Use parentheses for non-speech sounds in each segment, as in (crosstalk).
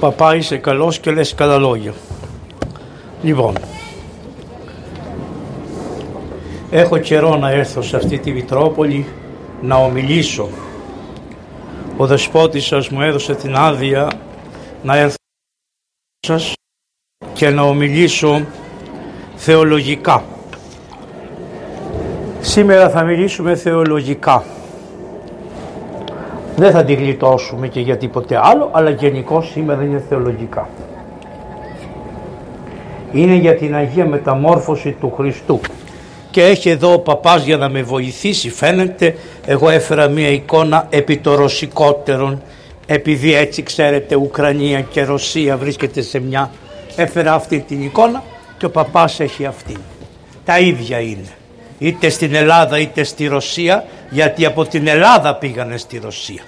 Παπά είσαι καλός και λες καλά λόγια. Λοιπόν, έχω καιρό να έρθω σε αυτή τη Μητρόπολη να ομιλήσω. Ο δεσπότης σας μου έδωσε την άδεια να έρθω σας και να ομιλήσω θεολογικά. Σήμερα θα μιλήσουμε θεολογικά. Δεν θα τη γλιτώσουμε και για τίποτε άλλο, αλλά γενικώ σήμερα είναι θεολογικά. Είναι για την Αγία Μεταμόρφωση του Χριστού. Και έχει εδώ ο παπάς για να με βοηθήσει φαίνεται, εγώ έφερα μία εικόνα επί το ρωσικότερον, επειδή έτσι ξέρετε Ουκρανία και Ρωσία βρίσκεται σε μια, έφερα αυτή την εικόνα και ο παπάς έχει αυτή. Τα ίδια είναι είτε στην Ελλάδα είτε στη Ρωσία γιατί από την Ελλάδα πήγανε στη Ρωσία.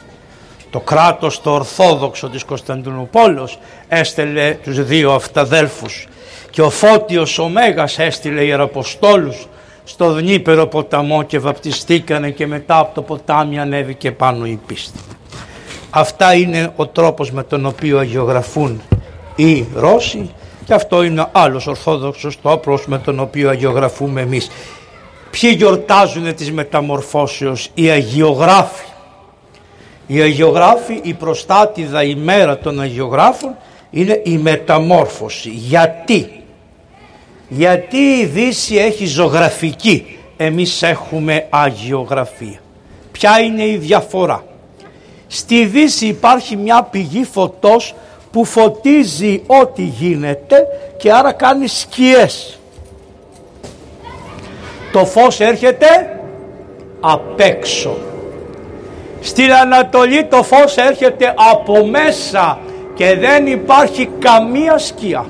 Το κράτος το Ορθόδοξο της Κωνσταντινούπολης έστελε τους δύο αυταδέλφους και ο Φώτιος ο Μέγας έστειλε ιεραποστόλους στο Δνήπερο ποταμό και βαπτιστήκανε και μετά από το ποτάμι ανέβηκε πάνω η πίστη. Αυτά είναι ο τρόπος με τον οποίο αγιογραφούν οι Ρώσοι και αυτό είναι άλλος ορθόδοξος τρόπος με τον οποίο αγιογραφούμε εμείς. Ποιοι γιορτάζουν τις μεταμορφώσεως, οι αγιογράφοι; Οι αγιογράφοι, η προστάτηδα ημέρα των αγιογράφων είναι η μεταμόρφωση. Γιατί; Γιατί η Δύση έχει ζωγραφική, εμείς έχουμε αγιογραφία. Ποια είναι η διαφορά; Στη Δύση υπάρχει μια πηγή φωτός που φωτίζει ό,τι γίνεται και άρα κάνει σκιές το φως έρχεται απ' έξω. Στην Ανατολή το φως έρχεται από μέσα και δεν υπάρχει καμία σκιά.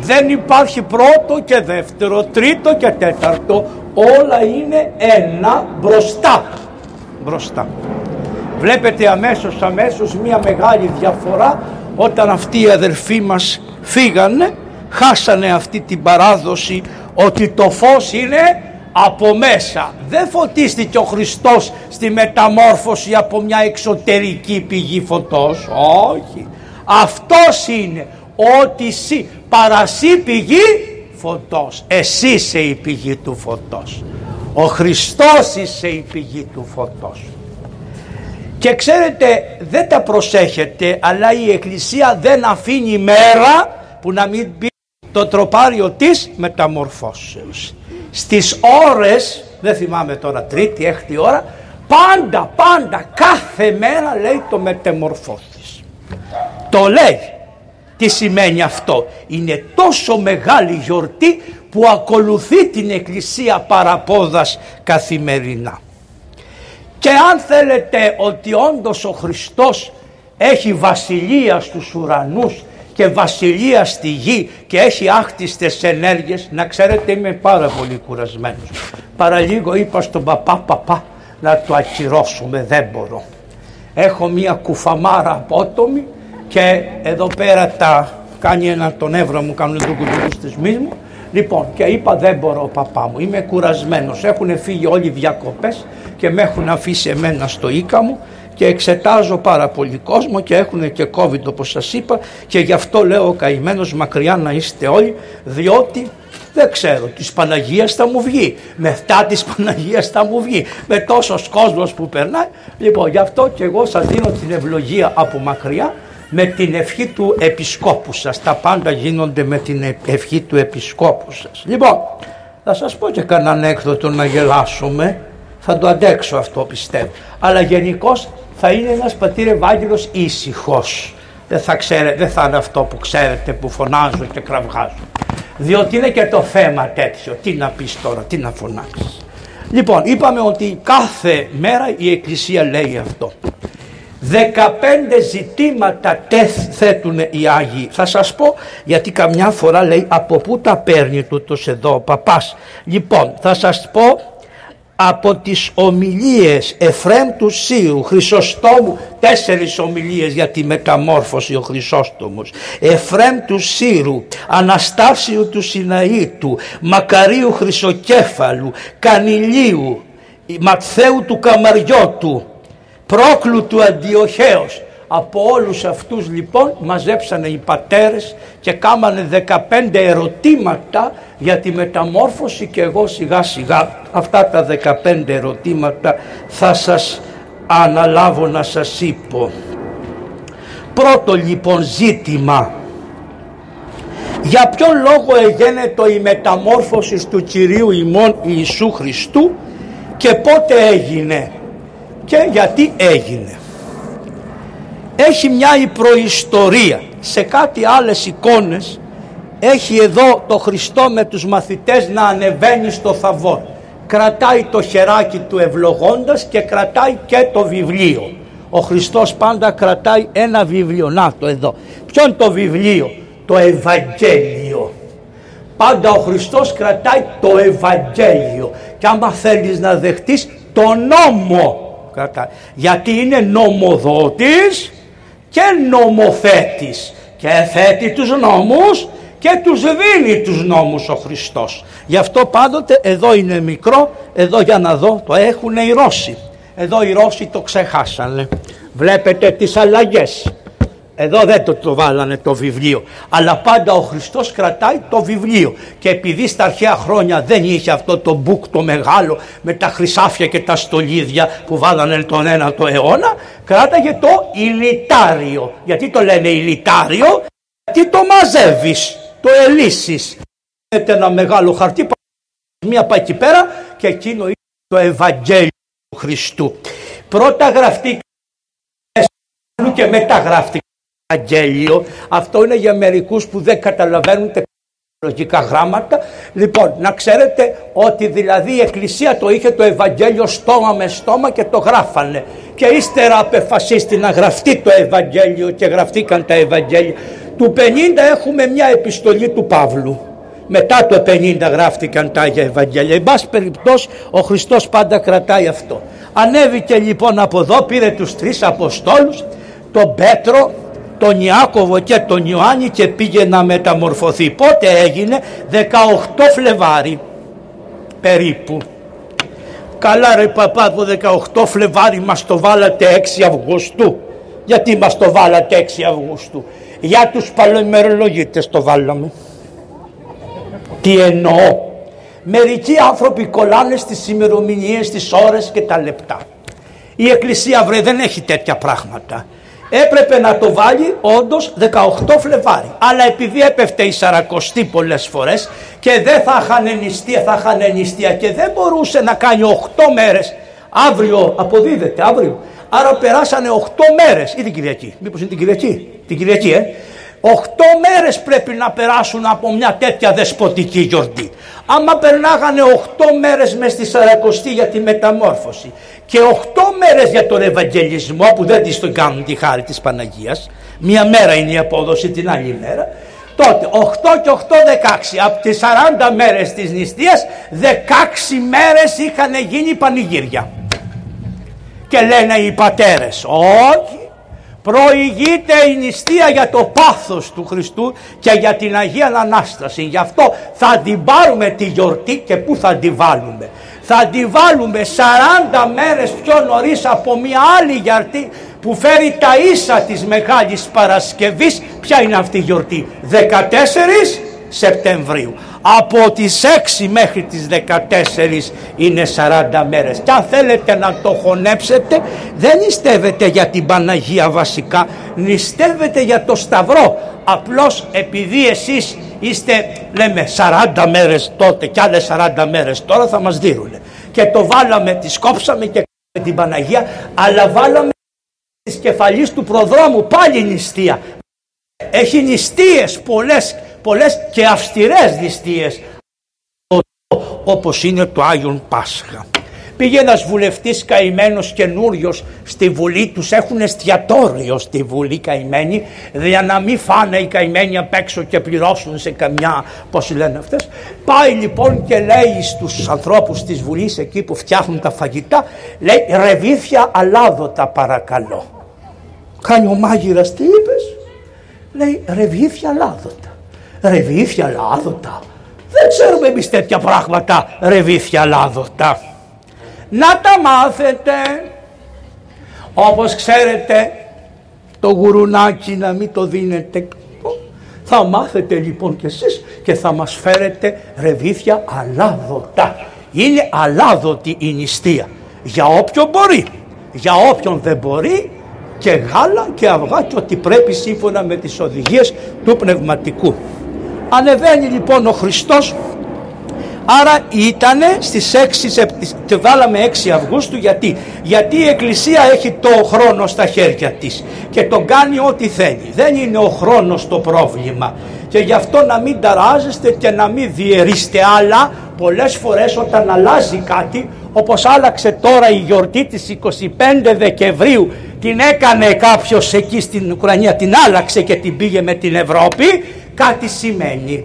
Δεν υπάρχει πρώτο και δεύτερο, τρίτο και τέταρτο, όλα είναι ένα μπροστά. Μπροστά. Βλέπετε αμέσως αμέσως μία μεγάλη διαφορά όταν αυτοί οι αδερφοί μας φύγανε, χάσανε αυτή την παράδοση ότι το φως είναι από μέσα. Δεν φωτίστηκε ο Χριστός στη μεταμόρφωση από μια εξωτερική πηγή φωτός. Όχι. Αυτός είναι ότι σύ, παρασύ πηγή φωτός. Εσύ είσαι η πηγή του φωτός. Ο Χριστός είσαι η πηγή του φωτός. Και ξέρετε δεν τα προσέχετε αλλά η Εκκλησία δεν αφήνει μέρα που να μην μπει το τροπάριο της μεταμορφώσεως στις ώρες, δεν θυμάμαι τώρα τρίτη, έκτη ώρα, πάντα, πάντα, κάθε μέρα λέει το μετεμορφώθης. Το λέει. Τι σημαίνει αυτό; Είναι τόσο μεγάλη γιορτή που ακολουθεί την Εκκλησία παραπόδας καθημερινά. Και αν θέλετε ότι όντως ο Χριστός έχει βασιλεία στους ουρανούς και βασιλεία στη γη και έχει άχτιστες ενέργειες. Να ξέρετε είμαι πάρα πολύ κουρασμένος. Παραλίγο είπα στον παπά παπά να το ακυρώσουμε δεν μπορώ. Έχω μία κουφαμάρα απότομη και εδώ πέρα τα κάνει ένα τον εύρο μου κάνουν το κουτουκού στις μου Λοιπόν και είπα δεν μπορώ παπά μου είμαι κουρασμένος. Έχουν φύγει όλοι οι διακοπές και με έχουν αφήσει εμένα στο οίκα μου και εξετάζω πάρα πολύ κόσμο και έχουν και COVID όπως σας είπα και γι' αυτό λέω ο καημένος μακριά να είστε όλοι διότι δεν ξέρω, της Παναγίας θα μου βγει, μετά της Παναγίας θα μου βγει, με τόσος κόσμος που περνάει. Λοιπόν, γι' αυτό και εγώ σας δίνω την ευλογία από μακριά με την ευχή του επισκόπου σας. Τα πάντα γίνονται με την ευχή του επισκόπου σας. Λοιπόν, θα σας πω και κανέναν έκδοτο να γελάσουμε, θα το αντέξω αυτό πιστεύω. Αλλά γενικώς θα είναι ένας πατήρ Ευάγγελος ήσυχος. Δεν θα, δεν θα είναι αυτό που ξέρετε που φωνάζω και κραυγάζω. Διότι είναι και το θέμα τέτοιο. Τι να πεις τώρα, τι να φωνάξεις. Λοιπόν, είπαμε ότι κάθε μέρα η Εκκλησία λέει αυτό. 15 ζητήματα θέτουν οι Άγιοι. Θα σας πω γιατί καμιά φορά λέει από πού τα παίρνει τούτος εδώ ο παπάς. Λοιπόν, θα σας πω από τις ομιλίες Εφραίμ του Σύρου, Χρυσοστόμου, τέσσερις ομιλίες για τη μεταμόρφωση ο Χρυσόστομος, Εφραίμ του Σύρου, Αναστάσιου του Σιναήτου, Μακαρίου Χρυσοκέφαλου, Κανιλίου, Ματθαίου του Καμαριώτου, Πρόκλου του Αντιοχέως, Από όλους αυτούς λοιπόν μαζέψανε οι πατέρες και κάμανε 15 ερωτήματα για τη μεταμόρφωση και εγώ σιγά σιγά αυτά τα 15 ερωτήματα θα σας αναλάβω να σας είπω. Πρώτο λοιπόν ζήτημα για ποιο λόγο εγένετο η μεταμόρφωση του Κυρίου ημών Ιησού Χριστού και πότε έγινε και γιατί έγινε. Έχει μια προϊστορία σε κάτι άλλες εικόνες έχει εδώ το Χριστό με τους μαθητές να ανεβαίνει στο Θαβόρ κρατάει το χεράκι του ευλογώντας και κρατάει και το βιβλίο. Ο Χριστός πάντα κρατάει ένα βιβλίο. Να το εδώ. Ποιο είναι το βιβλίο; Το Ευαγγέλιο. Πάντα ο Χριστός κρατάει το Ευαγγέλιο. Και άμα θέλεις να δεχτείς το νόμο. Κρατάει. γιατί είναι νομοδότης και νομοθέτης και θέτει τους νόμους και τους δίνει τους νόμους ο Χριστός. Γι' αυτό πάντοτε εδώ είναι μικρό, εδώ για να δω το έχουν οι Ρώσοι. Εδώ οι Ρώσοι το ξεχάσανε. Βλέπετε τις αλλαγές. Εδώ δεν το, το βάλανε το βιβλίο. Αλλά πάντα ο Χριστός κρατάει το βιβλίο. Και επειδή στα αρχαία χρόνια δεν είχε αυτό το μπουκ το μεγάλο με τα χρυσάφια και τα στολίδια που βάλανε τον ένα το αιώνα, κράταγε το ηλιτάριο. Γιατί το λένε ηλιτάριο, γιατί το μαζεύεις, το ελύσεις. Έχετε ένα μεγάλο χαρτί, μία πάει εκεί πέρα και εκείνο είναι το Ευαγγέλιο του Χριστού. Πρώτα γραφτεί και μετά γράφτηκε Ευαγγέλιο. Αυτό είναι για μερικούς που δεν καταλαβαίνουν τα λογικά γράμματα. Λοιπόν, να ξέρετε ότι δηλαδή η Εκκλησία το είχε το Ευαγγέλιο στόμα με στόμα και το γράφανε. Και ύστερα απεφασίστη να γραφτεί το Ευαγγέλιο και γραφτήκαν τα Ευαγγέλια. Του 50 έχουμε μια επιστολή του Παύλου. Μετά το 50 γράφτηκαν τα Άγια Ευαγγέλια. Εν πάση περιπτώσει ο Χριστός πάντα κρατάει αυτό. Ανέβηκε λοιπόν από εδώ, πήρε τους τρεις Αποστόλους, τον Πέτρο, τον Ιάκωβο και τον Ιωάννη και πήγε να μεταμορφωθεί. Πότε έγινε; 18 Φλεβάρι περίπου. Καλά ρε παπά το 18 Φλεβάρι μας το βάλατε 6 Αυγούστου. Γιατί μας το βάλατε 6 Αυγούστου; Για τους παλαιομερολογίτες το βάλαμε. Τι εννοώ; Μερικοί άνθρωποι κολλάνε στις ημερομηνίες, στις ώρες και τα λεπτά. Η Εκκλησία βρε δεν έχει τέτοια πράγματα έπρεπε να το βάλει όντως 18 Φλεβάρι. Αλλά επειδή έπεφτε η Σαρακοστή πολλές φορές και δεν θα είχαν νηστεία, θα είχαν νηστεία και δεν μπορούσε να κάνει 8 μέρες. Αύριο αποδίδεται, αύριο. Άρα περάσανε 8 μέρες ή την Κυριακή. Μήπως είναι την Κυριακή. Την Κυριακή, ε. 8 μέρες πρέπει να περάσουν από μια τέτοια δεσποτική γιορτή. Άμα περνάγανε 8 μέρες μες στη Σαρακοστή για τη μεταμόρφωση και 8 μέρες για τον Ευαγγελισμό που δεν της τον κάνουν τη χάρη της Παναγίας, μία μέρα είναι η απόδοση την άλλη μέρα, τότε 8 και 8 16 από τις 40 μέρες της νηστείας 16 μέρες είχαν γίνει πανηγύρια. Και λένε οι πατέρες, όχι προηγείται η νηστεία για το πάθος του Χριστού και για την Αγία Ανάσταση. Γι' αυτό θα την πάρουμε τη γιορτή και πού θα την βάλουμε. Θα την βάλουμε 40 μέρες πιο νωρίς από μια άλλη γιορτή που φέρει τα ίσα της Μεγάλης Παρασκευής. Ποια είναι αυτή η γιορτή; 14 Σεπτεμβρίου. Από τις 6 μέχρι τις 14 είναι 40 μέρες. Και αν θέλετε να το χωνέψετε δεν νηστεύετε για την Παναγία βασικά, νηστεύετε για το Σταυρό. Απλώς επειδή εσείς είστε λέμε 40 μέρες τότε και άλλες 40 μέρες τώρα θα μας δίνουν. Και το βάλαμε, τη σκόψαμε και με την Παναγία αλλά βάλαμε της κεφαλής του προδρόμου πάλι νηστεία. Έχει νηστείες πολλές πολλές και αυστηρές νηστείες όπως είναι το Άγιον Πάσχα. Πήγε ένας βουλευτής καημένος καινούριος στη Βουλή, τους έχουν εστιατόριο στη Βουλή καημένοι, για να μην φάνε οι καημένοι απ' έξω και πληρώσουν σε καμιά, πώς λένε αυτές. Πάει λοιπόν και λέει στους ανθρώπους της Βουλής εκεί που φτιάχνουν τα φαγητά, λέει ρεβίθια αλάδοτα παρακαλώ. Κάνει ο μάγειρας τι είπες, λέει ρεβίθια αλάδοτα ρεβίθια λάδοτα. Δεν ξέρουμε εμείς τέτοια πράγματα ρεβίθια λάδοτα. Να τα μάθετε. Όπως ξέρετε το γουρουνάκι να μην το δίνετε θα μάθετε λοιπόν κι εσείς και θα μας φέρετε ρεβίθια αλάδοτα. Είναι αλάδοτη η νηστεία. Για όποιον μπορεί. Για όποιον δεν μπορεί και γάλα και αυγά και ό,τι πρέπει σύμφωνα με τις οδηγίες του πνευματικού. Ανεβαίνει λοιπόν ο Χριστός Άρα ήταν στις 6, και βάλαμε 6 Αυγούστου γιατί, γιατί η Εκκλησία έχει το χρόνο στα χέρια της και τον κάνει ό,τι θέλει. Δεν είναι ο χρόνος το πρόβλημα και γι' αυτό να μην ταράζεστε και να μην διαιρείστε αλλά πολλές φορές όταν αλλάζει κάτι όπως άλλαξε τώρα η γιορτή της 25 Δεκεμβρίου την έκανε κάποιος εκεί στην Ουκρανία την άλλαξε και την πήγε με την Ευρώπη κάτι σημαίνει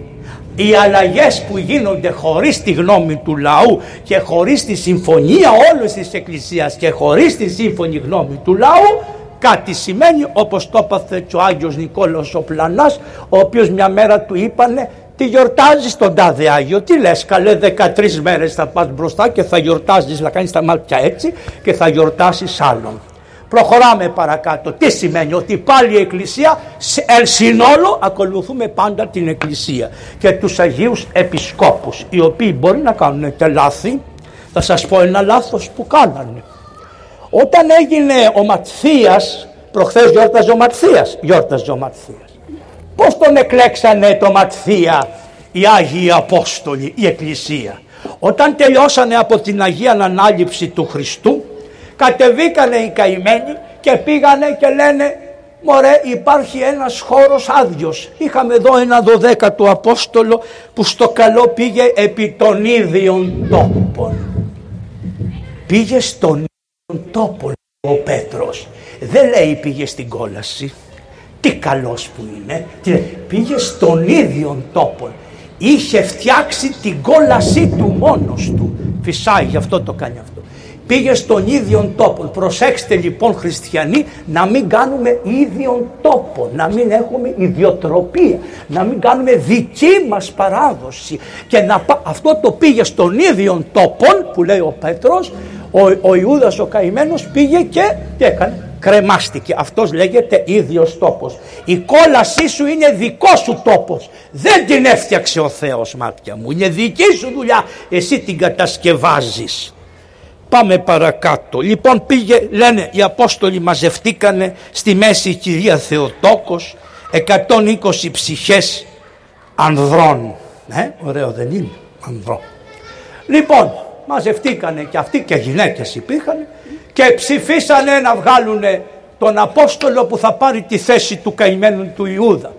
οι αλλαγές που γίνονται χωρίς τη γνώμη του λαού και χωρίς τη συμφωνία όλης της Εκκλησίας και χωρίς τη σύμφωνη γνώμη του λαού κάτι σημαίνει όπως το έπαθε και ο Άγιος Νικόλαος ο Πλανάς ο οποίος μια μέρα του είπανε τι γιορτάζεις τον τάδε Άγιο, τι λες καλέ 13 μέρες θα πας μπροστά και θα γιορτάζεις να κάνεις τα μάτια έτσι και θα γιορτάσεις άλλον. Προχωράμε παρακάτω. Τι σημαίνει; Ότι πάλι η Εκκλησία εν συνόλο ακολουθούμε πάντα την Εκκλησία και τους Αγίους Επισκόπους οι οποίοι μπορεί να κάνουν και λάθη. Θα σας πω ένα λάθος που κάνανε. Όταν έγινε ο Ματθίας, προχθές γιόρταζε ο Ματθίας, γιόρταζε ο Ματθίας. Πώς τον εκλέξανε το Ματθία οι Άγιοι Απόστολοι, η Εκκλησία; Όταν τελειώσανε από την Αγία Ανάληψη του Χριστού κατεβήκανε οι καημένοι και πήγανε και λένε Μωρέ υπάρχει ένας χώρος άδειος. Είχαμε εδώ ένα δωδέκατο Απόστολο που στο καλό πήγε επί των ίδιων τόπων. Πήγε στον ίδιο τόπο ο Πέτρος. Δεν λέει πήγε στην κόλαση. Τι καλός που είναι. Πήγε στον ίδιο τόπο. Είχε φτιάξει την κόλασή του μόνος του. Φυσάει γι' αυτό το κάνει αυτό πήγε στον ίδιο τόπο. Προσέξτε λοιπόν χριστιανοί να μην κάνουμε ίδιον τόπο, να μην έχουμε ιδιοτροπία, να μην κάνουμε δική μας παράδοση και να αυτό το πήγε στον ίδιο τόπο που λέει ο Πέτρος, ο, ο Ιούδας ο καημένος πήγε και τι έκανε, κρεμάστηκε. Αυτός λέγεται ίδιος τόπος. Η κόλασή σου είναι δικό σου τόπος. Δεν την έφτιαξε ο Θεός μάτια μου. Είναι δική σου δουλειά. Εσύ την κατασκευάζεις. Πάμε παρακάτω. Λοιπόν πήγε, λένε οι Απόστολοι μαζευτήκανε στη μέση η κυρία Θεοτόκος 120 ψυχές ανδρών. Ε, ωραίο δεν είναι, ανδρών. Λοιπόν, μαζευτήκανε και αυτοί και γυναίκες υπήρχαν και ψηφίσανε να βγάλουν τον Απόστολο που θα πάρει τη θέση του καημένου του Ιούδα.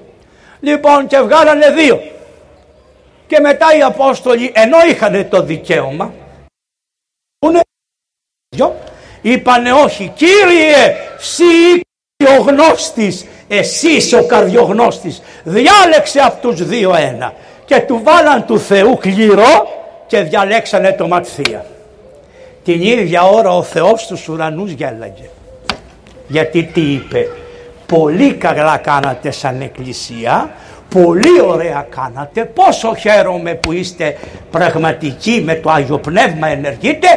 Λοιπόν και βγάλανε δύο. Και μετά οι Απόστολοι ενώ είχαν το δικαίωμα Είπανε όχι Κύριε εσύ καρδιογνώστης εσύ ο καρδιογνώστης διάλεξε από τους δύο ένα και του βάλαν του Θεού κληρό και διαλέξανε το Ματθία. Την ίδια ώρα ο Θεός τους ουρανούς γέλαγε. Γιατί τι είπε. Πολύ καλά κάνατε σαν εκκλησία Πολύ ωραία κάνατε, πόσο χαίρομαι που είστε πραγματικοί με το Άγιο Πνεύμα ενεργείτε,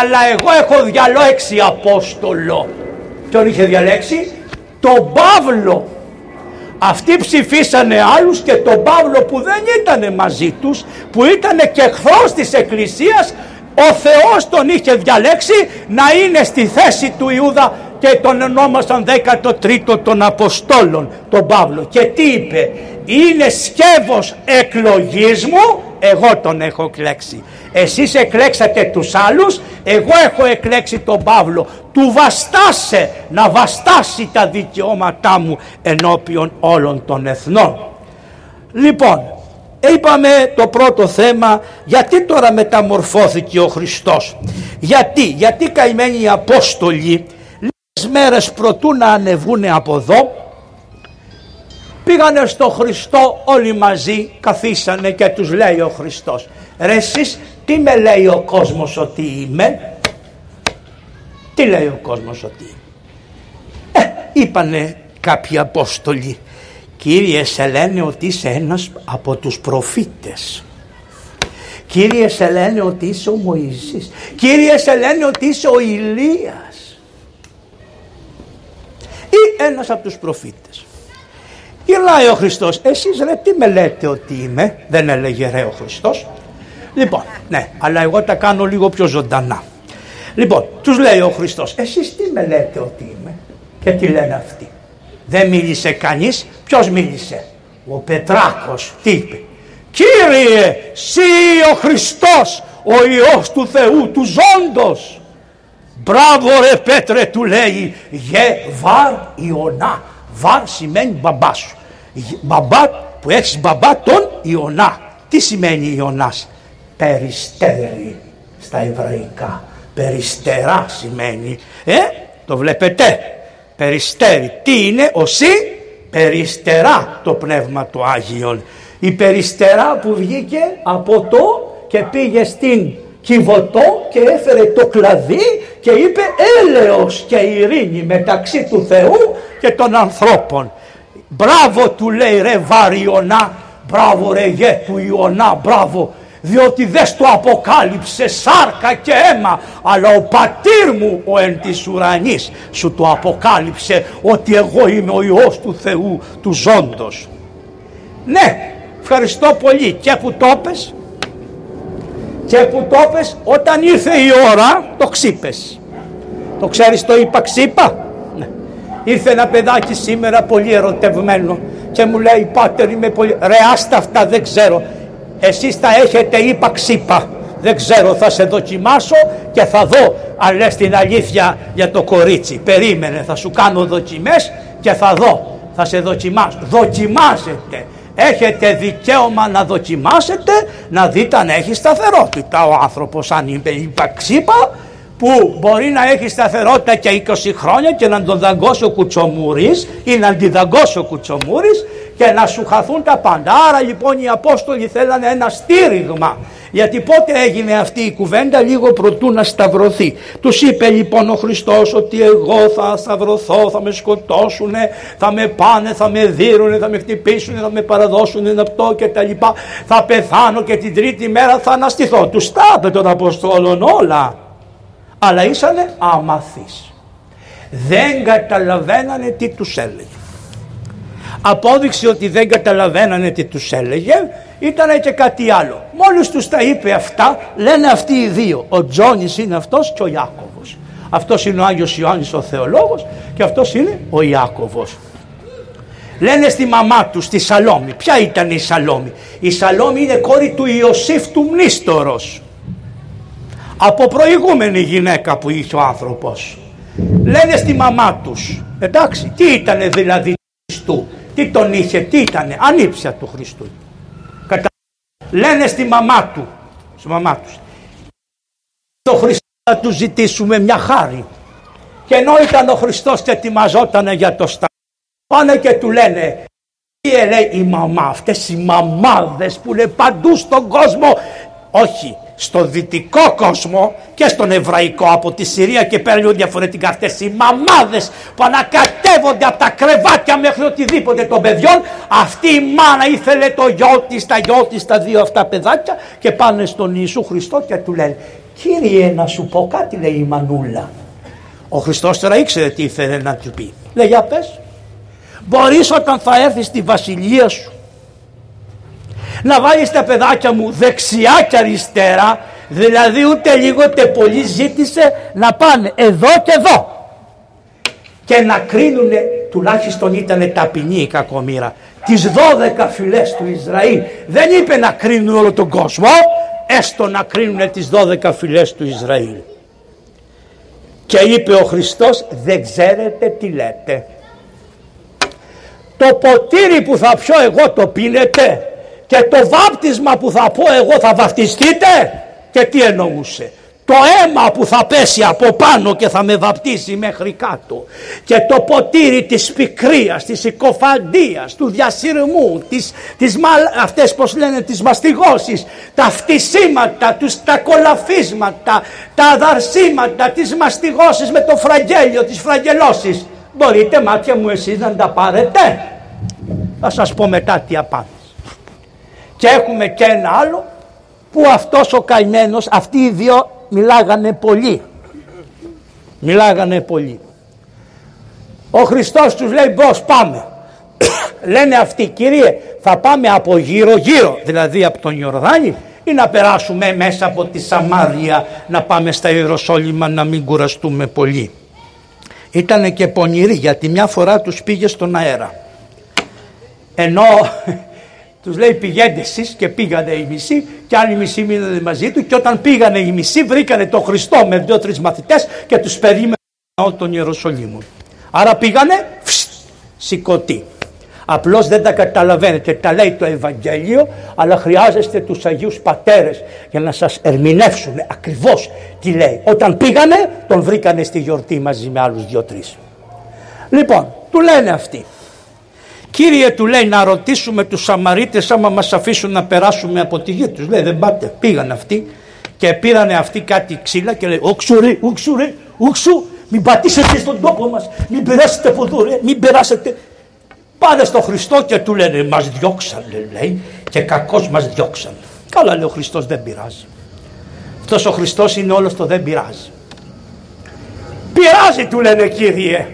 αλλά εγώ έχω διαλέξει Απόστολο. Ποιον είχε διαλέξει; Τον Παύλο. Αυτοί ψηφίσανε άλλους και τον Παύλο που δεν ήταν μαζί τους, που ήταν και εχθρός της Εκκλησίας, ο Θεός τον είχε διαλέξει να είναι στη θέση του Ιούδα και τον ονόμασαν 13ο των Αποστόλων, τον Παύλο. Και τι είπε, είναι σκεύος εκλογής μου, εγώ τον έχω εκλέξει. Εσείς εκλέξατε τους άλλους, εγώ έχω εκλέξει τον Παύλο. Του βαστάσε να βαστάσει τα δικαιώματά μου ενώπιον όλων των εθνών. Λοιπόν, είπαμε το πρώτο θέμα, γιατί τώρα μεταμορφώθηκε ο Χριστός. Γιατί, γιατί καημένοι οι Απόστολοι μέρες προτού να ανεβούνε από εδώ πήγανε στο Χριστό όλοι μαζί καθίσανε και τους λέει ο Χριστός ρε εσείς τι με λέει ο κόσμος ότι είμαι; Τι λέει ο κόσμος ότι είμαι; Ε, είπανε κάποιοι Απόστολοι Κύριε σε λένε ότι είσαι ένας από τους προφήτες. Κύριε σε λένε ότι είσαι ο Μωυσής. Κύριε σε λένε ότι είσαι ο Ηλίας ή ένας από τους προφήτες. Γυρνάει ο Χριστός, εσείς ρε τι με λέτε ότι είμαι, δεν έλεγε ρε ο Χριστός. Λοιπόν, ναι, αλλά εγώ τα κάνω λίγο πιο ζωντανά. Λοιπόν, τους λέει ο Χριστός, εσείς τι με λέτε ότι είμαι; Και τι λένε αυτοί. Δεν μίλησε κανείς, ποιος μίλησε; Ο Πετράκος, τι είπε; Κύριε, σύ ο Χριστός, ο Υιός του Θεού, του ζώντος. Μπράβο ρε Πέτρε του λέει, γε βαρ Ιωνά. Βαρ σημαίνει μπαμπά σου. Μπαμπά που έχεις μπαμπά τον Ιωνά. Τι σημαίνει Ιωνάς; Περιστέρι στα εβραϊκά. Περιστερά σημαίνει. Ε, το βλέπετε. Περιστέρι. Τι είναι; Ο Σύ. Περιστερά το Πνεύμα του Άγιον. Η περιστερά που βγήκε από το και πήγε στην Κιβωτό και έφερε το κλαδί και είπε έλεος και ειρήνη μεταξύ του Θεού και των ανθρώπων. Μπράβο του λέει ρε Βαριονά, μπράβο ρε γε του Ιωνά, μπράβο διότι δεν το αποκάλυψε σάρκα και αίμα αλλά ο πατήρ μου ο εν της ουρανής σου το αποκάλυψε ότι εγώ είμαι ο Υιός του Θεού του ζώντος. Ναι, ευχαριστώ πολύ και που το πες; Και που το πες όταν ήρθε η ώρα το ξύπες. Το ξέρεις το είπα ξύπα. Ναι. Ήρθε ένα παιδάκι σήμερα πολύ ερωτευμένο και μου λέει πάτερ είμαι πολύ... Ρε άστα αυτά δεν ξέρω. Εσείς τα έχετε είπα ξύπα. Δεν ξέρω θα σε δοκιμάσω και θα δω αν λες την αλήθεια για το κορίτσι. Περίμενε θα σου κάνω δοκιμές και θα δω. Θα σε δοκιμάσω. Δοκιμάζεται. Έχετε δικαίωμα να δοκιμάσετε να δείτε αν έχει σταθερότητα. Ο άνθρωπος αν είπε υπαξίπα που μπορεί να έχει σταθερότητα και 20 χρόνια και να τον δαγκώσει ο κουτσομούρης ή να τη δαγκώσει ο κουτσομούρης και να σου χαθούν τα πάντα. Άρα λοιπόν οι Απόστολοι θέλανε ένα στήριγμα γιατί πότε έγινε αυτή η κουβέντα; Λίγο προτού να σταυρωθεί. Τους είπε λοιπόν ο Χριστός ότι εγώ θα σταυρωθώ, θα με σκοτώσουνε, θα με πάνε, θα με δίρουνε, θα με χτυπήσουνε, θα με παραδώσουνε ένα πτώ και τα λοιπά. Θα πεθάνω και την τρίτη μέρα θα αναστηθώ. Τους τα είπε των Αποστόλων όλα. Αλλά ήσανε αμαθείς. Δεν καταλαβαίνανε τι τους έλεγε. Απόδειξη ότι δεν καταλαβαίνανε τι τους έλεγε ήταν και κάτι άλλο. Μόλις τους τα είπε αυτά, λένε αυτοί οι δύο. Ο Τζόνις είναι αυτός και ο Ιάκωβος. Αυτός είναι ο Άγιος Ιωάννης ο θεολόγος και αυτός είναι ο Ιάκωβος. Λένε στη μαμά τους, στη Σαλόμη. Ποια ήταν η Σαλόμη; Η Σαλόμη είναι κόρη του Ιωσήφ του Μνήστορος. Από προηγούμενη γυναίκα που είχε ο άνθρωπος. Λένε στη μαμά τους. Εντάξει, τι ήτανε δηλαδή του; Τι τον είχε, τι ήτανε, ανήψια του Χριστού λένε στη μαμά του, στη μαμά τους, το Χριστό να του ζητήσουμε μια χάρη. Και ενώ ήταν ο Χριστός και ετοιμαζόταν για το σταυρό, πάνε και του λένε, τι λέει η μαμά, αυτές οι μαμάδες που είναι παντού στον κόσμο, όχι, στο δυτικό κόσμο και στον εβραϊκό. Από τη Συρία και παίρνουν διαφορετικά αυτές οι μαμάδες που ανακατεύονται από τα κρεβάτια μέχρι οτιδήποτε των παιδιών. Αυτή η μάνα ήθελε το γιο της, τα γιο της, τα δύο αυτά παιδάκια και πάνε στον Ιησού Χριστό και του λένε Κύριε να σου πω κάτι λέει η μανούλα. Ο Χριστός τώρα ήξερε τι ήθελε να του πει. Λέει για πες μπορείς όταν θα έρθεις στη βασιλεία σου να βάλεις τα παιδάκια μου δεξιά και αριστερά δηλαδή ούτε λίγο ούτε πολύ ζήτησε να πάνε εδώ και εδώ. Και να κρίνουν τουλάχιστον ήταν ταπεινή η κακομήρα τις 12 φυλές του Ισραήλ δεν είπε να κρίνουν όλο τον κόσμο έστω να κρίνουν τις 12 φυλές του Ισραήλ. Και είπε ο Χριστός δεν ξέρετε τι λέτε. Το ποτήρι που θα πιω εγώ το πίνετε και το βάπτισμα που θα πω εγώ θα βαπτιστείτε και τι εννοούσε το αίμα που θα πέσει από πάνω και θα με βαπτίσει μέχρι κάτω και το ποτήρι της πικρίας, της οικοφαντίας, του διασυρμού, της, της αυτές πως λένε τις μαστιγώσεις, τα φτισίματα, τους, τα κολαφίσματα, τα αδαρσίματα, τις μαστιγώσεις με το φραγγέλιο, τις φραγγελώσεις. Μπορείτε μάτια μου εσείς να τα πάρετε. Θα σας πω μετά τι απάντηση. Και έχουμε και ένα άλλο που αυτός ο καημένος, αυτοί οι δύο μιλάγανε πολύ. Μιλάγανε πολύ. Ο Χριστός τους λέει μπρος πάμε. (coughs) Λένε αυτοί Κύριε θα πάμε από γύρω γύρω δηλαδή από τον Ιορδάνη ή να περάσουμε μέσα από τη Σαμάρια να πάμε στα Ιεροσόλυμα να μην κουραστούμε πολύ. Ήτανε και πονηροί γιατί μια φορά τους πήγε στον αέρα. Ενώ τους λέει πηγαίνετε εσείς και πήγανε οι μισοί και άλλοι μισοί μείνανε μαζί του και όταν πήγανε οι μισοί βρήκανε τον Χριστό με δύο-τρεις μαθητές και τους περίμενε τον Ιεροσολύμων. Άρα πήγανε φστ, σηκωτοί. Απλώς δεν τα καταλαβαίνετε, τα λέει το Ευαγγέλιο, αλλά χρειάζεστε τους Αγίους Πατέρες για να σας ερμηνεύσουν ακριβώς τι λέει. Όταν πήγανε, τον βρήκανε στη γιορτή μαζί με άλλους δύο-τρεις. Λοιπόν, του λένε αυτοί. Κύριε του λέει να ρωτήσουμε τους Σαμαρίτες άμα μας αφήσουν να περάσουμε από τη γη τους. Λέει δεν πάτε. Πήγαν αυτοί και πήρανε αυτοί κάτι ξύλα και λέει ούξου ρε, ούξου ρε, ούξου. Μην πατήσετε στον τόπο μας, μην περάσετε από εδώ ρε, μην περάσετε. Πάνε στο Χριστό και του λένε μας διώξανε λέει και κακώς μας διώξανε. Καλά λέει ο Χριστός δεν πειράζει. Αυτός ο Χριστός είναι όλος το δεν πειράζει. Πειράζει του λένε Κύριε.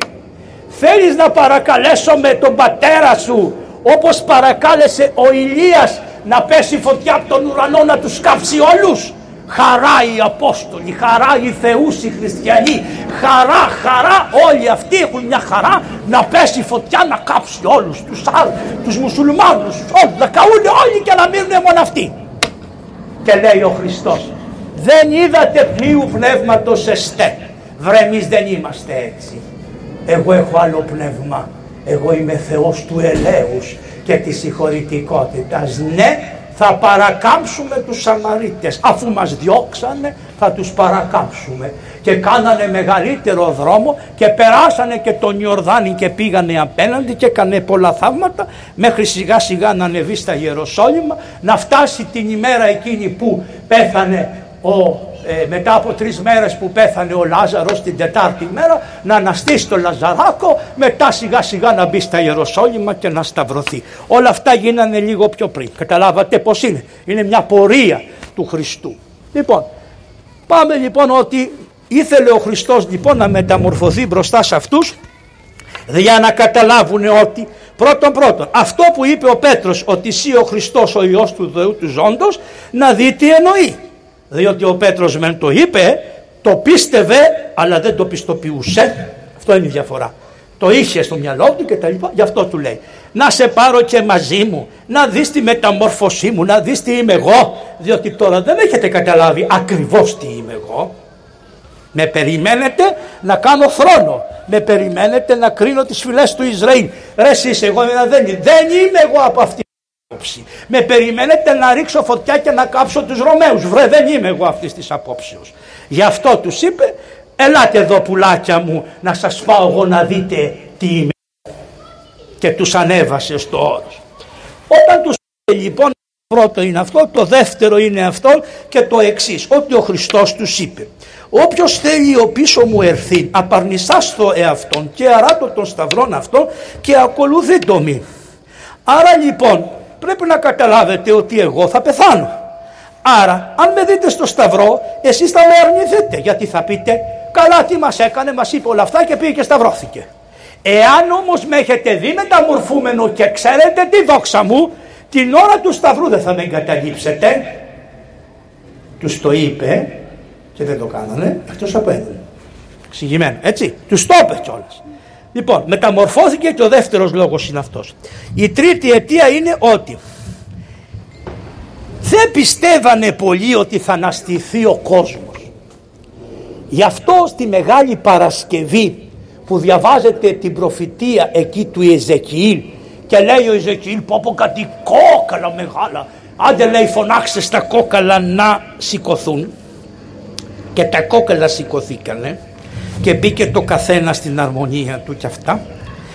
Θέλεις να παρακαλέσω με τον πατέρα σου όπως παρακάλεσε ο Ηλίας να πέσει φωτιά από τον ουρανό να τους κάψει όλους; Χαρά οι Απόστολοι, χαρά οι Θεούς οι Χριστιανοί, χαρά, χαρά, όλοι αυτοί έχουν μια χαρά να πέσει φωτιά να κάψει όλους τους άλλους, τους μουσουλμάνους, όλους, να καούν όλοι και να μείνουν μόνο αυτοί. Και λέει ο Χριστός, δεν είδατε πλοίου πνεύματος εστέ, βρε εμείς δεν είμαστε έτσι. Εγώ έχω άλλο πνεύμα, εγώ είμαι Θεός του ελέους και της συγχωρητικότητας. Ναι, θα παρακάμψουμε τους Σαμαρίτες. Αφού μας διώξανε θα τους παρακάμψουμε. Και κάνανε μεγαλύτερο δρόμο και περάσανε και τον Ιορδάνη και πήγανε απέναντι και έκανε πολλά θαύματα μέχρι σιγά σιγά να ανεβεί στα Ιεροσόλυμα να φτάσει την ημέρα εκείνη που πέθανε ο ε, μετά από τρεις μέρες που πέθανε ο Λάζαρος την τετάρτη μέρα να αναστήσει τον Λαζαράκο μετά σιγά σιγά να μπει στα Ιεροσόλυμα και να σταυρωθεί. Όλα αυτά γίνανε λίγο πιο πριν. Καταλάβατε πως είναι. Είναι μια πορεία του Χριστού. Λοιπόν, πάμε λοιπόν ότι ήθελε ο Χριστός λοιπόν να μεταμορφωθεί μπροστά σε αυτούς για να καταλάβουν ότι πρώτον πρώτον αυτό που είπε ο Πέτρος ότι εσύ ο Χριστός ο Υιός του Θεού του Ζώντος να δει τι εννοεί διότι ο Πέτρος μεν το είπε, το πίστευε αλλά δεν το πιστοποιούσε. Αυτό είναι η διαφορά. Το είχε στο μυαλό του και τα λοιπά, γι' αυτό του λέει. Να σε πάρω και μαζί μου, να δεις τη μεταμόρφωσή μου, να δεις τι είμαι εγώ, διότι τώρα δεν έχετε καταλάβει ακριβώς τι είμαι εγώ. Με περιμένετε να κάνω θρόνο. Με περιμένετε να κρίνω τις φυλές του Ισραήλ. Ρε εσείς εγώ δεν, δεν είμαι εγώ από αυτή με περιμένετε να ρίξω φωτιά και να κάψω τους Ρωμαίους. Βρε δεν είμαι εγώ αυτής της απόψεως. Γι' αυτό τους είπε ελάτε εδώ πουλάκια μου να σας πάω εγώ να δείτε τι είμαι. Και τους ανέβασε στο όρος. Όταν τους είπε λοιπόν πρώτο είναι αυτό, το δεύτερο είναι αυτό και το εξής ότι ο Χριστός τους είπε Όποιος θέλει ο πίσω μου ερθεί απαρνησάς το εαυτόν και αράτω των σταυρών αυτό και ακολουθεί το μη. Άρα λοιπόν πρέπει να καταλάβετε ότι εγώ θα πεθάνω. Άρα αν με δείτε στο σταυρό εσείς θα με αρνηθείτε γιατί θα πείτε καλά τι μας έκανε, μας είπε όλα αυτά και πήγε και σταυρώθηκε. Εάν όμως με έχετε δει μεταμορφούμενο και ξέρετε τη δόξα μου την ώρα του σταυρού δεν θα με εγκαταλείψετε. Τους το είπε και δεν το κάνανε εκτός από έναν. Εξηγημένο έτσι. Τους το είπε κιόλας. Λοιπόν, μεταμορφώθηκε και ο δεύτερος λόγος είναι αυτός. Η τρίτη αιτία είναι ότι δεν πιστεύανε πολύ ότι θα αναστηθεί ο κόσμος. Γι' αυτό στη Μεγάλη Παρασκευή που διαβάζετε την προφητεία εκεί του Εζεκιήλ και λέει ο Εζεκιήλ πω πω κάτι κόκαλα μεγάλα άντε λέει φωνάξε στα κόκαλα να σηκωθούν και τα κόκαλα σηκωθήκανε και μπήκε το καθένα στην αρμονία του και αυτά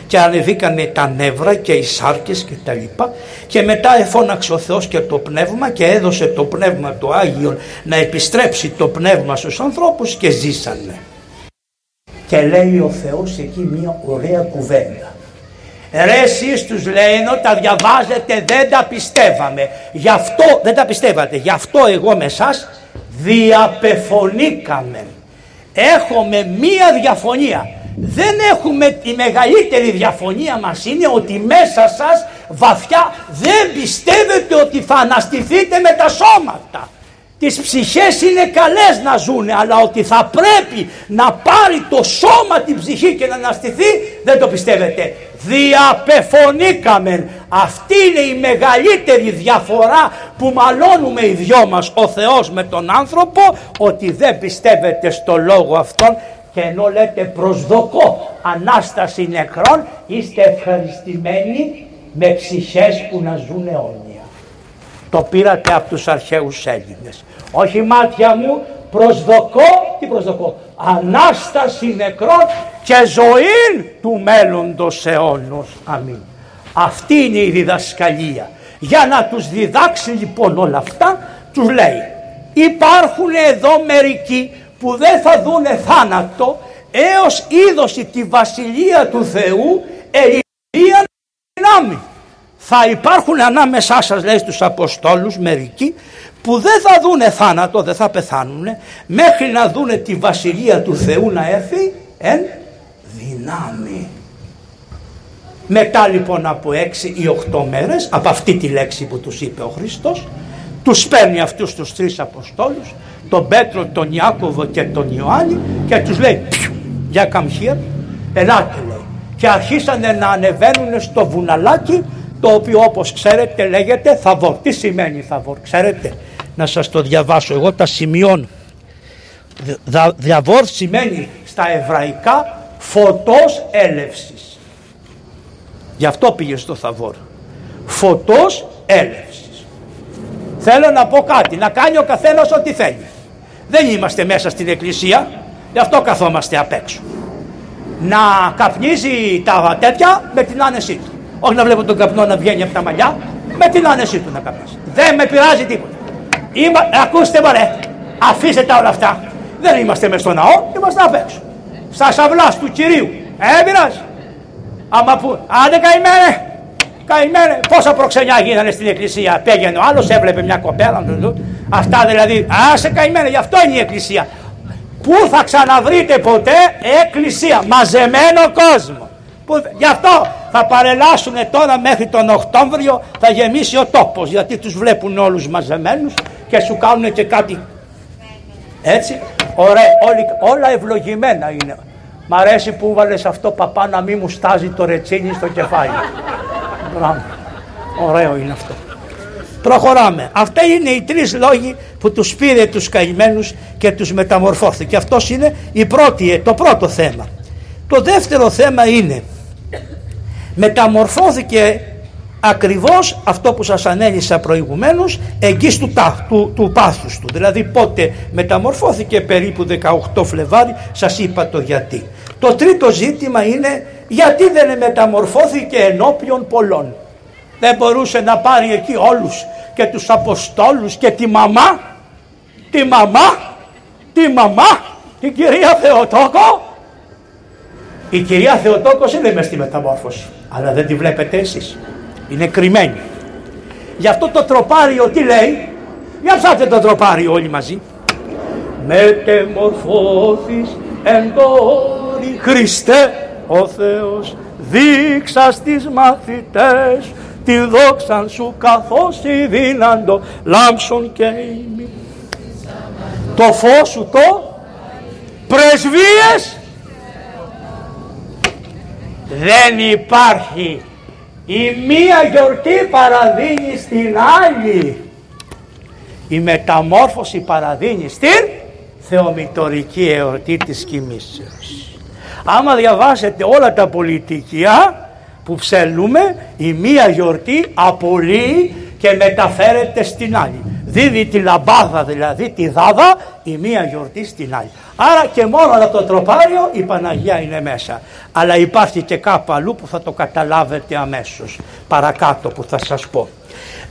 και ανεβήκανε τα νεύρα και οι σάρκες και τα λοιπά και μετά εφώναξε ο Θεός και το πνεύμα και έδωσε το πνεύμα του Άγιον να επιστρέψει το πνεύμα στους ανθρώπους και ζήσανε. Και λέει ο Θεός εκεί μια ωραία κουβέντα. Ρε εσείς τους λέει ενώ τα διαβάζετε δεν τα πιστεύαμε. Γι' αυτό δεν τα πιστεύατε. Γι' αυτό εγώ με εσάς διαπεφωνήκαμε έχουμε μία διαφωνία. δεν έχουμε η μεγαλύτερη διαφωνία μας είναι ότι μέσα σας βαθιά δεν πιστεύετε ότι θα αναστηθείτε με τα σώματα. Τις ψυχές είναι καλές να ζουν αλλά ότι θα πρέπει να πάρει το σώμα την ψυχή και να αναστηθεί δεν το πιστεύετε. Διαπεφωνήκαμε. Αυτή είναι η μεγαλύτερη διαφορά που μαλώνουμε οι δυο μας ο Θεός με τον άνθρωπο ότι δεν πιστεύετε στο λόγο αυτόν και ενώ λέτε προσδοκώ Ανάσταση νεκρών είστε ευχαριστημένοι με ψυχές που να ζουν αιώνια. Το πήρατε από τους αρχαίους Έλληνες. Όχι μάτια μου, προσδοκώ, τι προσδοκώ, Ανάσταση νεκρών και ζωή του μέλλοντος αιώνος. Αμήν. Αυτή είναι η διδασκαλία. Για να τους διδάξει λοιπόν όλα αυτά, τους λέει υπάρχουν εδώ μερικοί που δεν θα δούνε θάνατο έως είδωση τη βασιλεία του Θεού ελληνία δυνάμει. Θα υπάρχουν ανάμεσά σας λέει στους Αποστόλους μερικοί που δεν θα δούνε θάνατο, δεν θα πεθάνουν μέχρι να δούνε τη βασιλεία του Θεού να έρθει εν δυνάμει. Μετά λοιπόν από έξι ή οχτώ μέρες από αυτή τη λέξη που τους είπε ο Χριστός τους παίρνει αυτούς τους τρεις Αποστόλους τον Πέτρο, τον Ιάκωβο και τον Ιωάννη και τους λέει για καμχία ελάτε λέει και αρχίσανε να ανεβαίνουν στο βουναλάκι το οποίο όπως ξέρετε λέγεται Θαβόρ. Τι σημαίνει Θαβόρ, ξέρετε να σας το διαβάσω, εγώ τα σημειώνω. Διαβόρ σημαίνει στα εβραϊκά φωτός έλευσης. Γι' αυτό πήγε στο Θαβόρ. Φωτός έλευσης. Θέλω να πω κάτι, να κάνει ο καθένας ό,τι θέλει. Δεν είμαστε μέσα στην εκκλησία, γι' αυτό καθόμαστε απ' έξω. Να καπνίζει τα τέτοια με την άνεσή του. Όχι να βλέπω τον καπνό να βγαίνει από τα μαλλιά, με την άνεσή του να καπνίζει. Δεν με πειράζει τίποτα. Είμα, ακούστε μωρέ, αφήστε τα όλα αυτά. Δεν είμαστε μες στο ναό, είμαστε απ' έξω. Στα σαυλά του Κυρίου. Ε, πειράζει. Άμα που, άντε καημένε, καημένε. Πόσα προξενιά γίνανε στην εκκλησία. Πήγαινε ο άλλος, έβλεπε μια κοπέλα. Αυτά δηλαδή, άσε καημένε, γι' αυτό είναι η εκκλησία. Πού θα ξαναβρείτε ποτέ εκκλησία, μαζεμένο κόσμο. Που, γι' αυτό θα παρελάσουν τώρα μέχρι τον Οκτώβριο θα γεμίσει ο τόπος γιατί τους βλέπουν όλους μαζεμένους και σου κάνουν και κάτι. Έτσι ωραία, όλα ευλογημένα είναι. Μ' αρέσει που βάλες αυτό παπά να μην μου στάζει το ρετσίνι στο κεφάλι. Ωραίο είναι αυτό. Προχωράμε. Αυτά είναι οι τρεις λόγοι που τους πήρε τους καημένους και τους μεταμορφώθηκε. Αυτός είναι η πρώτη, το πρώτο θέμα. Το δεύτερο θέμα είναι μεταμορφώθηκε ακριβώς αυτό που σας ανέλησα προηγουμένως εγγύς του, του, του πάθους του. Δηλαδή πότε μεταμορφώθηκε περίπου 18 Φλεβάρι σας είπα το γιατί. Το τρίτο ζήτημα είναι γιατί δεν μεταμορφώθηκε ενώπιον πολλών. Δεν μπορούσε να πάρει εκεί όλους και τους Αποστόλους και τη μαμά τη μαμά τη μαμά την κυρία Θεοτόκο. Η κυρία Θεοτόκος είναι μες στη μεταμόρφωση αλλά δεν τη βλέπετε εσείς. Είναι κρυμμένη. Γι' αυτό το τροπάριο τι λέει; Για ψάτε το τροπάριο όλοι μαζί. Μετεμορφώθης εν τόρη Χριστέ ο Θεός δείξα στις μαθητές τη δόξαν σου καθώς η δύναντο λάμψον και ημί. Το φως σου το πρεσβείες δεν υπάρχει. Η μία γιορτή παραδίνει στην άλλη. Η μεταμόρφωση παραδίνει στην θεομητορική εορτή της κοιμήσεως. Άμα διαβάσετε όλα τα πολιτικιά που ψέλνουμε η μία γιορτή απολύει και μεταφέρεται στην άλλη δίδει τη λαμπάδα δηλαδή τη δάδα η μία γιορτή στην άλλη Άρα και μόνο από το τροπάριο η Παναγία είναι μέσα. Αλλά υπάρχει και κάπου αλλού που θα το καταλάβετε αμέσως. Παρακάτω που θα σας πω.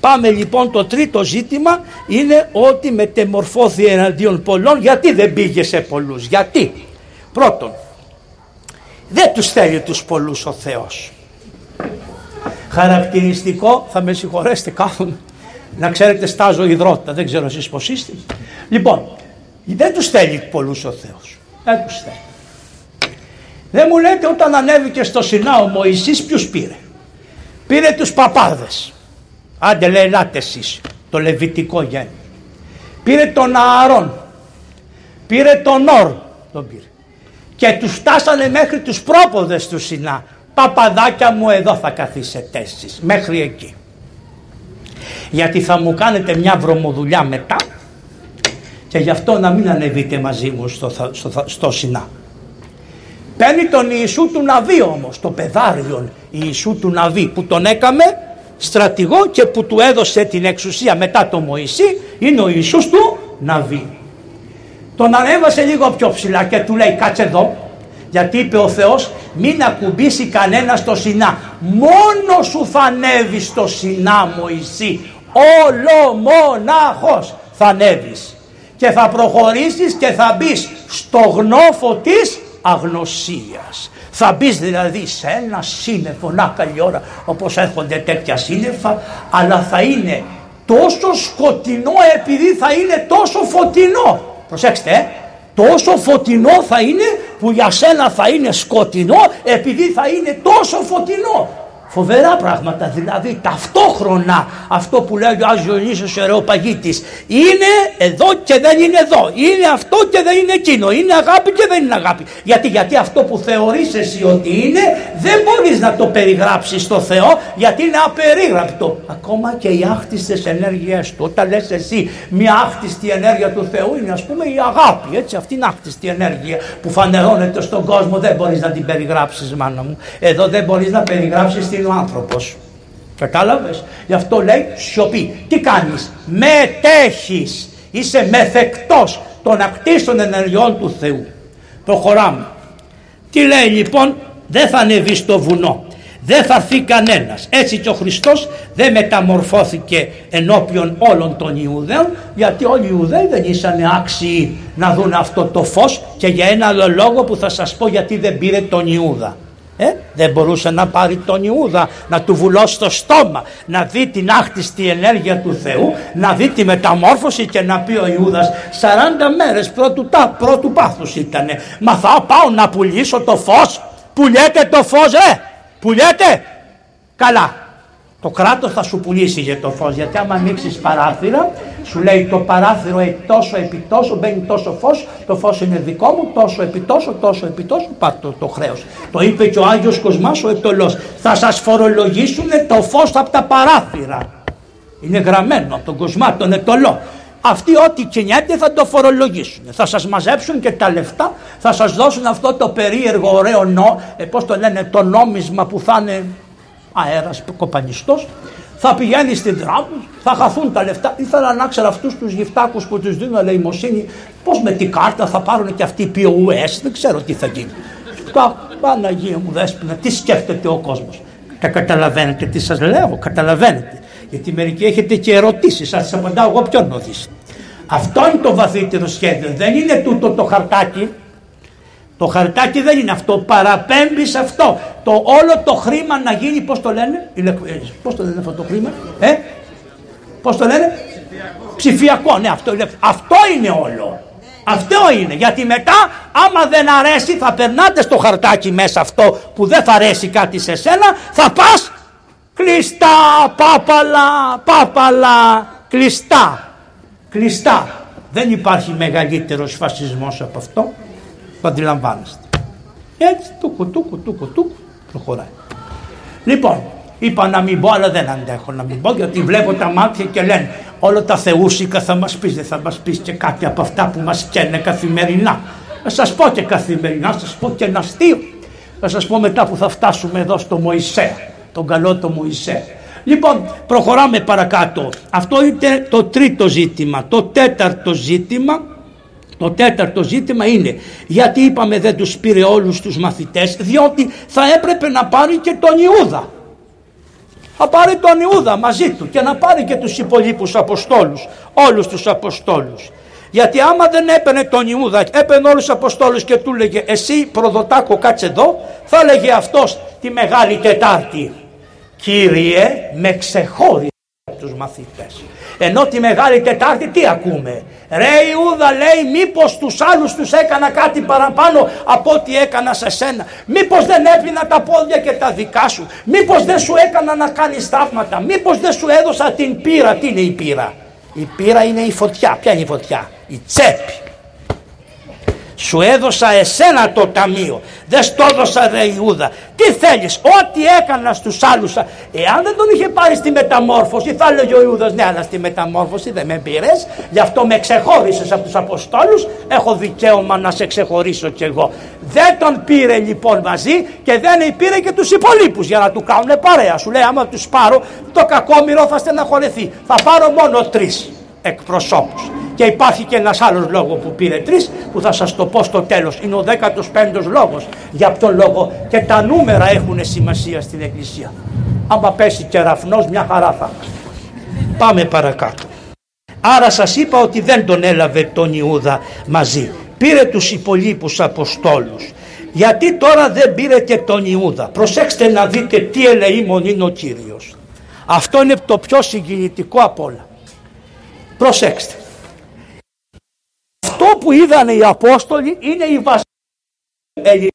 Πάμε λοιπόν το τρίτο ζήτημα είναι ότι μετεμορφώθη εναντίον πολλών. Γιατί δεν πήγε σε πολλούς. Γιατί; Πρώτον. Δεν τους θέλει τους πολλούς ο Θεός. Χαρακτηριστικό θα με συγχωρέσετε κάθομαι να ξέρετε στάζω υδρότα δεν ξέρω εσείς πως είστε. Λοιπόν δεν τους θέλει πολλούς ο Θεός. Δεν τους θέλει. Δεν μου λέτε όταν ανέβηκε στο Σινά ο Μωυσής ποιους πήρε. Πήρε τους παπάδες. Άντε λέει ελάτε εσείς, το λεβιτικό γέννη. Πήρε τον Ααρών. Πήρε τον Όρ. Τον πήρε. Και τους φτάσανε μέχρι τους πρόποδες του Σινά. Παπαδάκια μου εδώ θα καθίσετε εσείς. Μέχρι εκεί. Γιατί θα μου κάνετε μια βρωμοδουλειά μετά και γι' αυτό να μην ανεβείτε μαζί μου στο, στο, στο Σινά. Παίρνει τον Ιησού του Ναβί όμως, το παιδάριον Ιησού του Ναβί που τον έκαμε στρατηγό και που του έδωσε την εξουσία μετά το Μωυσή είναι ο Ιησούς του Ναβί. Τον ανέβασε λίγο πιο ψηλά και του λέει κάτσε εδώ γιατί είπε ο Θεός μην ακουμπήσει κανένα στο Σινά. Μόνος σου θα ανέβεις στο Σινά Μωυσή. Όλο μονάχος θα ανέβεις και θα προχωρήσεις και θα μπεις στο γνώφο της αγνωσίας. Θα μπεις δηλαδή σε ένα σύννεφο, να καλή ώρα όπως έρχονται τέτοια σύννεφα, αλλά θα είναι τόσο σκοτεινό επειδή θα είναι τόσο φωτεινό. Προσέξτε, ε, τόσο φωτεινό θα είναι που για σένα θα είναι σκοτεινό επειδή θα είναι τόσο φωτεινό. Φοβερά πράγματα, δηλαδή ταυτόχρονα αυτό που λέει ο Άγιος Διονύσιος Ερεοπαγίτης είναι εδώ και δεν είναι εδώ, είναι αυτό και δεν είναι εκείνο, είναι αγάπη και δεν είναι αγάπη. Γιατί, γιατί αυτό που θεωρείς εσύ ότι είναι δεν μπορείς να το περιγράψεις στο Θεό γιατί είναι απερίγραπτο. Ακόμα και οι άχτιστες ενέργειές του, όταν λες εσύ μια άχτιστη ενέργεια του Θεού είναι ας πούμε η αγάπη, έτσι αυτή είναι άχτιστη ενέργεια που φανερώνεται στον κόσμο, δεν μπορείς να την περιγράψεις μάνα μου. Εδώ δεν μπορείς να περιγράψεις την είναι ο άνθρωπος. Κατάλαβες; Γι' αυτό λέει σιωπή. Τι κάνεις; Μετέχεις. Είσαι μεθεκτός των ακτήσεων ενεργειών του Θεού. Προχωράμε. Τι λέει λοιπόν; Δεν θα ανεβείς στο βουνό. Δεν θα έρθει κανένας. Έτσι και ο Χριστός δεν μεταμορφώθηκε ενώπιον όλων των Ιουδαίων γιατί όλοι οι Ιουδαίοι δεν ήσαν άξιοι να δουν αυτό το φως και για ένα άλλο λόγο που θα σας πω γιατί δεν πήρε τον Ιούδα. Ε, δεν μπορούσε να πάρει τον Ιούδα, να του βουλώσει το στόμα, να δει την άχτιστη ενέργεια του Θεού, να δει τη μεταμόρφωση και να πει ο Ιούδας 40 μέρες πρώτου, τα, πρώτου πάθους ήτανε. Μα θα πάω να πουλήσω το φως, πουλιέται το φως ρε, πουλιέται. Καλά, το κράτος θα σου πουλήσει για το φως γιατί άμα ανοίξεις παράθυρα σου λέει το παράθυρο έχει τόσο επί τόσο μπαίνει τόσο φως το φως είναι δικό μου τόσο επί τόσο τόσο επί τόσο πάρ το, το χρέος το είπε και ο Άγιος Κοσμάς ο Ετωλός θα σας φορολογήσουν το φως από τα παράθυρα είναι γραμμένο από τον Κοσμά τον Ετωλό. Αυτοί ό,τι κινιέται θα το φορολογήσουν. Θα σας μαζέψουν και τα λεφτά, θα σας δώσουν αυτό το περίεργο ωραίο νο, ε, πώς το λένε, το νόμισμα που θα είναι αέρας κοπανιστός θα πηγαίνει στην τράπεζα, θα χαθούν τα λεφτά. Ήθελα να ξέρω αυτούς τους γυφτάκους που τους δίνουν ελεημοσύνη, πώς με την κάρτα θα πάρουν και αυτοί POS, δεν ξέρω τι θα γίνει. Τα Παναγία μου δέσποινα, τι σκέφτεται ο κόσμος. Τα καταλαβαίνετε τι σας λέω, καταλαβαίνετε. Γιατί μερικοί έχετε και ερωτήσεις, σας απαντάω εγώ ποιον να Αυτό είναι το βαθύτερο σχέδιο. Δεν είναι τούτο το χαρτάκι το χαρτάκι δεν είναι αυτό, παραπέμπει σε αυτό. Το όλο το χρήμα να γίνει, πώς το λένε, ε, πώς το λένε αυτό το χρήμα, ε, πώς το λένε, ψηφιακό, ψηφιακό ναι αυτό είναι, αυτό είναι όλο. Αυτό είναι, γιατί μετά άμα δεν αρέσει θα περνάτε στο χαρτάκι μέσα αυτό που δεν θα αρέσει κάτι σε σένα, θα πας κλειστά, πάπαλα, πάπαλα, κλειστά, κλειστά. Δεν υπάρχει μεγαλύτερος φασισμός από αυτό. Το αντιλαμβάνεστε. Έτσι, τούκου, τούκου, τούκου, τούκου, προχωράει. Λοιπόν, είπα να μην πω, αλλά δεν αντέχω να μην πω, γιατί βλέπω τα μάτια και λένε όλα τα θεούσικα θα μας πεις, δεν θα μας πεις και κάτι από αυτά που μας καίνε καθημερινά. Θα σας πω και καθημερινά, θα σας πω και ένα αστείο. Θα σας πω μετά που θα φτάσουμε εδώ στο Μωυσέα, τον καλό το Μωυσέα. Λοιπόν, προχωράμε παρακάτω. Αυτό είναι το τρίτο ζήτημα. Το τέταρτο ζήτημα το τέταρτο ζήτημα είναι γιατί είπαμε δεν τους πήρε όλους τους μαθητές διότι θα έπρεπε να πάρει και τον Ιούδα. Θα πάρει τον Ιούδα μαζί του και να πάρει και τους υπολείπους Αποστόλους, όλους τους Αποστόλους. Γιατί άμα δεν έπαιρνε τον Ιούδα, έπαιρνε όλους τους Αποστόλους και του λέγε εσύ προδοτάκο κάτσε εδώ, θα έλεγε αυτός τη Μεγάλη Τετάρτη. Κύριε με ξεχώρισε τους μαθητές. Ενώ τη Μεγάλη Τετάρτη τι ακούμε; Ρε Ιούδα λέει μήπως τους άλλους τους έκανα κάτι παραπάνω από ό,τι έκανα σε σένα; Μήπως δεν έπινα τα πόδια και τα δικά σου; Μήπως δεν σου έκανα να κάνεις θαύματα; Μήπως δεν σου έδωσα την πύρα; Τι είναι η πύρα; Η πύρα είναι η φωτιά. Ποια είναι η φωτιά; Η τσέπη. Σου έδωσα εσένα το ταμείο. Δεν στο έδωσα ρε Ιούδα. Τι θέλεις. Ό,τι έκανα στους άλλους. Εάν δεν τον είχε πάρει στη μεταμόρφωση θα έλεγε ο Ιούδας ναι αλλά στη μεταμόρφωση δεν με πήρες. Γι' αυτό με ξεχώρισες από τους Αποστόλους. Έχω δικαίωμα να σε ξεχωρίσω κι εγώ. Δεν τον πήρε λοιπόν μαζί και δεν πήρε και τους υπολείπους για να του κάνουν παρέα. Σου λέει άμα τους πάρω το κακόμοιρο θα στεναχωρεθεί. Θα πάρω μόνο τρεις εκπροσώπους. Και υπάρχει και ένας άλλος λόγος που πήρε τρεις που θα σας το πω στο τέλος. Είναι ο 15ος λόγος. Για ποιο λόγο; Και τα νούμερα έχουν σημασία στην Εκκλησία. Άμα πέσει κεραφνός μια χαρά θα Πάμε παρακάτω. Άρα σας είπα ότι δεν τον έλαβε τον Ιούδα μαζί. Πήρε τους υπολείπους Αποστόλους. Γιατί τώρα δεν πήρε και τον Ιούδα; Προσέξτε να δείτε τι ελεήμον είναι ο Κύριος. Αυτό είναι το πιο συγκινητικό από όλα. Προσέξτε. Αυτό που είδαν οι Απόστολοι είναι η βασιλεία.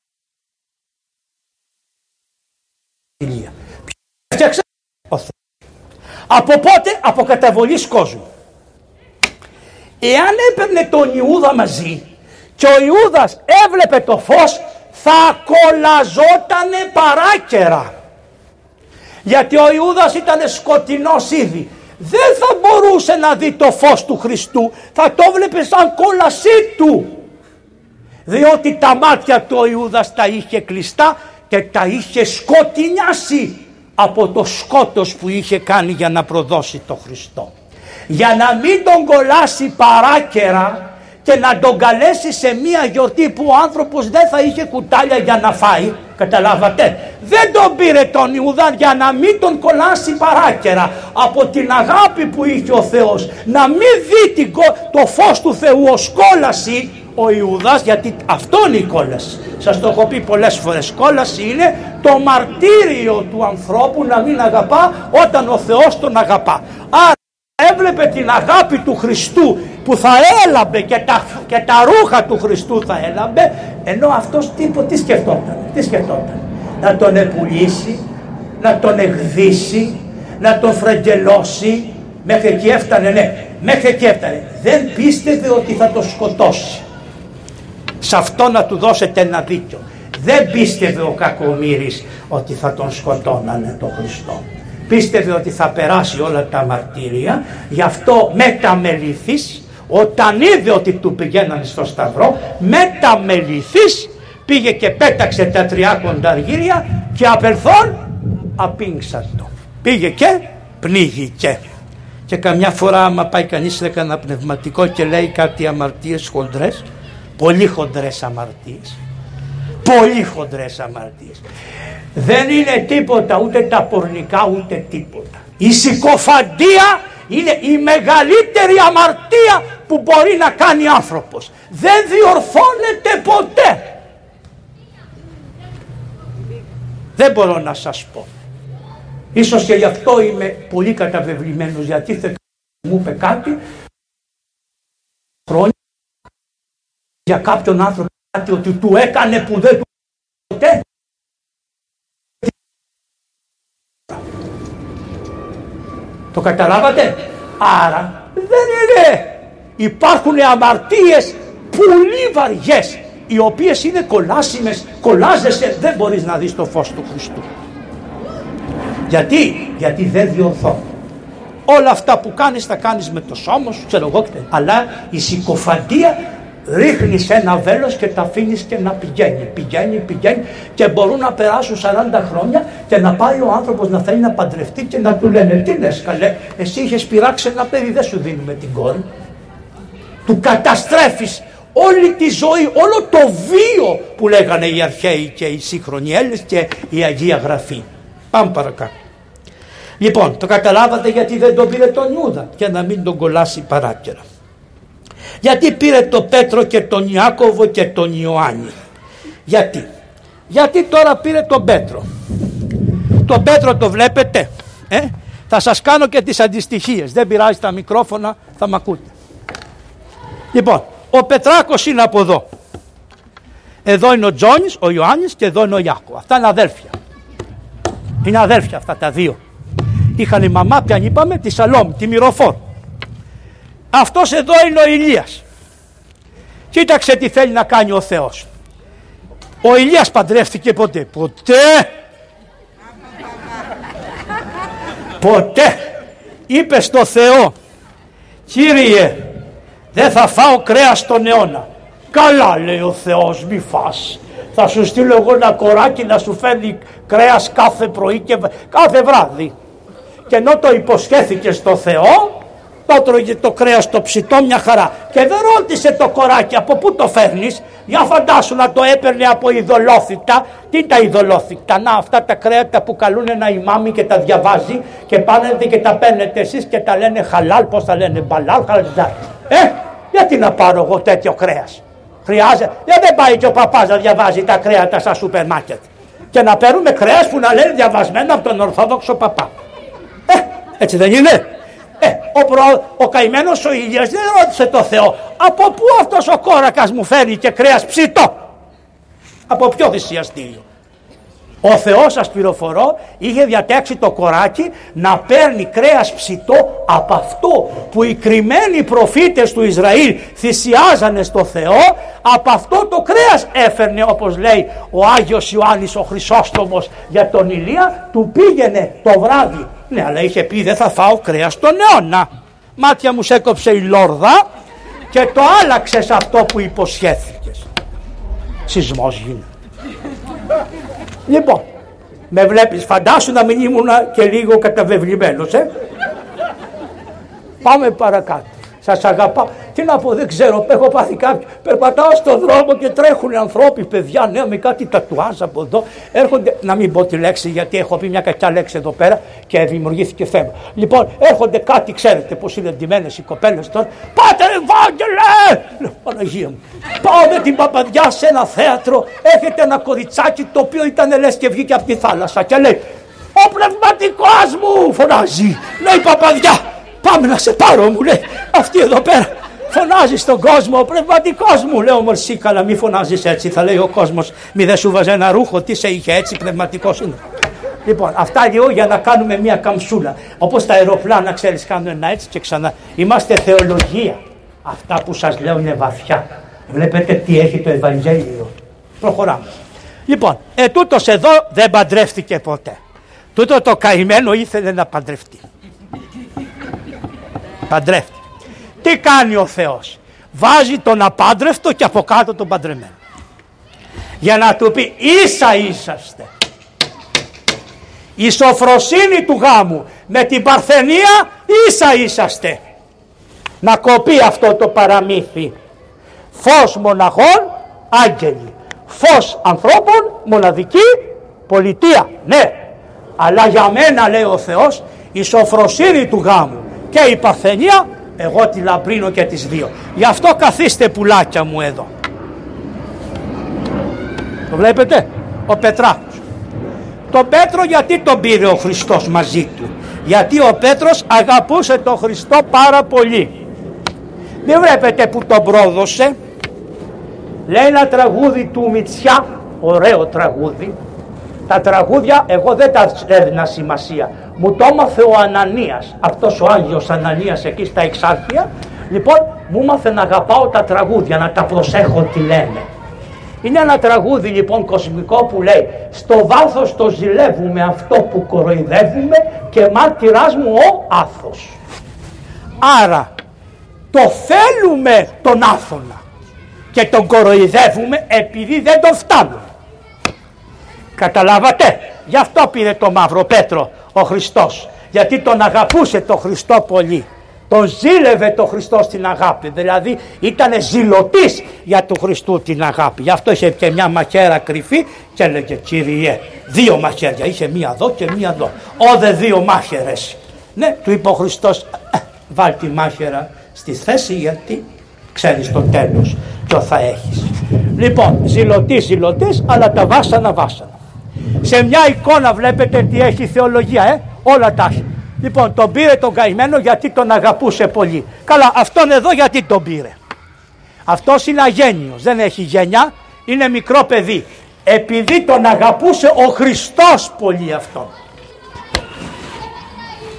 Φτιάξε Από πότε, από καταβολής κόσμου. Εάν έπαιρνε τον Ιούδα μαζί και ο Ιούδας έβλεπε το φως θα κολαζότανε παράκερα. Γιατί ο Ιούδας ήταν σκοτεινός ήδη δεν θα μπορούσε να δει το φως του Χριστού, θα το βλέπει σαν κόλασή του. Διότι τα μάτια του ο Ιούδας τα είχε κλειστά και τα είχε σκοτεινιάσει από το σκότος που είχε κάνει για να προδώσει το Χριστό. Για να μην τον κολλάσει παράκερα και να τον καλέσει σε μία γιορτή που ο άνθρωπος δεν θα είχε κουτάλια για να φάει. Καταλάβατε. Δεν τον πήρε τον Ιουδά για να μην τον κολλάσει παράκερα από την αγάπη που είχε ο Θεός. Να μην δει το φως του Θεού ως κόλαση ο Ιουδάς γιατί αυτό είναι η κόλαση. Σας το έχω πει πολλές φορές. Κόλαση είναι το μαρτύριο του ανθρώπου να μην αγαπά όταν ο Θεός τον αγαπά. Άρα έβλεπε την αγάπη του Χριστού που θα έλαμπε και τα, και τα ρούχα του Χριστού θα έλαμπε ενώ αυτός τίπο, τι σκεφτόταν, τι σκεφτόταν; Να τον επουλήσει, να τον εκδίσει, να τον φραγγελώσει μέχρι εκεί έφτανε ναι, μέχρι εκεί έφτανε. Δεν πίστευε ότι θα τον σκοτώσει. Σε αυτό να του δώσετε ένα δίκιο. Δεν πίστευε ο κακομύρης ότι θα τον σκοτώνανε τον Χριστό πίστευε ότι θα περάσει όλα τα μαρτύρια, γι' αυτό μεταμεληθείς, όταν είδε ότι του πηγαίνανε στο σταυρό, μεταμεληθείς, πήγε και πέταξε τα τριάκοντα αργύρια και απελθόν απίνξαν το. Πήγε και πνίγηκε. Και καμιά φορά άμα πάει κανείς σε κανένα πνευματικό και λέει κάτι αμαρτίες χοντρές, πολύ χοντρές αμαρτίες, πολύ χοντρές αμαρτίες δεν είναι τίποτα ούτε τα πορνικά ούτε τίποτα. Η συκοφαντία είναι η μεγαλύτερη αμαρτία που μπορεί να κάνει άνθρωπος. Δεν διορθώνεται ποτέ. Δεν μπορώ να σας πω. Ίσως και γι' αυτό είμαι πολύ καταβεβλημένος γιατί θα μου είπε κάτι χρόνια για κάποιον άνθρωπο κάτι ότι του έκανε που δεν του ποτέ Το καταλάβατε; Άρα δεν είναι. Υπάρχουν αμαρτίες πολύ βαριές οι οποίες είναι κολλάσιμες, κολλάζεσαι, δεν μπορείς να δεις το φως του Χριστού. Γιατί, γιατί δεν διορθώ. Όλα αυτά που κάνεις θα κάνεις με το σώμα σου, ξέρω εγώ, αλλά η συκοφαντία ρίχνεις ένα βέλος και τα αφήνεις και να πηγαίνει, πηγαίνει, πηγαίνει και μπορούν να περάσουν 40 χρόνια και να πάει ο άνθρωπος να θέλει να παντρευτεί και να του λένε τι λες καλέ, εσύ είχες πειράξει ένα παιδί, δεν σου δίνουμε την κόρη. Του καταστρέφεις όλη τη ζωή, όλο το βίο που λέγανε οι αρχαίοι και οι σύγχρονοι Έλληνες και η Αγία Γραφή. Πάμε παρακάτω. Λοιπόν, το καταλάβατε γιατί δεν τον πήρε τον Ιούδα και να μην τον κολλάσει παράκαιρα. Γιατί πήρε τον Πέτρο και τον Ιάκωβο και τον Ιωάννη; Γιατί; Γιατί τώρα πήρε τον Πέτρο; Τον Πέτρο το βλέπετε. Ε; Θα σας κάνω και τις αντιστοιχίες. Δεν πειράζει τα μικρόφωνα, θα μ' ακούτε. Λοιπόν, ο Πετράκος είναι από εδώ. Εδώ είναι ο Τζόνης, ο Ιωάννης και εδώ είναι ο Ιάκω. Αυτά είναι αδέλφια. Είναι αδέλφια αυτά τα δύο. Είχαν η μαμά, ποιαν είπαμε, τη Σαλόμ, τη Μυροφόρ. Αυτός εδώ είναι ο Ηλίας. Κοίταξε τι θέλει να κάνει ο Θεός. Ο Ηλίας παντρεύτηκε ποτέ. Ποτέ. ποτέ. Είπες στο Θεό. Κύριε δεν θα φάω κρέας στον αιώνα. Καλά λέει ο Θεός μη φας. Θα σου στείλω εγώ ένα κοράκι να σου φέρνει κρέας κάθε πρωί και κάθε βράδυ. Και ενώ το υποσχέθηκες στο Θεό, το τρώγε το κρέας το ψητό μια χαρά. Και δεν ρώτησε το κοράκι από πού το φέρνεις. Για φαντάσου να το έπαιρνε από ειδωλόθηκτα. Τι τα ειδωλόθηκτα. Να αυτά τα κρέατα που καλούν ένα ημάμι και τα διαβάζει και πάνε και τα παίρνετε εσείς και τα λένε χαλάλ. Πώς τα λένε μπαλάλ χαλάλ. Ε, γιατί να πάρω εγώ τέτοιο κρέας; Χρειάζεται. Δεν πάει και ο παπάς να διαβάζει τα κρέατα στα σούπερ μάρκετ. Και να παίρνουμε κρέας που να λένε διαβασμένο από τον Ορθόδοξο παπά. Ε, έτσι δεν είναι; Ε, ο, προ, ο καημένος ο Ηλίας δεν ρώτησε το Θεό από πού αυτός ο κόρακας μου φέρνει και κρέας ψητό; Από ποιο θυσιαστήριο; Ο Θεός σας πληροφορώ είχε διατέξει το κοράκι να παίρνει κρέας ψητό από αυτό που οι κρυμμένοι προφήτες του Ισραήλ θυσιάζανε στο Θεό από αυτό το κρέας έφερνε όπως λέει ο Άγιος Ιωάννης ο Χρυσόστομος για τον Ηλία του πήγαινε το βράδυ ναι αλλά είχε πει δεν θα φάω κρέας τον αιώνα μάτια μου σέκοψε η λόρδα και το άλλαξες αυτό που υποσχέθηκες σεισμός γίνεται Λοιπόν, με βλέπεις φαντάσου να μην ήμουν και λίγο καταβεβλημένος, ε. Πάμε παρακάτω. Σας αγαπάω. Τι να πω, δεν ξέρω. Έχω πάθει κάποιο. Περπατάω στον δρόμο και τρέχουν ανθρώποι, παιδιά νέα με κάτι τατουάζ από εδώ. Έρχονται. Να μην πω τη λέξη, γιατί έχω πει μια κακιά λέξη εδώ πέρα και δημιουργήθηκε θέμα. Λοιπόν, έρχονται κάτι, ξέρετε πώς είναι ντυμένες οι κοπέλες τώρα. Πάτε, Ευάγγελε! Παναγία μου. Πάω με την παπαδιά σε ένα θέατρο. Έχετε ένα κοριτσάκι το οποίο ήταν λες και βγήκε από τη θάλασσα και λέει Ο πνευματικός μου φωνάζει. Λέει παπαδιά, Πάμε να σε πάρω μου λέει αυτή εδώ πέρα. Φωνάζεις στον κόσμο, ο πνευματικός μου. Λέω Μορσίκαλα, μη φωνάζεις έτσι. Θα λέει ο κόσμος, μη δεν σου βάζει ένα ρούχο, τι σε είχε έτσι, πνευματικό είναι. Λοιπόν, αυτά λίγο για να κάνουμε μια καμψούλα. Όπως τα αεροπλάνα, ξέρεις, κάνουν ένα έτσι και ξανά. Είμαστε θεολογία. Αυτά που σας λέω είναι βαθιά. Βλέπετε τι έχει το Ευαγγέλιο. Προχωράμε. Λοιπόν, ε, εδώ δεν παντρεύτηκε ποτέ. Τούτο το καημένο ήθελε να παντρευτεί. Παντρεύτηκε. Τι κάνει ο Θεός; Βάζει τον απάντρευτο και από κάτω τον παντρεμένο. Για να του πει ίσα είσαστε. Η σοφροσύνη του γάμου με την παρθενία ίσα είσαστε. Να κοπεί αυτό το παραμύθι. Φως μοναχών, άγγελοι. Φως ανθρώπων, μοναδική πολιτεία. Ναι. Αλλά για μένα λέει ο Θεός η σοφροσύνη του γάμου και η Παρθενία εγώ τη λαμπρίνω και τις δύο. Γι' αυτό καθίστε πουλάκια μου εδώ. Το βλέπετε; Ο Πετράκος. Τον Πέτρο γιατί τον πήρε ο Χριστός μαζί του; Γιατί ο Πέτρος αγαπούσε τον Χριστό πάρα πολύ. Δεν βλέπετε που τον πρόδωσε; Λέει ένα τραγούδι του Μητσιά. Ωραίο τραγούδι. Τα τραγούδια εγώ δεν τα έδινα σημασία. Μου το έμαθε ο Ανανίας, αυτός ο Άγιος Ανανίας εκεί στα Εξάρχεια. Λοιπόν, μου έμαθε να αγαπάω τα τραγούδια, να τα προσέχω τι λένε. Είναι ένα τραγούδι λοιπόν κοσμικό που λέει «Στο βάθος το ζηλεύουμε αυτό που κοροϊδεύουμε και μάρτυράς μου ο άθος». Άρα το θέλουμε τον άθωνα και τον κοροϊδεύουμε επειδή δεν τον φτάνουμε. Καταλάβατε; Γι' αυτό πήρε το μαύρο Πέτρο ο Χριστός. Γιατί τον αγαπούσε το Χριστό πολύ. Τον ζήλευε το Χριστό στην αγάπη. Δηλαδή ήταν ζηλωτής για του Χριστού την αγάπη. Γι' αυτό είχε και μια μαχαίρα κρυφή και έλεγε Κύριε δύο μαχαίρια. Είχε μία εδώ και μία εδώ. Όδε δύο μάχαιρες. Ναι του είπε ο Χριστός «Ε, βάλει τη μάχαιρα στη θέση γιατί ξέρεις το τέλος ποιο θα έχεις. Λοιπόν ζηλωτής ζηλωτής αλλά τα βάσανα βάσανα. Σε μια εικόνα βλέπετε τι έχει η θεολογία, ε; όλα τα έχει. Λοιπόν, τον πήρε τον καημένο γιατί τον αγαπούσε πολύ. Καλά, αυτόν εδώ γιατί τον πήρε. Αυτός είναι αγένιος, δεν έχει γενιά, είναι μικρό παιδί. Επειδή τον αγαπούσε ο Χριστός πολύ αυτόν.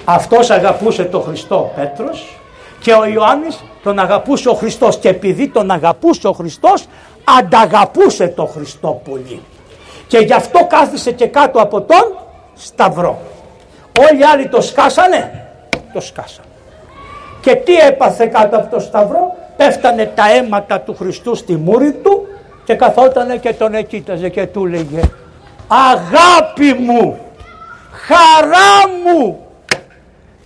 Αυτός αγαπούσε τον Χριστό Πέτρος και ο Ιωάννης τον αγαπούσε ο Χριστός και επειδή τον αγαπούσε ο Χριστός ανταγαπούσε τον Χριστό πολύ. Και γι' αυτό κάθισε και κάτω από τον Σταυρό. Όλοι οι άλλοι το σκάσανε, το σκάσανε. Και τι έπαθε κάτω από το Σταυρό, πέφτανε τα αίματα του Χριστού στη μούρη του και καθότανε και τον εκείταζε και του λέγε αγάπη μου, χαρά μου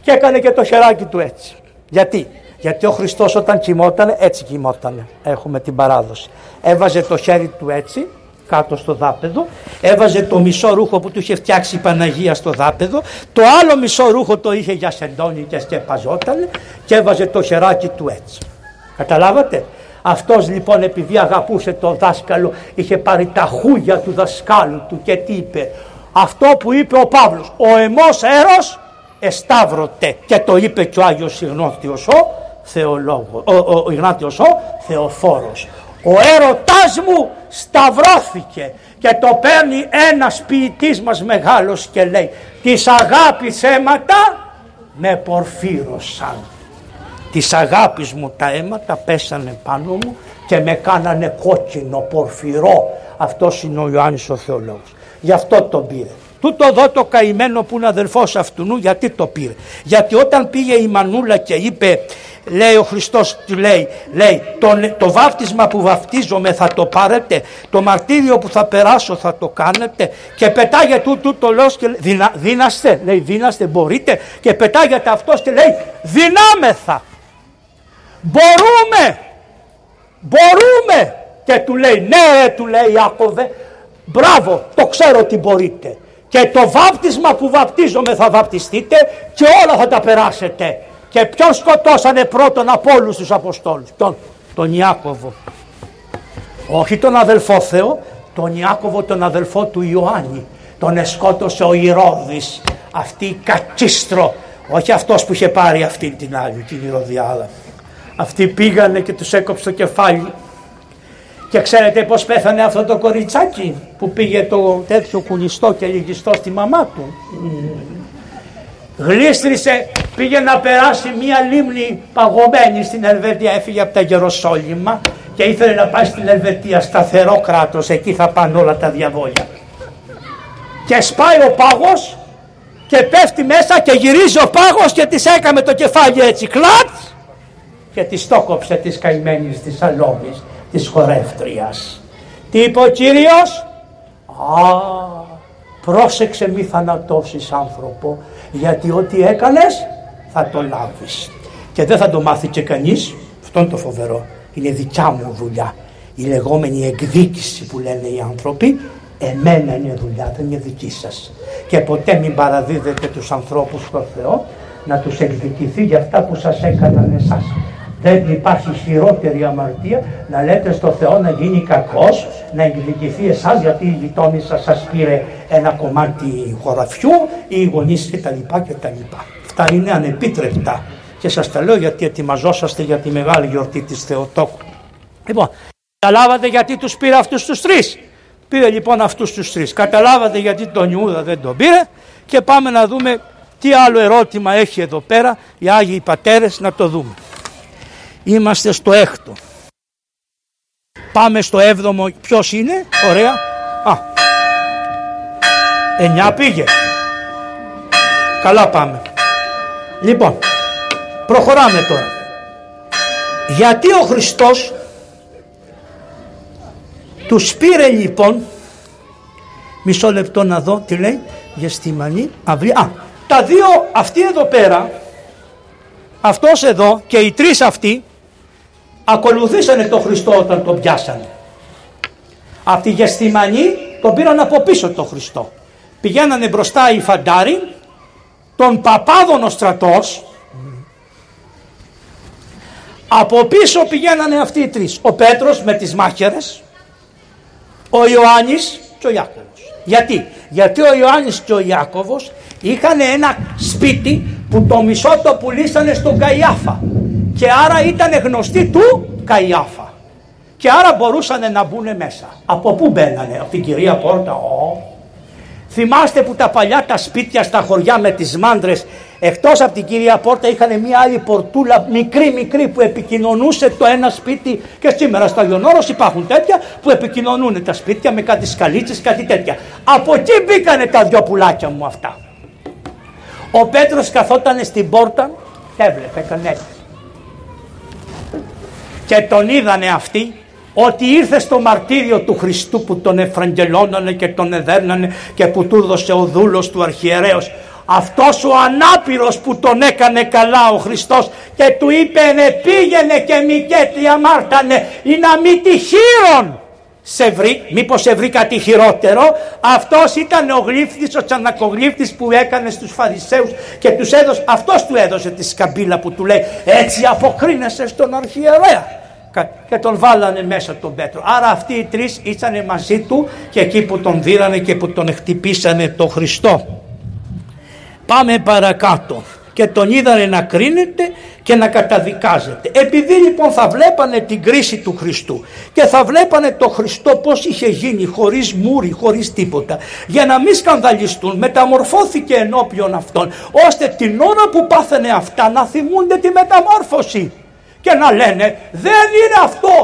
και έκανε και το χεράκι του έτσι. Γιατί, γιατί ο Χριστός όταν κοιμόταν έτσι κοιμόταν, έχουμε την παράδοση. Έβαζε το χέρι του έτσι κάτω στο δάπεδο, έβαζε το μισό ρούχο που του είχε φτιάξει η Παναγία στο δάπεδο, το άλλο μισό ρούχο το είχε για σεντόνι και σκεπαζόταν και έβαζε το χεράκι του έτσι. Καταλάβατε; Αυτός λοιπόν επειδή αγαπούσε το δάσκαλο είχε πάρει τα χούγια του δασκάλου του και τι είπε; Αυτό που είπε ο Παύλος, ο εμός έρος εσταύρωτε και το είπε και ο Άγιος Ιγνώτιος ο Θεολόγος, ο, ο, ο ο Θεοφόρος. Ο έρωτάς μου σταυρώθηκε και το παίρνει ένας ποιητής μας μεγάλος και λέει «Της αγάπης αίματα με πορφύρωσαν». Της αγάπης μου τα αίματα πέσανε πάνω μου και με κάνανε κόκκινο, πορφυρό. Αυτός είναι ο Ιωάννης ο Θεολόγος. Γι' αυτό τον πήρε. Τούτο εδώ το καημένο που είναι αδελφός αυτού γιατί το πήρε. Γιατί όταν πήγε η Μανούλα και είπε λέει ο Χριστός του λέει, λέει το, το βάφτισμα που βαφτίζομαι θα το πάρετε, το μαρτύριο που θα περάσω θα το κάνετε και πετάγεται τούτο το λόγο και λέει δύναστε, λέει δύναστε μπορείτε και πετάγεται αυτός και λέει δυνάμεθα, μπορούμε, μπορούμε και του λέει ναι του λέει Ιάκωβε μπράβο το ξέρω ότι μπορείτε και το βάπτισμα που βαπτίζομαι θα βαπτιστείτε και όλα θα τα περάσετε και ποιον σκοτώσανε πρώτον από όλους τους Αποστόλους; Τον, τον Ιάκωβο. Όχι τον αδελφό Θεό, τον Ιάκωβο τον αδελφό του Ιωάννη. Τον εσκότωσε ο Ηρώδης. Αυτή η κατσίστρο. Όχι αυτός που είχε πάρει αυτή την άλλη, την Ηρωδιάδα. Αυτοί πήγανε και τους έκοψε το κεφάλι. Και ξέρετε πώς πέθανε αυτό το κοριτσάκι που πήγε το τέτοιο κουνιστό και λυγιστό στη μαμά του; Γλίστρισε, πήγε να περάσει μία λίμνη παγωμένη στην Ελβετία, έφυγε από τα Γεροσόλυμα και ήθελε να πάει στην Ελβετία, σταθερό κράτος, εκεί θα πάνε όλα τα διαβόλια. Και σπάει ο πάγος και πέφτει μέσα και γυρίζει ο πάγος και της έκαμε το κεφάλι έτσι κλατς και της στόκοψε της καημένης της Σαλόμης, της χορεύτριας. Τι είπε ο Κύριος, α, πρόσεξε μη θανατώσεις άνθρωπο, γιατί ό,τι έκανες θα το λάβεις. Και δεν θα το μάθει και κανείς, αυτό είναι το φοβερό, είναι δικιά μου δουλειά. Η λεγόμενη εκδίκηση που λένε οι άνθρωποι, εμένα είναι δουλειά, δεν είναι δική σας. Και ποτέ μην παραδίδετε τους ανθρώπους στο Θεό να τους εκδικηθεί για αυτά που σας έκαναν εσάς. Δεν υπάρχει χειρότερη αμαρτία να λέτε στο Θεό να γίνει κακός, να εκδικηθεί εσάς γιατί η γειτόνισσα σας πήρε ένα κομμάτι χωραφιού ή οι γονείς κτλ. κτλ. Αυτά είναι ανεπίτρεπτα και σας τα λέω γιατί ετοιμαζόσαστε για τη μεγάλη γιορτή της Θεοτόκου. Λοιπόν, καταλάβατε γιατί τους πήρε αυτούς τους τρεις. Πήρε λοιπόν αυτούς τους τρεις. Καταλάβατε γιατί τον Ιούδα δεν τον πήρε και πάμε να δούμε τι άλλο ερώτημα έχει εδώ πέρα οι Άγιοι Πατέρες να το δούμε. Είμαστε στο έκτο. Πάμε στο έβδομο. Ποιος είναι; Ωραία. Α. Εννιά πήγε. Καλά πάμε. Λοιπόν. Προχωράμε τώρα. Γιατί ο Χριστός τους πήρε λοιπόν μισό λεπτό να δω τι λέει γεστημανή αυλή. Α, τα δύο αυτοί εδώ πέρα αυτός εδώ και οι τρεις αυτοί ακολουθήσανε τον Χριστό όταν τον πιάσανε. Από τη Γεστημανή τον πήραν από πίσω τον Χριστό. Πηγαίνανε μπροστά οι φαντάροι, τον παπάδων ο στρατός, από πίσω πηγαίνανε αυτοί οι τρεις. Ο Πέτρος με τις μάχαιρες, ο Ιωάννης και ο Ιάκωβος. Γιατί, γιατί ο Ιωάννης και ο Ιάκωβος είχαν ένα σπίτι που το μισό το πουλήσανε στον Καϊάφα και άρα ήταν γνωστοί του Καϊάφα και άρα μπορούσαν να μπουν μέσα. Από πού μπαίνανε, από την κυρία Πόρτα, ο. Θυμάστε που τα παλιά τα σπίτια στα χωριά με τις μάντρες εκτός από την κυρία Πόρτα είχαν μια άλλη πορτούλα μικρή μικρή που επικοινωνούσε το ένα σπίτι και σήμερα στα Λιονόρος υπάρχουν τέτοια που επικοινωνούν τα σπίτια με κάτι σκαλίτσες κάτι τέτοια. Από εκεί μπήκανε τα δυο πουλάκια μου αυτά. Ο Πέτρος καθόταν στην πόρτα και έβλεπε, έκανε Και τον είδανε αυτοί ότι ήρθε στο μαρτύριο του Χριστού που τον εφραγγελώνανε και τον εδέρνανε και που του έδωσε ο δούλος του αρχιερέως. Αυτός ο ανάπηρος που τον έκανε καλά ο Χριστός και του είπε ναι πήγαινε και μικέτη αμάρτανε ή να μη τυχείρον σε βρει, μήπως σε βρει κάτι χειρότερο. Αυτός ήταν ο γλύφτης, ο τσανακογλύφτης που έκανε στους Φαρισαίους και τους έδωσε, αυτός του έδωσε τη σκαμπίλα που του λέει έτσι αποκρίνεσαι στον αρχιερέα και τον βάλανε μέσα τον Πέτρο. Άρα αυτοί οι τρεις ήσανε μαζί του και εκεί που τον δίρανε και που τον χτυπήσανε το Χριστό. Πάμε παρακάτω και τον είδανε να κρίνεται και να καταδικάζεται. Επειδή λοιπόν θα βλέπανε την κρίση του Χριστού και θα βλέπανε το Χριστό πως είχε γίνει χωρίς μούρι, χωρίς τίποτα για να μην σκανδαλιστούν μεταμορφώθηκε ενώπιον αυτών ώστε την ώρα που πάθαινε αυτά να θυμούνται τη μεταμόρφωση και να λένε δεν είναι αυτό.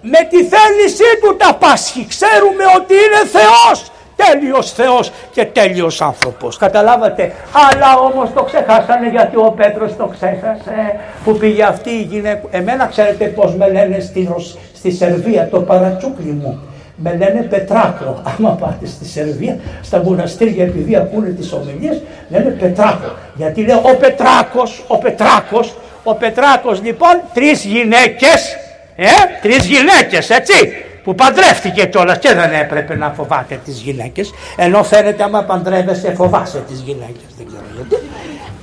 Με τη θέλησή του τα πάσχει. Ξέρουμε ότι είναι Θεός. Τέλειος Θεός και τέλειος άνθρωπος καταλάβατε. Αλλά όμως το ξεχάσανε γιατί ο Πέτρος το ξέχασε. Που πήγε αυτή η γυναίκα. Εμένα ξέρετε πως με λένε στη, στη Σερβία το παρατσούκλι μου. Με λένε Πετράκο. Άμα πάτε στη Σερβία, στα μοναστήρια, επειδή ακούνε τις ομιλίες, λένε Πετράκο. Γιατί λέει ο Πετράκος, ο Πετράκος, ο Πετράκος λοιπόν τρεις γυναίκες, ε, τρεις γυναίκες έτσι, που παντρεύτηκε κιόλας και δεν έπρεπε να φοβάται τις γυναίκες, ενώ φαίνεται άμα παντρεύεσαι φοβάσαι τις γυναίκες, δεν ξέρω γιατί.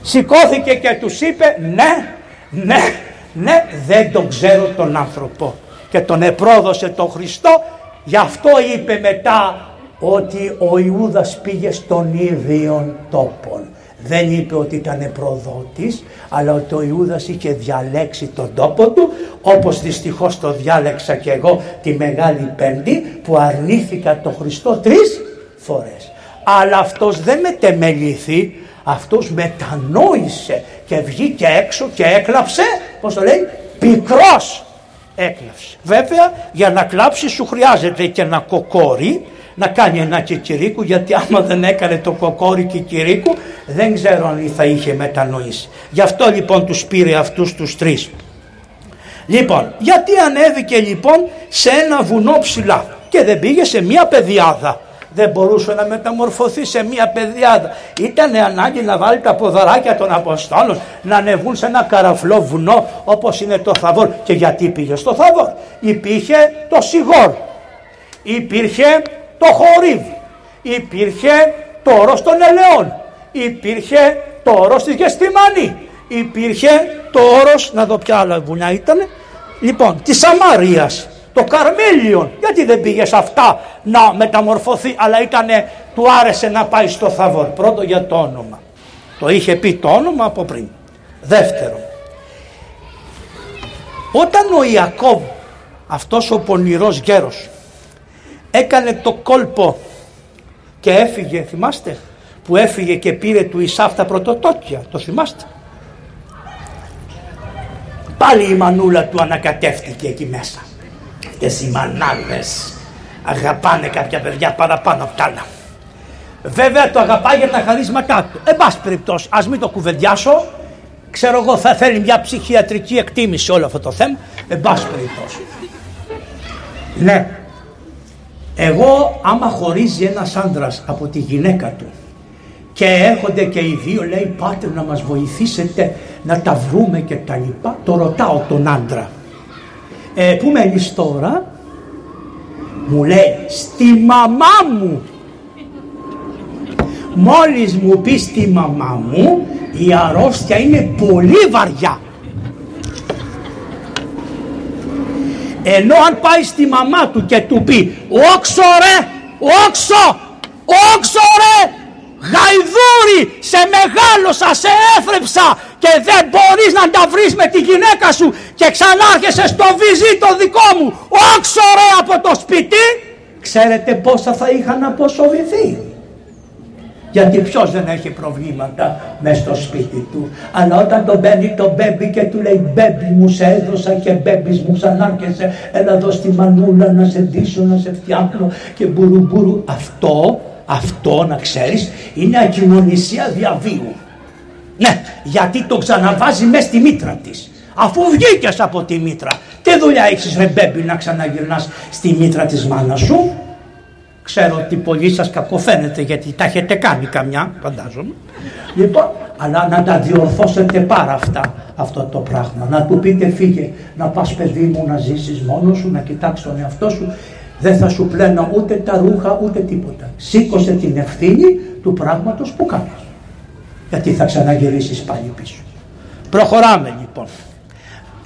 Σηκώθηκε και τους είπε ναι, ναι, ναι, δεν τον ξέρω τον άνθρωπο και τον επρόδωσε τον Χριστό, γι' αυτό είπε μετά ότι ο Ιούδας πήγε στον ίδιο τόπον. Δεν είπε ότι ήταν προδότης, αλλά ότι ο Ιούδας είχε διαλέξει τον τόπο του, όπως δυστυχώς το διάλεξα και εγώ τη Μεγάλη Πέμπτη, που αρνήθηκα το Χριστό τρεις φορές. Αλλά αυτός δεν μετεμελήθη, αυτός μετανόησε και βγήκε έξω και έκλαψε, πώς το λέει, πικρός έκλαψε. Βέβαια για να κλάψει σου χρειάζεται και ένα κοκόρι, να κάνει ένα κικυρίκου γιατί άμα δεν έκανε το κοκόρι κικυρίκου δεν ξέρω αν θα είχε μετανοήσει. Γι' αυτό λοιπόν τους πήρε αυτούς τους τρεις. Λοιπόν, γιατί ανέβηκε λοιπόν σε ένα βουνό ψηλά και δεν πήγε σε μια πεδιάδα; Δεν μπορούσε να μεταμορφωθεί σε μια πεδιάδα. Ήταν ανάγκη να βάλει τα ποδαράκια των Αποστόλων να ανεβούν σε ένα καραφλό βουνό όπως είναι το Θαβόρ. Και γιατί πήγε στο Θαβόρ; Υπήρχε το Σιγόρ. Υπήρχε το Χορίβ. Υπήρχε το όρος των ελαιών. Υπήρχε το όρος της Γεστημανή. Υπήρχε το όρος, να δω ποια άλλα βουνιά ήταν, λοιπόν, της Σαμαρίας, το Καρμέλιον. Γιατί δεν πήγε σε αυτά να μεταμορφωθεί, αλλά ήτανε, του άρεσε να πάει στο Θαβόρ. Πρώτο για το όνομα. Το είχε πει το όνομα από πριν. Δεύτερο. Όταν ο Ιακώβ, αυτός ο πονηρός γέρος, έκανε το κόλπο και έφυγε, θυμάστε, που έφυγε και πήρε του Ισάφ τα πρωτοτόκια, το θυμάστε; Πάλι η μανούλα του ανακατεύτηκε εκεί μέσα. Αυτές οι μανάδες αγαπάνε κάποια παιδιά παραπάνω από τα άλλα. Βέβαια το αγαπάει για τα χαρίσματά του. Εν πάση περιπτώσει, ας μην το κουβεντιάσω. Ξέρω εγώ θα θέλει μια ψυχιατρική εκτίμηση όλο αυτό το θέμα. Εν πάση περιπτώσει. Ναι, εγώ άμα χωρίζει ένας άντρας από τη γυναίκα του και έρχονται και οι δύο λέει πάτε να μας βοηθήσετε να τα βρούμε και τα λοιπά το ρωτάω τον άντρα. Ε, πού μένεις τώρα; Μου λέει στη μαμά μου μόλις μου πεις στη μαμά μου η αρρώστια είναι πολύ βαριά Ενώ αν πάει στη μαμά του και του πει «Όξο ρε! Όξο! Όξο ρε!» Γαϊδούρι, σε μεγάλωσα, σε έθρεψα και δεν μπορείς να τα βρεις με τη γυναίκα σου και ξανάρχεσαι στο βυζί το δικό μου, όξορε από το σπίτι, ξέρετε πόσα θα είχαν αποσοβηθεί; Γιατί ποιος δεν έχει προβλήματα μες στο σπίτι του. Αλλά όταν τον μπαίνει το μπέμπι και του λέει μπέμπι μου σε έδωσα και μπέμπις μου ξανάρχεσαι έλα εδώ στη μανούλα να σε ντύσω, να σε φτιάχνω και μπουρου Αυτό, αυτό να ξέρεις είναι ακοινωνισία διαβίου. Ναι, γιατί το ξαναβάζει μέσα στη μήτρα της. Αφού βγήκες από τη μήτρα, τι δουλειά έχεις ρε μπέμπι να ξαναγυρνάς στη μήτρα της μάνας σου; Ξέρω ότι πολλοί σας κακοφαίνεται γιατί τα έχετε κάνει καμιά, φαντάζομαι. Λοιπόν, αλλά να τα διορθώσετε πάρα αυτά, αυτό το πράγμα. Να του πείτε φύγε, να πας παιδί μου να ζήσεις μόνος σου, να κοιτάξεις τον εαυτό σου. Δεν θα σου πλένω ούτε τα ρούχα ούτε τίποτα. Σήκωσε την ευθύνη του πράγματος που κάνεις. Γιατί θα ξαναγυρίσεις πάλι πίσω. Προχωράμε λοιπόν.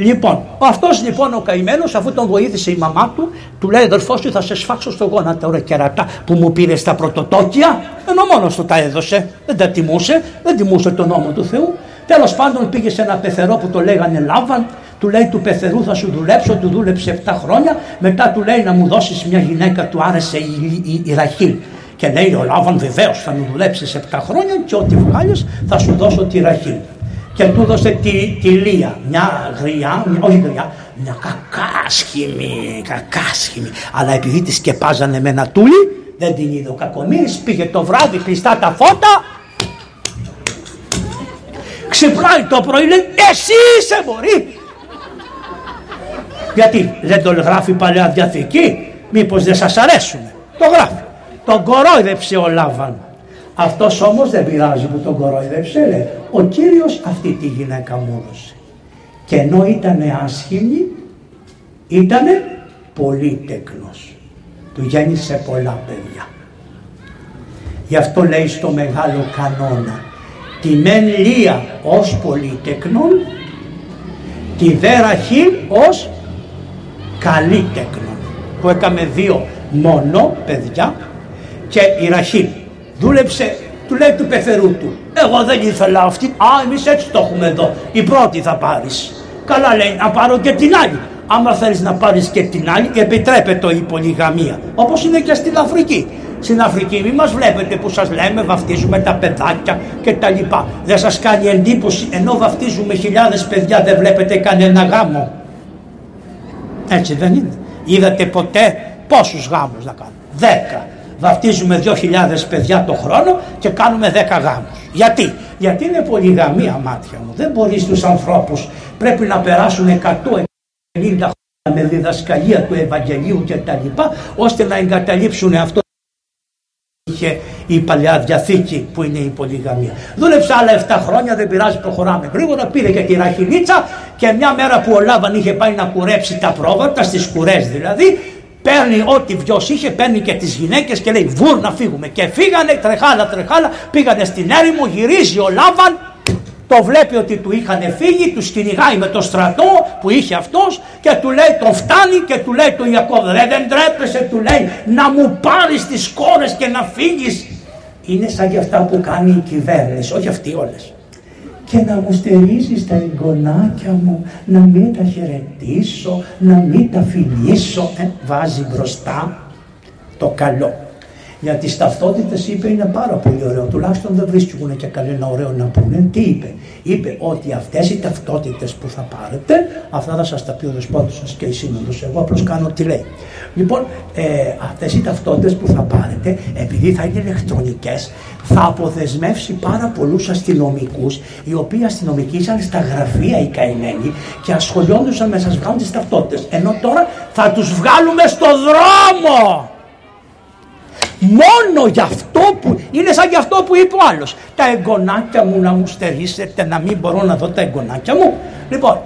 Λοιπόν, αυτός λοιπόν ο καημένος, αφού τον βοήθησε η μαμά του, του λέει: Αδερφό σου, θα σε σφάξω στο γόνατο, ρε κερατά που μου πήρες τα πρωτοτόκια. Ενώ μόνος του τα έδωσε. Δεν τα τιμούσε, δεν τιμούσε τον νόμο του Θεού. Τέλος πάντων πήγε σε ένα πεθερό που το λέγανε Λάβαν, του λέει του πεθερού θα σου δουλέψω, του δούλεψε 7 χρόνια, μετά του λέει να μου δώσεις μια γυναίκα, του άρεσε η, η, η, Ραχήλ. Και λέει ο Λάβαν βεβαίως θα μου δουλέψεις 7 χρόνια και ό,τι βγάλεις θα σου δώσω τη Ραχήλ και του έδωσε τη, τη Λία, μια γριά, μια, όχι γριά, μια κακάσχημη, κακάσχημη. Αλλά επειδή τη σκεπάζανε με ένα τούλι, δεν την είδε ο κακομύρης, πήγε το βράδυ κλειστά τα φώτα, ξυπνάει το πρωί, λέει εσύ είσαι μωρή. Γιατί δεν το γράφει Παλαιά Διαθήκη, μήπως δεν σας αρέσουν. Το γράφει. Τον κορόιδεψε ο Λάβαν. Αυτός όμως δεν πειράζει που τον κοροϊδεύσε, λέει, ο Κύριος αυτή τη γυναίκα μου έδωσε. Και ενώ ήταν άσχημη, ήταν πολύ τεκνός. Του γέννησε πολλά παιδιά. Γι' αυτό λέει στο μεγάλο κανόνα, τη μεν λία ως πολυτεκνόν, τη δε ραχήλ ως καλύτεκνον. Που έκαμε δύο μόνο παιδιά και η ραχήλ Δούλεψε, του λέει του πεθερού του. Εγώ δεν ήθελα αυτή. Α, εμείς έτσι το έχουμε εδώ. Η πρώτη θα πάρεις. Καλά λέει, να πάρω και την άλλη. Άμα θέλεις να πάρεις και την άλλη, επιτρέπεται η πολυγαμία. Όπως είναι και στην Αφρική. Στην Αφρική, μην μας βλέπετε που σας λέμε βαφτίζουμε τα παιδάκια και τα λοιπά. Δεν σας κάνει εντύπωση ενώ βαφτίζουμε χιλιάδες παιδιά, δεν βλέπετε κανένα γάμο. Έτσι δεν είναι. Είδατε ποτέ πόσους γάμους να κάνουν. Δέκα βαφτίζουμε 2.000 παιδιά το χρόνο και κάνουμε 10 γάμους. Γιατί, γιατί είναι πολυγαμία μάτια μου. Δεν μπορείς στους ανθρώπους, πρέπει να περάσουν 100 χρόνια με διδασκαλία του Ευαγγελίου και τα λοιπά, ώστε να εγκαταλείψουν αυτό είχε η παλιά διαθήκη που είναι η πολυγαμία. Δούλεψε άλλα 7 χρόνια, δεν πειράζει, προχωράμε γρήγορα. Πήρε και τη ραχιλίτσα και μια μέρα που ο Λάβαν είχε πάει να κουρέψει τα πρόβατα, στις κουρές δηλαδή, Παίρνει ό,τι βιο είχε, παίρνει και τις γυναίκες και λέει βουρ να φύγουμε. Και φύγανε τρεχάλα τρεχάλα, πήγανε στην έρημο, γυρίζει ο Λάβαν, το βλέπει ότι του είχαν φύγει, τους κυνηγάει με το στρατό που είχε αυτός και του λέει τον φτάνει και του λέει του Ιακώβ ρε δεν τρέπεσαι του λέει να μου πάρεις τις κόρες και να φύγεις. Είναι σαν και αυτά που κάνει η κυβέρνηση, όχι αυτοί όλες και να μου στερήσεις τα εγγονάκια μου, να μην τα χαιρετήσω, να μην τα φιλήσω. Ε, βάζει μπροστά το καλό. Για τις ταυτότητες είπε είναι πάρα πολύ ωραίο, τουλάχιστον δεν βρίσκουν και κανένα ωραίο να πούνε. Τι είπε, είπε ότι αυτές οι ταυτότητες που θα πάρετε, αυτά θα σας τα πει ο δεσπότης σας και η σύνοδος, εγώ απλώς κάνω τι λέει. Λοιπόν, ε, αυτές οι ταυτότητες που θα πάρετε, επειδή θα είναι ηλεκτρονικές, θα αποδεσμεύσει πάρα πολλούς αστυνομικούς, οι οποίοι αστυνομικοί ήταν στα γραφεία οι καημένοι και ασχολιόντουσαν με σας βγάλουν τις ταυτότητες. Ενώ τώρα θα τους βγάλουμε στο δρόμο. Μόνο γι' αυτό που είναι σαν γι' αυτό που είπε ο άλλος. Τα εγγονάκια μου να μου στερήσετε να μην μπορώ να δω τα εγγονάκια μου. Λοιπόν,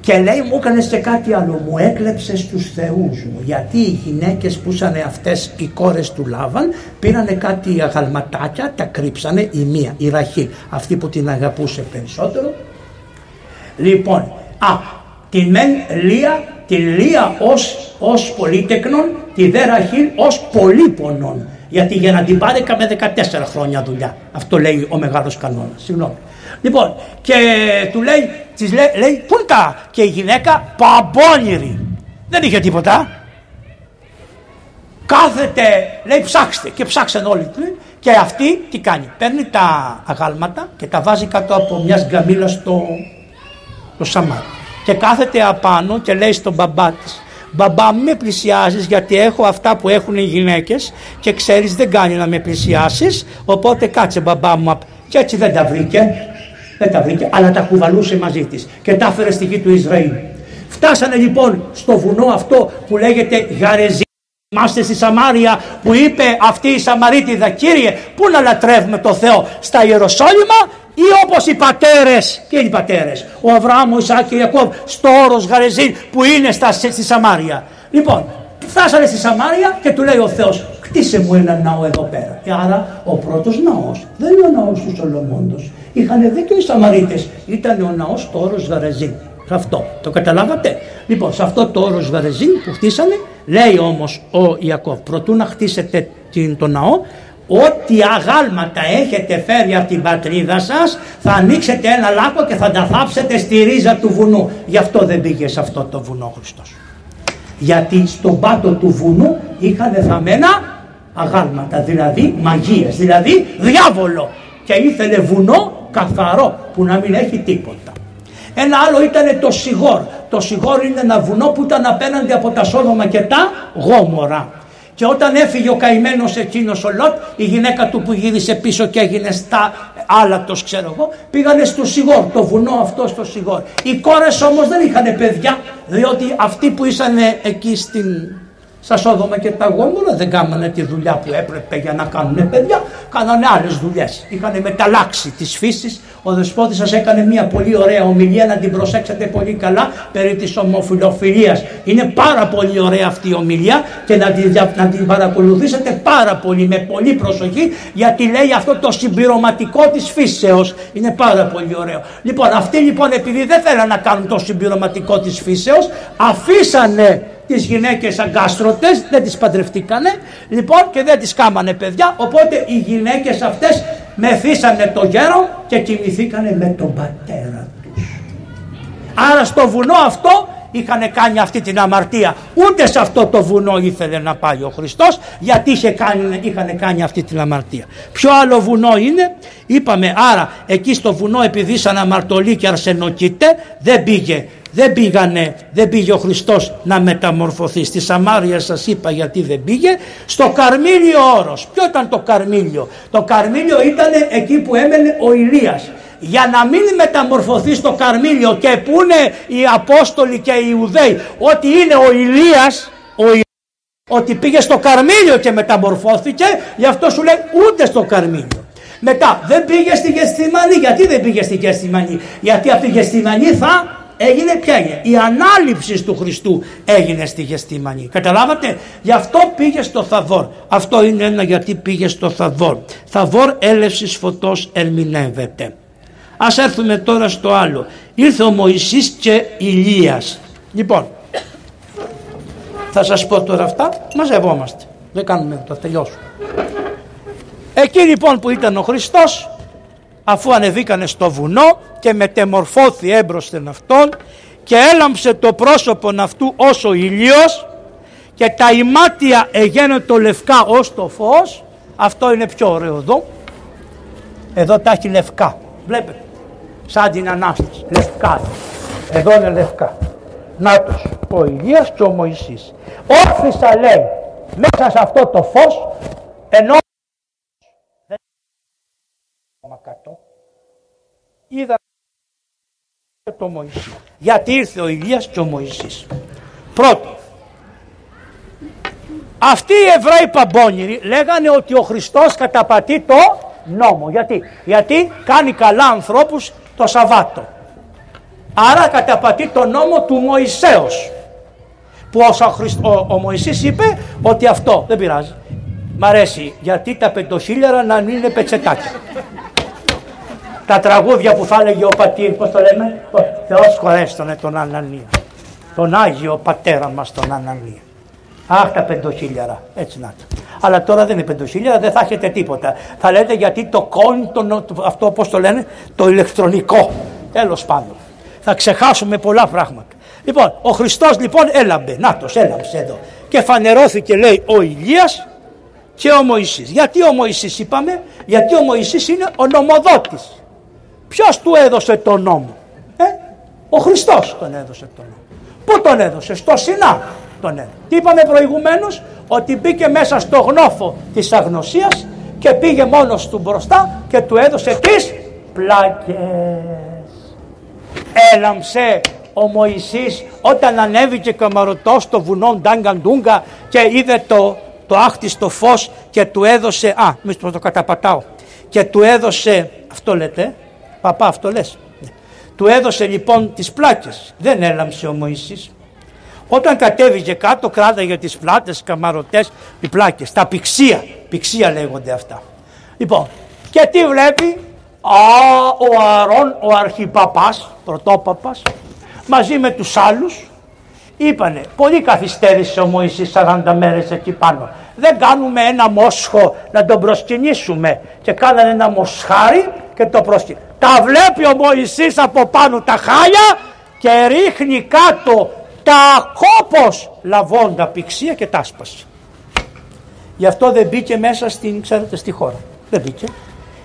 και λέει μου έκανες και κάτι άλλο, μου έκλεψες τους θεούς μου γιατί οι γυναίκες που ήταν αυτές οι κόρες του Λάβαν πήρανε κάτι αγαλματάκια, τα κρύψανε η μία, η Ραχή, αυτή που την αγαπούσε περισσότερο. Λοιπόν, α, την μεν Λία, τη Λία ως, ως πολύτεκνον, τη δε Ραχήλ ως πολύπονον. Γιατί για να την πάρει έκαμε 14 χρόνια δουλειά. Αυτό λέει ο μεγάλος κανόνας. Συγγνώμη. Λοιπόν, και του λέει, της λέει, λέει πού τα και η γυναίκα παμπώνηρη. Δεν είχε τίποτα. Κάθεται, λέει ψάξτε και ψάξαν όλοι του και αυτή τι κάνει. Παίρνει τα αγάλματα και τα βάζει κάτω από μια γκαμίλα στο, στο σαμάρι. Και κάθεται απάνω και λέει στον μπαμπά της Μπαμπά με πλησιάζεις γιατί έχω αυτά που έχουν οι γυναίκες και ξέρεις δεν κάνει να με πλησιάσεις. Οπότε κάτσε μπαμπά μου και έτσι δεν τα βρήκε. Δεν τα βρήκε αλλά τα κουβαλούσε μαζί της και τα έφερε στη γη του Ισραήλ. Φτάσανε λοιπόν στο βουνό αυτό που λέγεται Γαρεζή Είμαστε στη Σαμάρια που είπε αυτή η Σαμαρίτιδα Κύριε πού να λατρεύουμε το Θεό στα Ιεροσόλυμα ή όπως οι πατέρες και οι πατέρες; Ο Αβραάμ, ο Ισάκ και ο Ιακώβ στο όρος Γαρεζίν που είναι στα, στη Σαμάρια. Λοιπόν φτάσανε στη Σαμάρια και του λέει ο Θεός χτίσε μου ένα ναό εδώ πέρα και άρα ο πρώτος ναός δεν είναι ο ναός του Σολομόντος είχαν δίκιο οι Σαμαρίτες ήταν ο ναός στο όρος Γαρεζίν. Αυτό το καταλάβατε; Λοιπόν σε αυτό το όρος Γαρεζίν που χτίσανε λέει όμως ο Ιακώβ προτού να χτίσετε το ναό Ό,τι αγάλματα έχετε φέρει από την πατρίδα σας θα ανοίξετε ένα λάκκο και θα τα θάψετε στη ρίζα του βουνού. Γι' αυτό δεν πήγε σε αυτό το βουνό Χριστός. Γιατί στον πάτο του βουνού είχαν θαμμένα αγάλματα, δηλαδή μαγείες, δηλαδή διάβολο. Και ήθελε βουνό καθαρό που να μην έχει τίποτα. Ένα άλλο ήταν το Σιγόρ. Το Σιγόρ είναι ένα βουνό που ήταν απέναντι από τα Σόδομα και τα Γόμορα. Και όταν έφυγε ο καημένος εκείνος ο Λότ, η γυναίκα του που γύρισε πίσω και έγινε στα άλατος, ξέρω εγώ, πήγανε στο Σιγόρ, το βουνό αυτό στο Σιγόρ. Οι κόρες όμως δεν είχαν παιδιά, διότι αυτοί που ήσαν εκεί στην στα Σόδομα και τα Γόμορα δεν κάνανε τη δουλειά που έπρεπε για να κάνουν παιδιά, κάνανε άλλες δουλειές. Είχαν μεταλλάξει τη φύση. Ο δεσπότης σας έκανε μια πολύ ωραία ομιλία, να την προσέξετε πολύ καλά περί της ομοφιλοφιλίας. Είναι πάρα πολύ ωραία αυτή η ομιλία και να την, να την παρακολουθήσετε πάρα πολύ με πολύ προσοχή γιατί λέει αυτό το συμπληρωματικό της φύσεως. Είναι πάρα πολύ ωραίο. Λοιπόν, αυτοί λοιπόν επειδή δεν θέλαν να κάνουν το συμπληρωματικό της φύσεως, αφήσανε τις γυναίκες αγκάστρωτες, δεν τις παντρευτήκανε λοιπόν και δεν τις κάμανε παιδιά οπότε οι γυναίκες αυτές μεθύσανε το γέρο και κοιμηθήκανε με τον πατέρα τους. Άρα στο βουνό αυτό είχαν κάνει αυτή την αμαρτία. Ούτε σε αυτό το βουνό ήθελε να πάει ο Χριστός γιατί είχε κάνει, είχαν κάνει αυτή την αμαρτία. Ποιο άλλο βουνό είναι, είπαμε άρα εκεί στο βουνό επειδή σαν αμαρτωλοί και αρσενοκίτε δεν πήγε δεν πήγανε, δεν πήγε ο Χριστός να μεταμορφωθεί. Στη Σαμάρια σας είπα γιατί δεν πήγε. Στο Καρμίλιο όρος. Ποιο ήταν το Καρμίλιο. Το Καρμίλιο ήταν εκεί που έμενε ο Ηλίας. Για να μην μεταμορφωθεί στο Καρμίλιο και που είναι οι Απόστολοι και οι Ιουδαίοι ότι είναι ο Ηλίας, ο ότι πήγε στο Καρμίλιο και μεταμορφώθηκε, γι' αυτό σου λέει ούτε στο Καρμίλιο. Μετά δεν πήγε στη Γεστημανή. Γιατί δεν πήγε στη Γεστημανή. Γιατί από τη Γεστημανή θα έγινε ποια έγινε. Η ανάληψη του Χριστού έγινε στη Γεστήμανη. Καταλάβατε; Γι' αυτό πήγε στο Θαδόρ. Αυτό είναι ένα γιατί πήγε στο Θαδόρ. Θαδόρ έλευσης φωτός ερμηνεύεται. Ας έρθουμε τώρα στο άλλο. Ήρθε ο Μωυσής και Ηλίας. Λοιπόν, θα σας πω τώρα αυτά, μαζευόμαστε. Δεν κάνουμε το τελειώσουμε. Εκεί λοιπόν που ήταν ο Χριστός αφού ανεβήκανε στο βουνό και μετεμορφώθη έμπροσθεν αυτόν και έλαμψε το πρόσωπο αυτού ως ο ήλιος και τα ημάτια εγένετο λευκά ως το φως. Αυτό είναι πιο ωραίο εδώ. Εδώ τα έχει λευκά. Βλέπετε σαν την Ανάσταση. Λευκά. Εδώ είναι λευκά. Νάτος ο Ηλίας και ο Μωυσής. Όφησα λέει μέσα σε αυτό το φως ενώ κάτω είδα το Μωυσής. Γιατί ήρθε ο Ηλίας και ο Μωυσής. Πρώτο, αυτοί οι Εβραίοι παμπώνηροι λέγανε ότι ο Χριστός καταπατεί το νόμο. Γιατί, Γιατί κάνει καλά ανθρώπους το Σαββάτο. Άρα καταπατεί το νόμο του Μωυσέως. Που ο, ο, ο Μωυσής είπε ότι αυτό δεν πειράζει. Μ' αρέσει γιατί τα πεντοχίλιαρα να μην είναι πετσετάκια τα τραγούδια που θα έλεγε ο πατήρ, πώς το λέμε, ο Θεός χωρέστονε τον Ανανία. Τον Άγιο Πατέρα μας τον Ανανία. Αχ τα πεντοχίλιαρα, έτσι να τα. Αλλά τώρα δεν είναι πεντοχίλια, δεν θα έχετε τίποτα. Θα λέτε γιατί το coin, αυτό όπω το λένε, το ηλεκτρονικό. Τέλος πάντων. Θα ξεχάσουμε πολλά πράγματα. Λοιπόν, ο Χριστός λοιπόν έλαμπε. Νάτο, έλαμπες εδώ. Και φανερώθηκε λέει ο Ηλίας και ο Μωυσής. Γιατί ο Μωυσής είπαμε, γιατί ο Μωυσής είναι ο νομοδότης. Ποιος του έδωσε τον νόμο, ε; ο Χριστός τον έδωσε τον νόμο. Πού τον έδωσε, στο Σινά τον έδωσε. Τι είπαμε προηγουμένως, ότι μπήκε μέσα στο γνώφο της αγνωσίας και πήγε μόνος του μπροστά και του έδωσε τις πλάκες. Έλαμψε ο Μωυσής όταν ανέβηκε καμαρωτός στο βουνό Ντάγκαντούγκα και είδε το το άχτιστο φως και του έδωσε, α, μη το καταπατάω, και του έδωσε, αυτό λέτε, παπά αυτό λες, ναι. του έδωσε λοιπόν τις πλάκες, δεν έλαμψε ο Μωυσής. Όταν κατέβηκε κάτω κράταγε τις πλάτες, καμαρωτές, οι πλάκες, τα πηξία, πηξία λέγονται αυτά. Λοιπόν, και τι βλέπει, α, ο Αρών, ο αρχιπαπάς, πρωτόπαπας, μαζί με τους άλλους, Είπανε, πολύ καθυστέρησε ο Μωυσής 40 μέρες εκεί πάνω. Δεν κάνουμε ένα μόσχο να τον προσκυνήσουμε. Και κάνανε ένα μοσχάρι και το προσκυνήσουν. Τα βλέπει ο Μωυσής από πάνω τα χάλια και ρίχνει κάτω τα κόπος λαβώντα πηξία και τα σπασε. Γι' αυτό δεν μπήκε μέσα στην, ξέρετε, στη χώρα. Δεν μπήκε.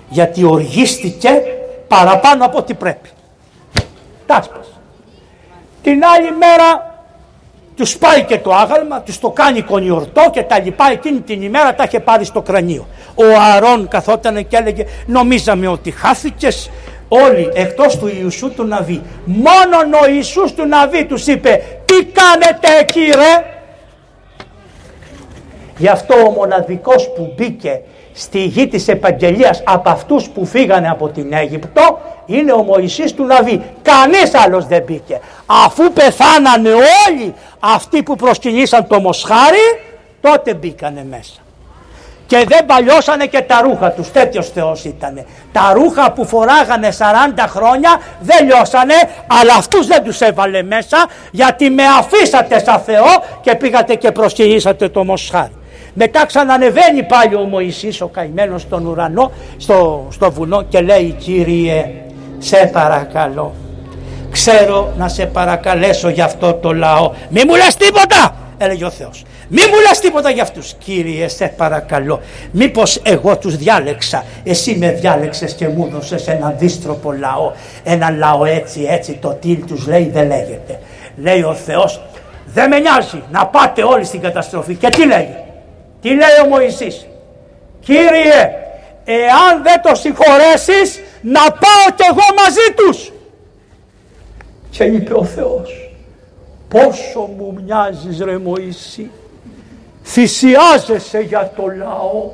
Γιατί οργίστηκε παραπάνω από ό,τι πρέπει. Τα σπασε. Την άλλη μέρα τους πάει και το άγαλμα, τους το κάνει κονιορτό και τα λοιπά. Εκείνη την ημέρα τα είχε πάρει στο κρανίο. Ο Αρών καθόταν και έλεγε: Νομίζαμε ότι χάθηκες. Όλοι εκτός του Ιησού του Ναβί. Μόνον ο Ιησούς του Ναβί τους είπε τι κάνετε εκεί ρε; Γι' αυτό ο μοναδικός που μπήκε στη γη της επαγγελίας από αυτούς που φύγανε από την Αίγυπτο είναι ο Μωυσής του Ναβί. Κανείς άλλος δεν μπήκε. Αφού πεθάνανε όλοι αυτοί που προσκυνήσαν το μοσχάρι τότε μπήκανε μέσα. Και δεν παλιώσανε και τα ρούχα τους, τέτοιος Θεός ήτανε. Τα ρούχα που φοράγανε 40 χρόνια δεν λιώσανε, αλλά αυτούς δεν τους έβαλε μέσα γιατί με αφήσατε σαν Θεό και πήγατε και προσκυνήσατε το μοσχάρι. Μετά ξανανεβαίνει πάλι ο Μωυσής ο καημένος στον ουρανό, στο, στο βουνό και λέει Κύριε σε παρακαλώ. Ξέρω να σε παρακαλέσω για αυτό το λαό. Μη μου λες τίποτα έλεγε ο Θεός. Μη μου λες τίποτα για αυτούς. Κύριε σε παρακαλώ. Μήπως εγώ τους διάλεξα. Εσύ με διάλεξες και μου δώσες ένα δίστροπο λαό. Ένα λαό έτσι έτσι το τι τους λέει δεν λέγεται. Λέει ο Θεός δεν με νοιάζει να πάτε όλοι στην καταστροφή και τι λέει τι λέει ο Μωυσής; Κύριε, εάν δεν το συγχωρέσεις, να πάω κι εγώ μαζί τους. Και είπε ο Θεός, πόσο μου μοιάζεις ρε Μωυσή, θυσιάζεσαι για το λαό,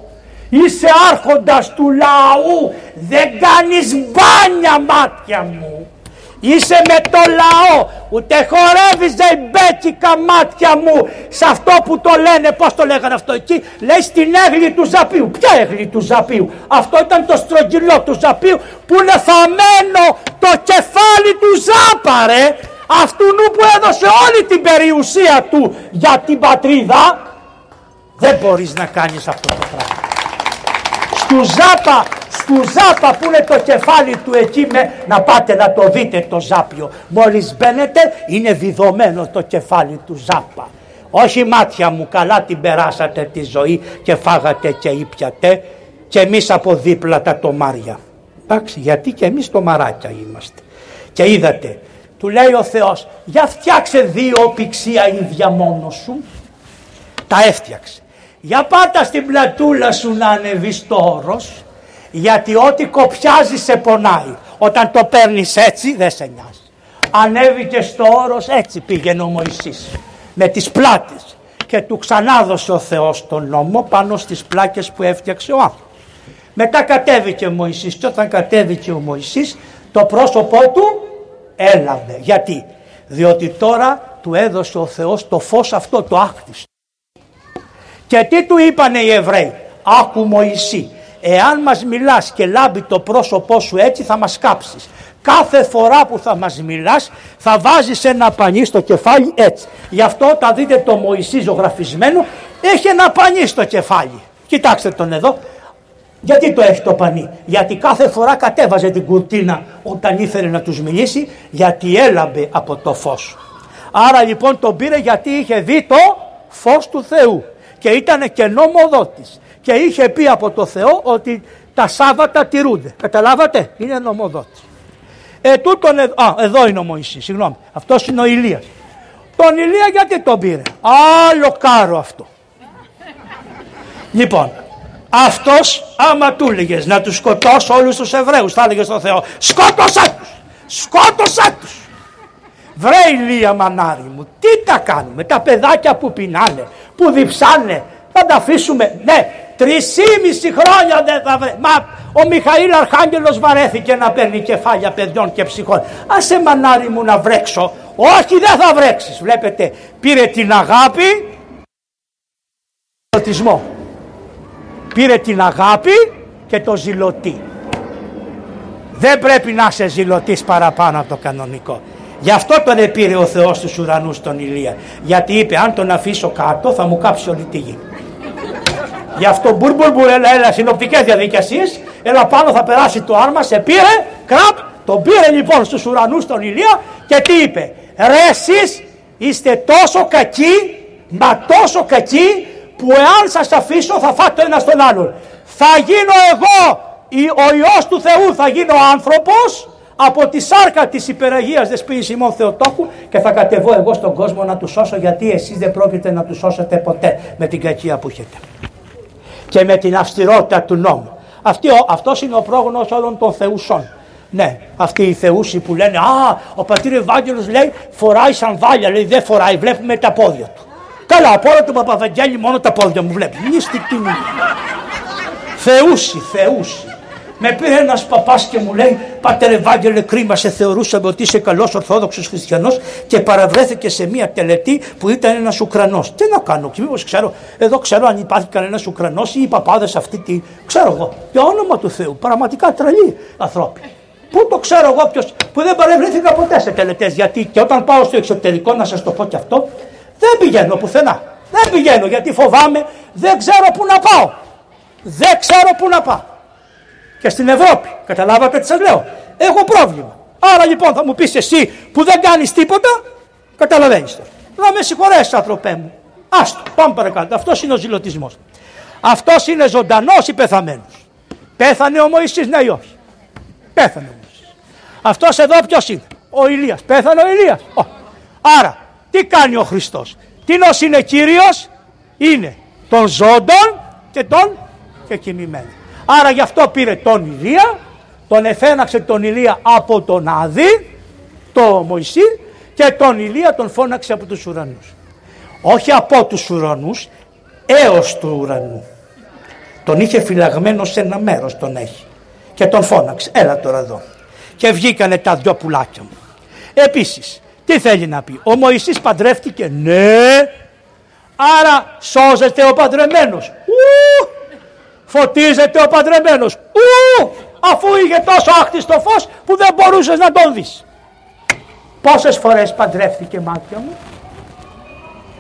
είσαι άρχοντας του λαού, δεν κάνεις μπάνια μάτια μου. Είσαι με το λαό, ούτε χορεύεις ζεϊμπέκικα μάτια μου σε αυτό που το λένε, πώς το λέγανε αυτό εκεί, λέει στην έγλη του Ζαπίου. Ποια έγλη του Ζαπίου, αυτό ήταν το στρογγυλό του Ζαπίου που είναι θαμένο το κεφάλι του Ζάπαρε, αυτού που έδωσε όλη την περιουσία του για την πατρίδα. Δεν μπορείς να κάνεις αυτό το πράγμα. Στου Ζάπα του Ζάπα που είναι το κεφάλι του εκεί με, να πάτε να το δείτε το Ζάπιο. Μόλις μπαίνετε είναι βιδωμένο το κεφάλι του Ζάπα. Όχι μάτια μου καλά την περάσατε τη ζωή και φάγατε και ήπιατε και εμείς από δίπλα τα τομάρια. Εντάξει γιατί και εμείς τομαράκια είμαστε. Και είδατε του λέει ο Θεός για φτιάξε δύο πηξία ίδια μόνο σου. Τα έφτιαξε. Για πάτα στην πλατούλα σου να ανεβείς το όρος γιατί ό,τι κοπιάζει σε πονάει. Όταν το παίρνεις έτσι δεν σε νοιάζει. Ανέβηκε στο όρος έτσι πήγαινε ο Μωυσής με τις πλάτες και του ξανάδωσε ο Θεός τον νόμο πάνω στις πλάκες που έφτιαξε ο άνθρωπος. Μετά κατέβηκε ο Μωυσής και όταν κατέβηκε ο Μωυσής το πρόσωπό του έλαβε. Γιατί, διότι τώρα του έδωσε ο Θεός το φως αυτό το άκτιστο. Και τι του είπανε οι Εβραίοι, άκου Μωυσή, Εάν μας μιλάς και λάμπει το πρόσωπό σου έτσι θα μας κάψεις. Κάθε φορά που θα μας μιλάς θα βάζεις ένα πανί στο κεφάλι έτσι. Γι' αυτό όταν δείτε το Μωυσή ζωγραφισμένο έχει ένα πανί στο κεφάλι. Κοιτάξτε τον εδώ. Γιατί το έχει το πανί; Γιατί κάθε φορά κατέβαζε την κουρτίνα όταν ήθελε να τους μιλήσει γιατί έλαμπε από το φως. Άρα λοιπόν τον πήρε γιατί είχε δει το φως του Θεού και ήταν και νομοδότης και είχε πει από το Θεό ότι τα Σάββατα τηρούνται. Καταλάβατε, είναι νομοδότης. Ε, τούτον, α, εδώ είναι ο Μωυσής, συγγνώμη, αυτός είναι ο Ηλίας. Τον Ηλία γιατί τον πήρε; Άλλο κάρο αυτό. Λοιπόν, αυτός άμα του έλεγες να τους σκοτώσει όλους τους Εβραίους θα έλεγες στον Θεό σκότωσά τους, σκότωσά τους. Βρε Ηλία μανάρι μου, τι τα κάνουμε, τα παιδάκια που πεινάνε, που διψάνε, θα τα αφήσουμε, ναι, τρισήμιση χρόνια δεν θα βρε. Μα ο Μιχαήλ Αρχάγγελος βαρέθηκε να παίρνει κεφάλια παιδιών και ψυχών. Άσε μανάρι μου να βρέξω, όχι δεν θα βρέξεις, βλέπετε, πήρε την αγάπη, πήρε την αγάπη και το ζηλωτή. Δεν πρέπει να είσαι ζηλωτής παραπάνω από το κανονικό. Γι' αυτό τον επήρε ο Θεός τους ουρανούς τον Ηλία. Γιατί είπε αν τον αφήσω κάτω θα μου κάψει όλη τη γη. Γι' αυτό μπουρ μπουρ μπουρ έλα έλα συνοπτικές διαδικασίες. Έλα πάνω θα περάσει το άρμα σε πήρε κραπ. Τον πήρε λοιπόν στους ουρανούς τον Ηλία και τι είπε; Ρε εσείς είστε τόσο κακοί μα τόσο κακοί που εάν σας αφήσω θα φάτε ένας στον άλλον. Θα γίνω εγώ ο Υιός του Θεού θα γίνω άνθρωπος από τη σάρκα της υπεραγίας δεσποίνης ημών Θεοτόκου και θα κατεβώ εγώ στον κόσμο να τους σώσω γιατί εσείς δεν πρόκειται να τους σώσετε ποτέ με την κακία που έχετε και με την αυστηρότητα του νόμου. Αυτή, αυτός είναι ο πρόγονος όλων των θεουσών. Ναι, αυτοί οι θεούσοι που λένε «Α, ο πατήρ Ευάγγελος λέει φοράει σανδάλια, λέει δεν φοράει, βλέπουμε τα πόδια του». Καλά, από όλα του Παπαβαγγέλη μόνο τα πόδια μου βλέπει. Μυστική μου. Θεούσι, θεούσι. Με πήρε ένας παπάς και μου λέει: Πάτερ Ευάγγελε, κρίμα σε θεωρούσαμε ότι είσαι καλός Ορθόδοξος Χριστιανός και παραβρέθηκε σε μια τελετή που ήταν ένας Ουκρανός. Τι να κάνω, και μήπως ξέρω, εδώ ξέρω αν υπάρχει κανένας Ουκρανός ή οι παπάδες αυτή τη. Ξέρω εγώ, για όνομα του Θεού, πραγματικά τρελή ανθρώποι. Πού το ξέρω εγώ ποιος, που δεν παρευρέθηκα ποτέ σε τελετές. Γιατί και όταν πάω στο εξωτερικό, να σας το πω κι αυτό, δεν πηγαίνω πουθενά. Δεν πηγαίνω γιατί φοβάμαι, δεν ξέρω πού να πάω. Δεν ξέρω πού να πάω. Και στην Ευρώπη, καταλάβατε τι σας λέω, έχω πρόβλημα. Άρα λοιπόν θα μου πεις εσύ που δεν κάνεις τίποτα, καταλαβαίνεις το. Να με συγχωρέσεις άνθρωπέ μου. Άστο, πάμε παρακάτω. Αυτός είναι ο ζηλωτισμός. Αυτός είναι ζωντανός ή πεθαμένος. Πέθανε ο Μωυσής, ναι ή όχι; Πέθανε ο Μωυσής. Αυτός εδώ ποιος είναι; Ο Ηλίας. Πέθανε ο Ηλίας. Άρα τι κάνει ο Χριστός; Τι νος είναι Κύριος; Είναι των ζώντων και των και κοιμημένων. Άρα γι' αυτό πήρε τον Ηλία, τον εφέναξε τον Ηλία από τον Άδη, το Μωυσή και τον Ηλία τον φώναξε από τους ουρανούς. Όχι από τους ουρανούς, έως του ουρανού. Τον είχε φυλαγμένο σε ένα μέρος τον έχει και τον φώναξε. Έλα τώρα εδώ. Και βγήκανε τα δυο πουλάκια μου. Επίσης, τι θέλει να πει. Ο Μωυσής παντρεύτηκε. Ναι. Άρα σώζεται ο παντρεμένος. Ου, φωτίζεται ο παντρεμένος. Ου, αφού είχε τόσο άχτιστο φως που δεν μπορούσες να τον δεις. Πόσες φορές παντρεύτηκε μάτια μου;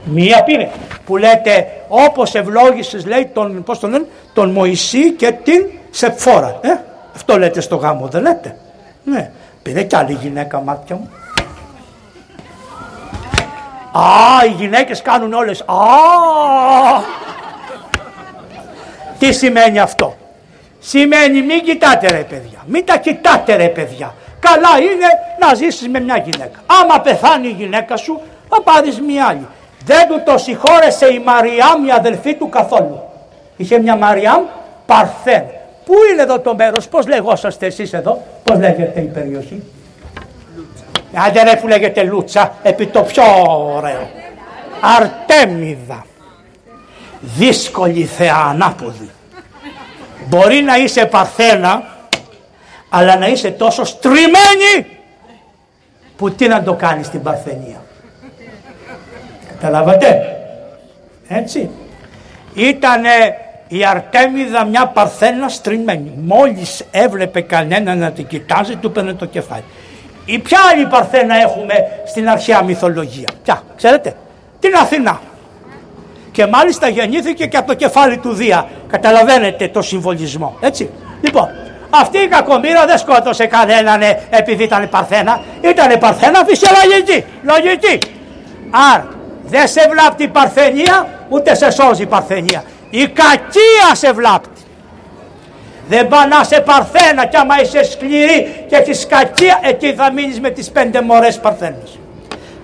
Μία πήρε που λέτε όπως ευλόγησες λέει τον, πώς τον λένε, τον Μωυσή και την Σεπφόρα. Ε; Αυτό λέτε στο γάμο δεν λέτε; Ναι. Πήρε κι άλλη γυναίκα μάτια μου. Α, οι γυναίκες κάνουν όλες. Α, τι σημαίνει αυτό; Σημαίνει μην κοιτάτε ρε παιδιά. Μην τα κοιτάτε ρε παιδιά. Καλά είναι να ζήσεις με μια γυναίκα. Άμα πεθάνει η γυναίκα σου θα πάρεις μια άλλη. Δεν του το συγχώρεσε η Μαριάμ η αδελφή του καθόλου. Είχε μια Μαριάμ Παρθέν. Πού είναι εδώ το μέρος, πώς λεγόσαστε εσείς εδώ, πώς λέγεται η περιοχή; Άντε ρε που λέγεται Λούτσα, επί το πιο ωραίο. Αρτέμιδα δύσκολη θεά ανάποδη. Μπορεί να είσαι παρθένα, αλλά να είσαι τόσο στριμμένη που τι να το κάνεις στην παρθενία. Καταλάβατε; Έτσι. Ήτανε η Αρτέμιδα μια παρθένα στριμμένη. Μόλις έβλεπε κανένα να την κοιτάζει του πένε το κεφάλι. Η ποια άλλη παρθένα έχουμε στην αρχαία μυθολογία; Ποια, ξέρετε; Την Αθηνά. Και μάλιστα γεννήθηκε και από το κεφάλι του Δία. Καταλαβαίνετε το συμβολισμό. Έτσι. Λοιπόν, αυτή η κακομήρα δεν σκότωσε κανέναν επειδή ήταν παρθένα. Ήταν παρθένα φυσιολογική. Λογική. Άρα δεν σε βλάπτει η παρθενία ούτε σε σώζει η παρθενία. Η κακία σε βλάπτει. Δεν πά να σε παρθένα κι άμα είσαι σκληρή και έχεις κακία εκεί θα μείνεις με τις πέντε μωρές παρθένες.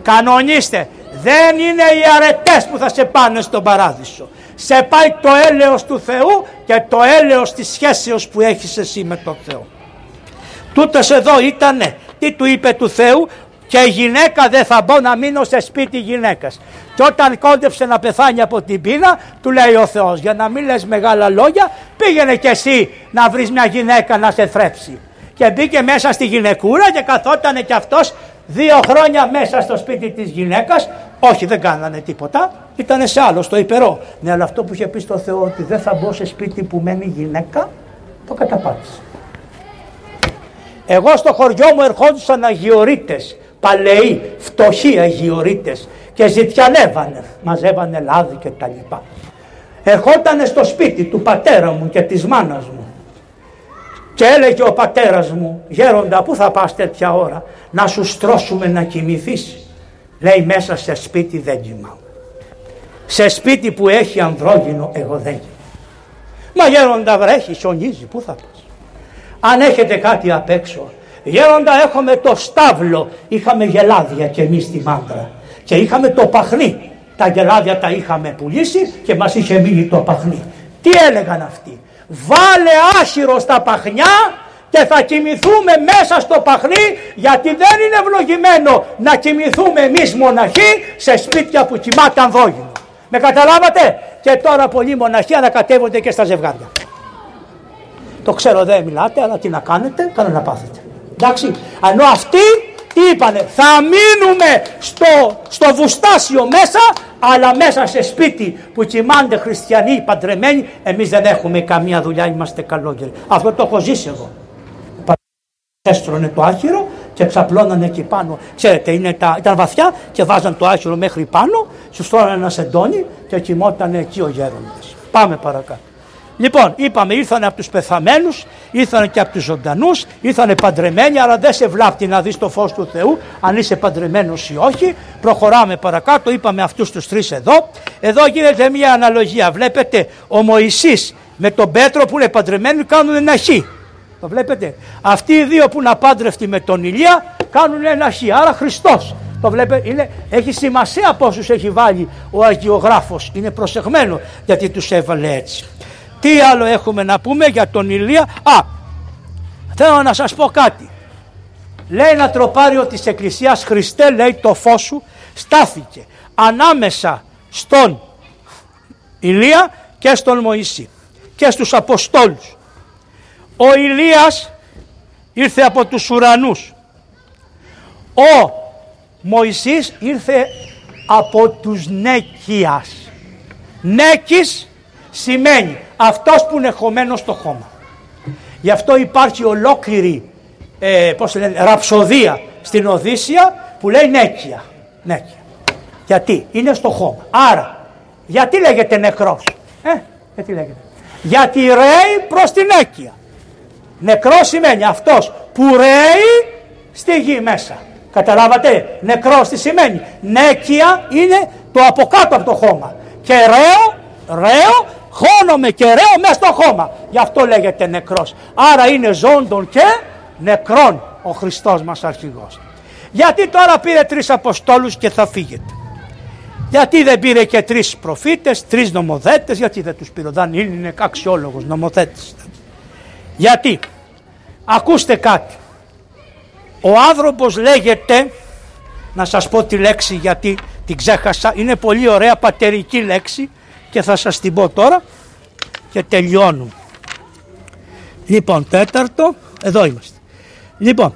Κανονίστε. Δεν είναι οι αρετές που θα σε πάνε στον παράδεισο. Σε πάει το έλεος του Θεού και το έλεος της σχέσεως που έχεις εσύ με τον Θεό. Τούτος εδώ ήτανε. Τι του είπε του Θεού; Και γυναίκα δεν θα μπω να μείνω σε σπίτι γυναίκας. Και όταν κόντεψε να πεθάνει από την πείνα, του λέει ο Θεός, για να μην λες μεγάλα λόγια, πήγαινε κι εσύ να βρεις μια γυναίκα να σε θρέψει. Και μπήκε μέσα στη γυναικούρα και καθότανε κι αυτός δύο χρόνια μέσα στο σπίτι της γυναίκας. Όχι δεν κάνανε τίποτα, ήταν σε άλλο, στο υπερό. Ναι, αλλά αυτό που είχε πει στο Θεό ότι δεν θα μπω σε σπίτι που μένει γυναίκα, το καταπάτησε. Εγώ στο χωριό μου ερχόντουσαν αγιορείτες, παλαιοί, φτωχοί αγιορείτες και ζητιανεύανε, μαζεύανε λάδι και τα λοιπά. Ερχότανε στο σπίτι του πατέρα μου και της μάνας μου και έλεγε ο πατέρας μου γέροντα πού θα πας τέτοια ώρα να σου στρώσουμε να κοιμηθείς; Λέει μέσα σε σπίτι δεν κοιμάω σε σπίτι που έχει ανδρόγυνο εγώ δεν κοιμάω μα γέροντα βρέχει σονίζει πού θα πας αν έχετε κάτι απ' έξω γέροντα έχουμε το στάβλο είχαμε γελάδια και εμείς στη μάντρα και είχαμε το παχνί. Τα γελάδια τα είχαμε πουλήσει και μας είχε μείνει το παχνί. Τι έλεγαν αυτοί; Βάλε άχυρο στα παχνιά και θα κοιμηθούμε μέσα στο παχνί γιατί δεν είναι ευλογημένο να κοιμηθούμε εμείς μοναχοί σε σπίτια που κοιμάται ανδρόγυνο. Με καταλάβατε; Και τώρα πολλοί μοναχοί ανακατεύονται και στα ζευγάρια. Το ξέρω δεν μιλάτε αλλά τι να κάνετε, καλά να πάθετε. Εντάξει, ενώ αυτοί τι είπανε, θα μείνουμε στο, στο βουστάσιο μέσα, αλλά μέσα σε σπίτι που κοιμάνται χριστιανοί παντρεμένοι, εμείς δεν έχουμε καμία δουλειά, είμαστε καλόγεροι. Αυτό το έχω ζήσει εγώ. Έστρωνε το άχυρο και ξαπλώνανε εκεί πάνω. Ξέρετε, είναι τα, ήταν βαθιά και βάζαν το άχυρο μέχρι πάνω, σου στρώνανε ένα σεντόνι και κοιμόταν εκεί ο γέροντας. Πάμε παρακάτω. Λοιπόν, είπαμε, ήρθαν από τους πεθαμένους, ήρθαν και από τους ζωντανούς, ήρθαν παντρεμένοι, αλλά δεν σε βλάπτει να δεις το φως του Θεού, αν είσαι παντρεμένος ή όχι. Προχωράμε παρακάτω, είπαμε αυτούς τους τρεις εδώ. Εδώ γίνεται μια αναλογία. Βλέπετε, ο Μωυσής με τον Πέτρο που είναι παντρεμένοι κάνουν ένα χ. Το βλέπετε. Αυτοί οι δύο που είναι απάντρευτοι με τον Ηλία κάνουν ένα χ. Άρα Χριστός. Το βλέπετε, είναι, έχει σημασία πόσους έχει βάλει ο Αγιογράφος. Είναι προσεγμένο γιατί τους έβαλε έτσι. Τι άλλο έχουμε να πούμε για τον Ηλία; Α, θέλω να σας πω κάτι. Λέει ένα τροπάριο της Εκκλησίας Χριστέ λέει το φως σου στάθηκε ανάμεσα στον Ηλία και στον Μωυσή και στους Αποστόλους. Ο Ηλίας ήρθε από τους ουρανούς. Ο Μωυσής ήρθε από τους Νέκιας. Νέκης σημαίνει αυτός που είναι χωμένος στο χώμα. Γι' αυτό υπάρχει ολόκληρη ε, πώς λένε, ραψοδία στην Οδύσσια που λέει νέκια. νέκια. Γιατί; Είναι στο χώμα. Άρα γιατί λέγεται νεκρός; Ε, γιατί λέγεται; Γιατί ρέει προς την νέκια. Νεκρός σημαίνει αυτός που ρέει στη γη μέσα. Καταλάβατε, νεκρός τι σημαίνει. Νέκια είναι το από κάτω από το χώμα. Και ρέο, ρέο χώνομαι και ρέω μέσα στο χώμα. Γι' αυτό λέγεται νεκρός. Άρα είναι ζώντων και νεκρών ο Χριστός μας αρχηγός. Γιατί τώρα πήρε τρεις Αποστόλους και θα φύγετε; Γιατί δεν πήρε και τρεις προφήτες, τρεις νομοθέτες, γιατί δεν τους πήρε. Δεν είναι αξιόλογος νομοθέτης. Γιατί, ακούστε κάτι. Ο άνθρωπος λέγεται, να σας πω τη λέξη γιατί την ξέχασα, είναι πολύ ωραία πατερική λέξη, και θα σας την πω τώρα και τελειώνουμε. Λοιπόν, τέταρτο, εδώ είμαστε. Λοιπόν,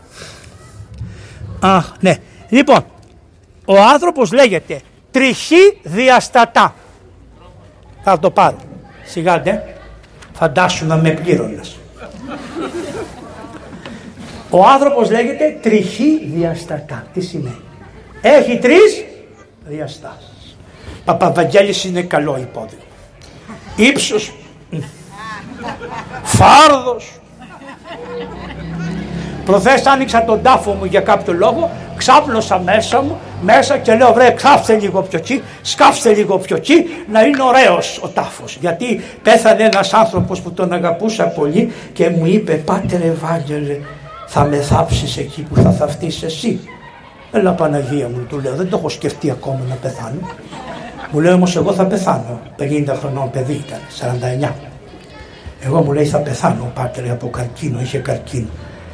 αχ, ναι. Λοιπόν, ο άνθρωπος λέγεται τριχή διαστατά. Θα το πάρω. Σιγάντε, φαντάσου να με πλήρωνες. Ο άνθρωπος λέγεται τριχή διαστατά. Τι σημαίνει; Έχει τρεις διαστάσεις. Παπαβαγγέλης είναι καλό υπόδειγμα. Ύψος, φάρδος. Προχθές άνοιξα τον τάφο μου για κάποιο λόγο, ξάπλωσα μέσα μου, μέσα και λέω βρε κάψτε λίγο πιο εκεί, σκάψτε λίγο πιο εκεί να είναι ωραίος ο τάφος. Γιατί πέθανε ένας άνθρωπος που τον αγαπούσα πολύ και μου είπε πάτερ Ευάγγελε θα με θάψεις εκεί που θα θαυτείς εσύ. Έλα Παναγία μου του λέω δεν το έχω σκεφτεί ακόμα να πεθάνω. Μου λέει όμως εγώ θα πεθάνω. 50 χρονών παιδί ήταν, 49. Εγώ μου λέει θα πεθάνω πάτερ από καρκίνο, είχε καρκίνο.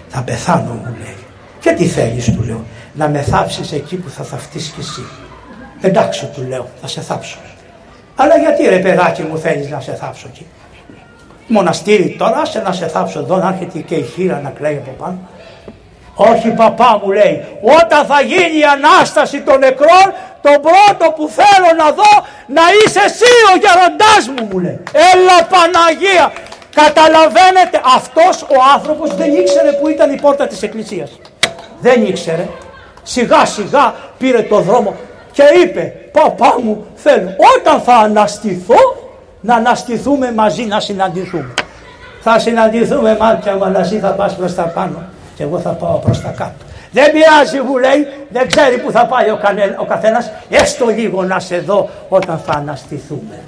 Θα πεθάνω μου λέει. Και τι θέλεις του λέω, να με θάψεις εκεί που θα θαυτείς κι εσύ. Εντάξει του λέω, θα σε θάψω. Αλλά γιατί ρε παιδάκι μου θέλεις να σε θάψω εκεί; Μοναστήρι τώρα, σε να σε θάψω εδώ, να έρχεται και η χείρα να κλαίει από πάνω. Όχι παπά μου λέει, όταν θα γίνει η Ανάσταση των νεκρών, το πρώτο που θέλω να δω να είσαι εσύ ο γεροντάς μου μου λέει. Έλα Παναγία, καταλαβαίνετε αυτός ο άνθρωπος δεν ήξερε που ήταν η πόρτα της εκκλησίας. Δεν ήξερε. Σιγά σιγά πήρε το δρόμο και είπε παπά μου θέλω όταν θα αναστηθώ να αναστηθούμε μαζί να συναντηθούμε. Θα συναντηθούμε μάτια μου αλλά εσύ θα πας προς τα πάνω και εγώ θα πάω προς τα κάτω. Δεν πειράζει μου λέει, δεν ξέρει που θα πάει ο, κανέ, ο καθένας, έστω λίγο να σε δω όταν θα αναστηθούμε.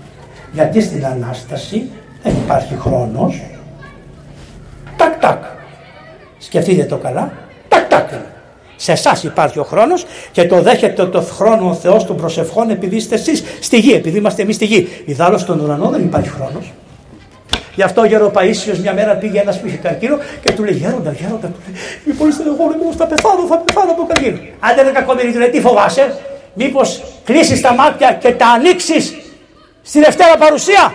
Γιατί στην Ανάσταση δεν υπάρχει χρόνος. Τακ τακ. Σκεφτείτε το καλά. Τακ τακ. Σε εσάς υπάρχει ο χρόνος και το δέχεται το χρόνο ο Θεός των προσευχών επειδή είστε εσείς στη γη, επειδή είμαστε εμείς στη γη. Ιδάλω στον ουρανό δεν υπάρχει χρόνος. Γι' αυτό ο Γεροπαΐσιος μια μέρα πήγε ένας που είχε καρκίνο και του λέει Γέροντα, Γέροντα, του λέει Λοιπόν είστε εγώ, μήπως θα πεθάνω, θα πεθάνω από καρκίνο. Αν δεν είναι κακομίρι, του λέει τι φοβάσαι, μήπως κλείσεις τα μάτια και τα ανοίξεις στη Δευτέρα παρουσία.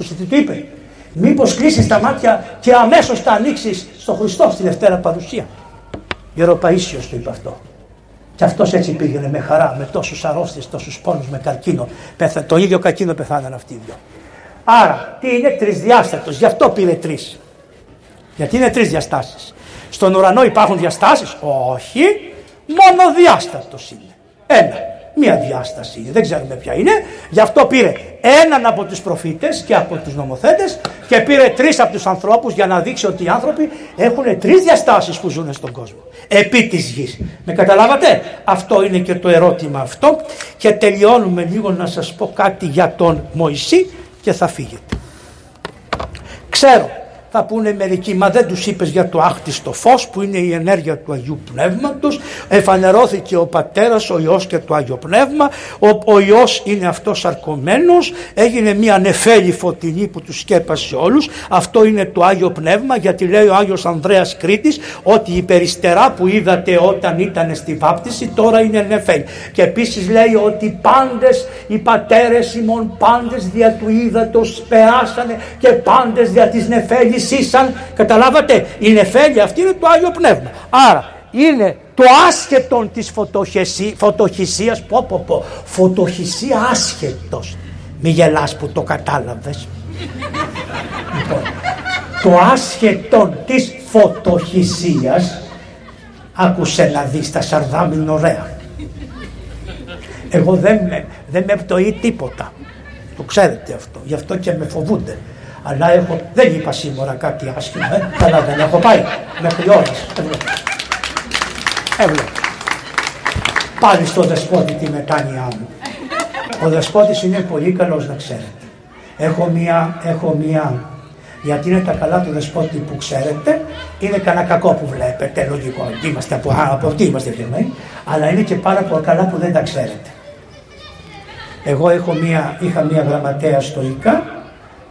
Ακούστε τι του είπε; Μήπως κλείσει τα μάτια και αμέσως τα ανοίξεις στο Χριστό στη Δευτέρα παρουσία; Γεροπαΐσιος του είπε αυτό. Και αυτός έτσι πήγαινε με χαρά, με τόσους αρρώστιες, τόσους πόνους, με καρκίνο. Πέθα, το ίδιο καρκίνο πεθάναν αυτοί οι δυο. Άρα, τι είναι τρισδιάστατος, γι' αυτό πήρε τρεις. Γιατί είναι τρεις διαστάσεις. Στον ουρανό υπάρχουν διαστάσεις, όχι, μόνο διάστατο είναι. Ένα μία διάσταση δεν ξέρουμε ποια είναι. Γι' αυτό πήρε έναν από τους προφήτες και από τους νομοθέτες και πήρε τρεις από τους ανθρώπους για να δείξει ότι οι άνθρωποι έχουν τρεις διαστάσεις που ζουν στον κόσμο. Επί της γης. Με καταλάβατε; Αυτό είναι και το ερώτημα αυτό και τελειώνουμε λίγο να σας πω κάτι για τον Μωυσή και θα φύγετε. Ξέρω θα πούνε μερικοί, μα δεν τους είπες για το άχτιστο φως που είναι η ενέργεια του Αγίου Πνεύματος, εφανερώθηκε ο Πατέρας, ο Υιός και το Άγιο Πνεύμα, ο, ο Υιός είναι αυτός αρκωμένος, έγινε μια νεφέλη φωτεινή που τους σκέπασε όλους, αυτό είναι το Άγιο Πνεύμα γιατί λέει ο Άγιος Ανδρέας Κρήτης ότι η περιστερά που είδατε όταν ήταν στη βάπτιση τώρα είναι νεφέλη. Και επίσης λέει ότι πάντες οι πατέρες ημών πάντες δια του ύδατος περάσανε και πάντες δια της νεφέλης ήσαν, καταλάβατε, η νεφέλη αυτή είναι το Άγιο Πνεύμα. Άρα είναι το άσχετο της φωτοχυσίας, πω πω πω, φωτοχυσία άσχετος. Μη γελάς που το κατάλαβες. λοιπόν, το άσχετο της φωτοχυσίας, άκουσε να δεις τα σαρδάμ είναι ωραία. Εγώ δεν με, δεν με πτωεί τίποτα. Το ξέρετε αυτό. Γι' αυτό και με φοβούνται. Αλλά έχω, δεν είπα σήμερα κάτι άσχημο, ε. Καλά δεν έχω πάει μέχρι ώρες. Έβλεπα. Πάλι στο δεσπότη τη μετάνοιά μου. Ο δεσπότης είναι πολύ καλός να ξέρετε. Έχω μία, έχω μία, γιατί είναι τα καλά του δεσπότη που ξέρετε, είναι κανένα κακό που βλέπετε, λογικό, είμαστε από, από τι είμαστε φτιαγμένοι, αλλά είναι και πάρα πολλά καλά που δεν τα ξέρετε. Εγώ έχω μία, είχα μία γραμματέα στο ΙΚΑ,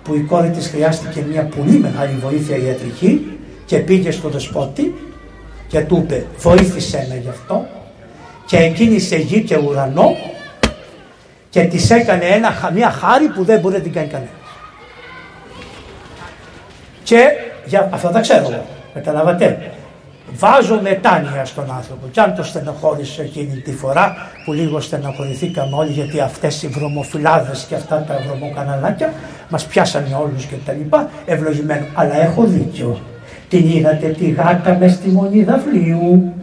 που η κόρη της χρειάστηκε μια πολύ μεγάλη βοήθεια ιατρική και πήγε στο δεσπότη και του είπε βοήθησέ με γι' αυτό και εκείνη σε γη και ουρανό και της έκανε ένα, μια χάρη που δεν μπορεί να την κάνει κανένας. Και για, αυτό τα ξέρω εγώ, καταλάβατε; Βάζω μετάνοια στον άνθρωπο. Και αν το στενοχώρησε εκείνη τη φορά που λίγο στενοχωρηθήκαμε όλοι γιατί αυτές οι βρωμοφυλάδες και αυτά τα βρωμοκαναλάκια μας πιάσανε όλους και τα λοιπά, ευλογημένο. Αλλά έχω δίκιο. Την είδατε τη γάτα μες στη μονή δαυλίου.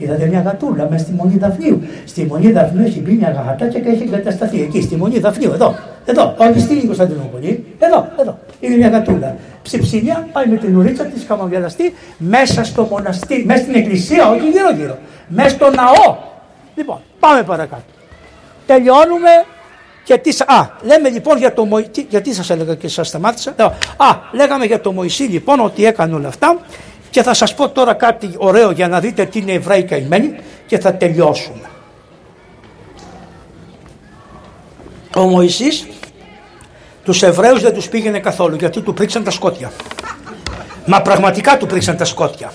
Είδατε μια γατούλα μέσα στη μονή Δαφνίου. Στη μονή Δαφνίου έχει μπει μια γατάκια και έχει εγκατασταθεί εκεί, στη μονή Δαφνίου, εδώ. Εδώ, όχι στην Κωνσταντινούπολη. Εδώ, εδώ. Είναι μια γατούλα. Ψιψιλιά πάει με την ουρίτσα της χαμογελαστή μέσα στο μοναστήρι, μέσα στην εκκλησία, όχι γύρω-γύρω. Μέσα στο ναό. Λοιπόν, πάμε παρακάτω. Τελειώνουμε και τι. Α, λέμε λοιπόν για το Μωυσή. Γιατί σας έλεγα και σας σταμάτησα; Α, λέγαμε για το Μωυσή λοιπόν ότι έκανε όλα αυτά. Και θα σας πω τώρα κάτι ωραίο για να δείτε τι είναι Εβραίοι καημένοι και θα τελειώσουμε. Ο Μωυσής τους Εβραίους δεν τους πήγαινε καθόλου γιατί του πρίξαν τα σκότια. Μα πραγματικά του πρίξαν τα σκότια.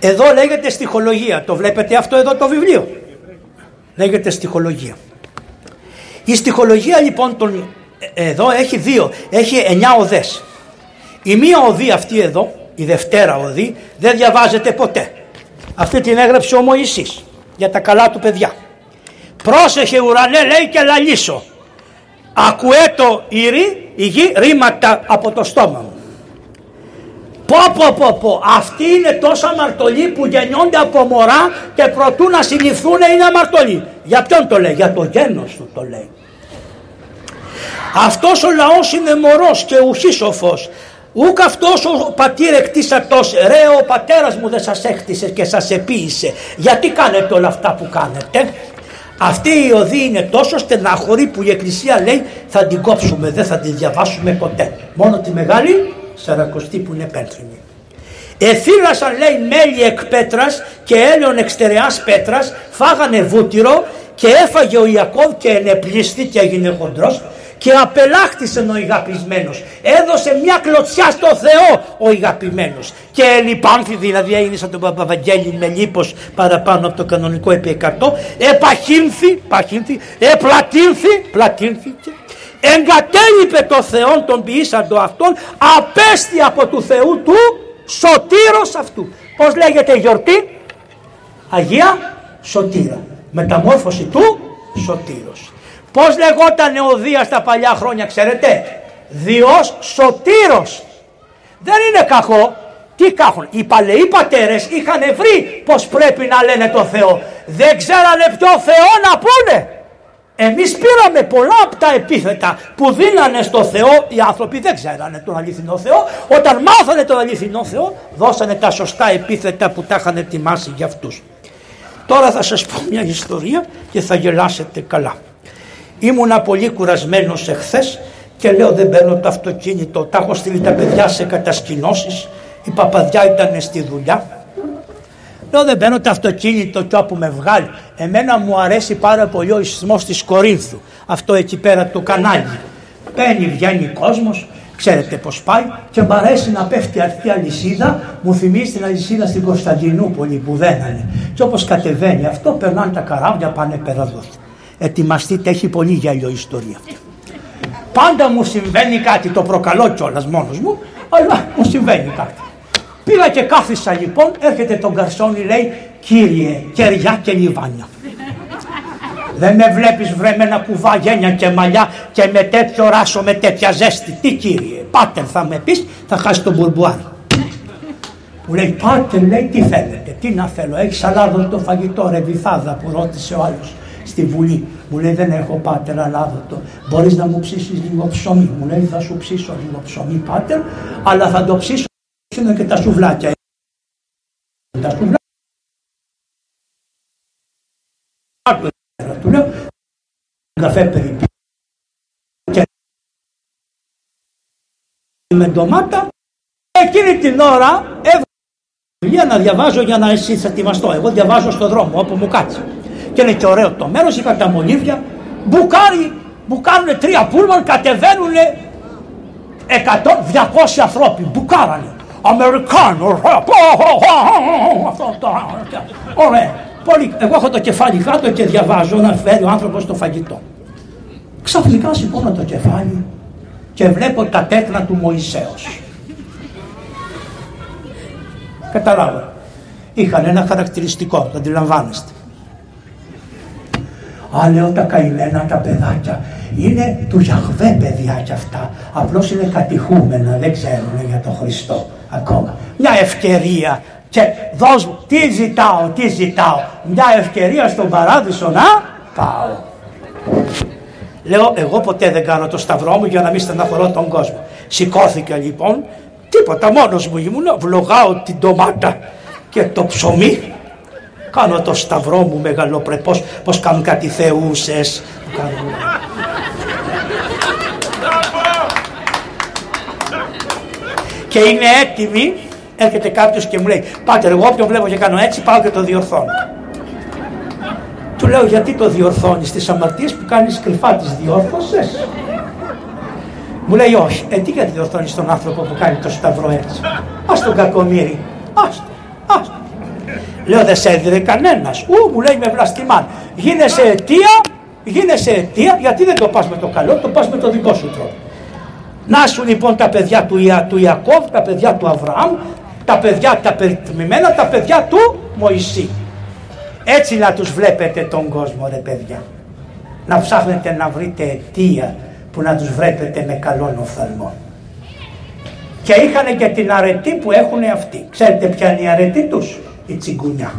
Εδώ λέγεται στοιχολογία. Το βλέπετε αυτό εδώ το βιβλίο. Λέγεται στοιχολογία. Η στοιχολογία λοιπόν τον, ε, εδώ έχει δύο. Έχει εννιά οδές. Η μία οδή αυτή εδώ η Δευτέρα οδή δεν διαβάζεται ποτέ. Αυτή την έγραψε ο Μωυσής για τα καλά του παιδιά. Πρόσεχε ουρανέ λέει και λαλήσω. Ακουέ το ήρη, η γη ρήματα από το στόμα μου. Πω πω πω πω, αυτοί είναι τόσα αμαρτωλοί που γεννιόνται από μωρά και προτού να συλληφθούν είναι αμαρτωλοί. Για ποιον το λέει, για το γένος του το λέει. Αυτός ο λαός είναι μωρός και ουχή σοφός. Ούκ αυτός ο πατήρ εκτίσατος, ρε ο πατέρας μου δεν σας έκτισε και σας επίησε. Γιατί κάνετε όλα αυτά που κάνετε; Αυτή η οδή είναι τόσο στενάχωρη που η Εκκλησία λέει θα την κόψουμε, δεν θα την διαβάσουμε ποτέ. Μόνο τη μεγάλη σαρακοστή που είναι πέντρινη. Εφύλασαν λέει μέλη εκ πέτρας και έλαιον εξτερεάς πέτρας, φάγανε βούτυρο και έφαγε ο Ιακώβ και ενεπλήστη και έγινε χοντρός και απελάχτησε ο ηγαπισμένος. Έδωσε μια κλωτσιά στο Θεό ο ηγαπημένος. Και λιπάνθη δηλαδή έγινε σαν τον Παπαβαγγέλη με λίπος παραπάνω από το κανονικό επί 100. Επαχύνθη, παχύνθη, επλατύνθη, πλατύνθηκε. Εγκατέλειπε το Θεό τον ποιήσαντο αυτόν, απέστη από του Θεού του σωτήρος αυτού. Πώς λέγεται η γιορτή, Αγία Σωτήρα. Μεταμόρφωση του σωτήρος. Πώς λεγόταν ο Δίας τα παλιά χρόνια ξέρετε; Διός Σωτήρος. Δεν είναι κακό. Τι κάχουν. Οι παλαιοί πατέρες είχαν βρει πως πρέπει να λένε το Θεό. Δεν ξέρανε ποιο Θεό να πούνε. Εμείς πήραμε πολλά από τα επίθετα που δίνανε στο Θεό, οι άνθρωποι δεν ξέρανε τον αληθινό Θεό. Όταν μάθανε τον αληθινό Θεό, δώσανε τα σωστά επίθετα που τα είχαν ετοιμάσει για αυτούς. Τώρα θα σας πω μια ιστορία και θα γελάσετε καλά. Ήμουνα πολύ κουρασμένος εχθές και λέω δεν παίρνω το αυτοκίνητο. Τα έχω στείλει τα παιδιά σε κατασκηνώσεις. Η παπαδιά ήταν στη δουλειά. Λέω δεν παίρνω το αυτοκίνητο και όπου με βγάλει. Εμένα μου αρέσει πάρα πολύ ο ισθμό της Κορίνθου. Αυτό εκεί πέρα το κανάλι. Παίρνει, βγαίνει κόσμος, ξέρετε πώς πάει και μου αρέσει να πέφτει αυτή αλυσίδα. Μου θυμίζει την αλυσίδα στην Κωνσταντινούπολη που δένανε. Και όπως κατεβαίνει αυτό, περνάνε τα καράβια, πάνε πέρα εδώ ετοιμαστείτε, έχει πολύ γέλιο η ιστορία αυτή. Πάντα μου συμβαίνει κάτι, το προκαλώ κιόλας μόνος μου, αλλά μου συμβαίνει κάτι. Πήγα και κάθισα λοιπόν, έρχεται τον καρσόνι, λέει Κύριε, κεριά και λιβάνια. Δεν με βλέπεις βρε με ένα κουβά γένια και μαλλιά και με τέτοιο ράσο, με τέτοια ζέστη. Τι κύριε, πάτερ θα με πεις, θα χάσει τον μπουρμπουάρ. Μου λέει πάτερ, λέει τι θέλετε, τι να θέλω, έχεις το φαγητό ρε βυθάδα που ρώτησε ο άλλος στη Βουλή. Μου λέει δεν έχω πάτερ αλάδοτο. Μπορείς να μου ψήσεις λίγο ψωμί. Μου λέει θα σου ψήσω λίγο ψωμί πάτερ, αλλά θα το ψήσω είναι και τα σουβλάκια. Τα σουβλάκια. Του λέω καφέ περιπή. Και με ντομάτα εκείνη την ώρα έβγαλε να διαβάζω για να εσύ θα ετοιμαστώ. Εγώ διαβάζω στον δρόμο όπου μου κάτσει και είναι και ωραίο το μέρος, είχαν τα μονίδια, μπουκάρι, μπουκάρουν τρία πούλμαν, κατεβαίνουν 100, 200 ανθρώποι, μπουκάρανε. Αμερικάνο, αυτό το ωραία. Πολύ, εγώ έχω το κεφάλι κάτω και διαβάζω να φέρει ο άνθρωπος το φαγητό. Ξαφνικά σηκώνω το κεφάλι και βλέπω τα τέκνα του Μωυσέως. Καταλάβω. Είχαν ένα χαρακτηριστικό, το αντιλαμβάνεστε. Α, λέω τα καημένα τα παιδάκια. Είναι του Γιαχβέ παιδιά κι αυτά. Απλώς είναι κατηχούμενα, δεν ξέρουν για τον Χριστό ακόμα. Μια ευκαιρία Και δώσ' μου, τι ζητάω, τι ζητάω. Μια ευκαιρία στον παράδεισο να πάω. Λέω, εγώ ποτέ δεν κάνω το σταυρό μου για να μην στεναχωρώ τον κόσμο. Σηκώθηκα λοιπόν, τίποτα μόνος μου ήμουν, βλογάω την ντομάτα και το ψωμί. Κάνω το σταυρό μου μεγαλοπρεπώς, πως κάνουν κάτι θεούσες. και είναι έτοιμη, έρχεται κάποιος και μου λέει, πάτε εγώ όποιον βλέπω και κάνω έτσι, πάω και το διορθώνω. Του λέω γιατί το διορθώνεις τις αμαρτίες που κάνεις κρυφά τις διόρθωσες; Μου λέει όχι, ε τι γιατί διορθώνεις τον άνθρωπο που κάνει το σταυρό έτσι; Ας τον κακομύρι, ας τον, ας τον. Λέω δεν σε έδινε κανένας. Ου μου λέει με βλαστημάν. Γίνεσαι αιτία, γίνεσαι αιτία γιατί δεν το πας με το καλό, το πας με το δικό σου τρόπο. Να σου λοιπόν τα παιδιά του, Ια, του Ιακώβ, τα παιδιά του Αβραάμ, τα παιδιά τα περιτμημένα, τα παιδιά του Μωυσή. Έτσι να τους βλέπετε τον κόσμο ρε παιδιά. Να ψάχνετε να βρείτε αιτία που να τους βλέπετε με καλόν οφθαλμό. Και είχαν και την αρετή που έχουν αυτοί. Ξέρετε ποια είναι η αρετή τους, η τσιγκουνιά.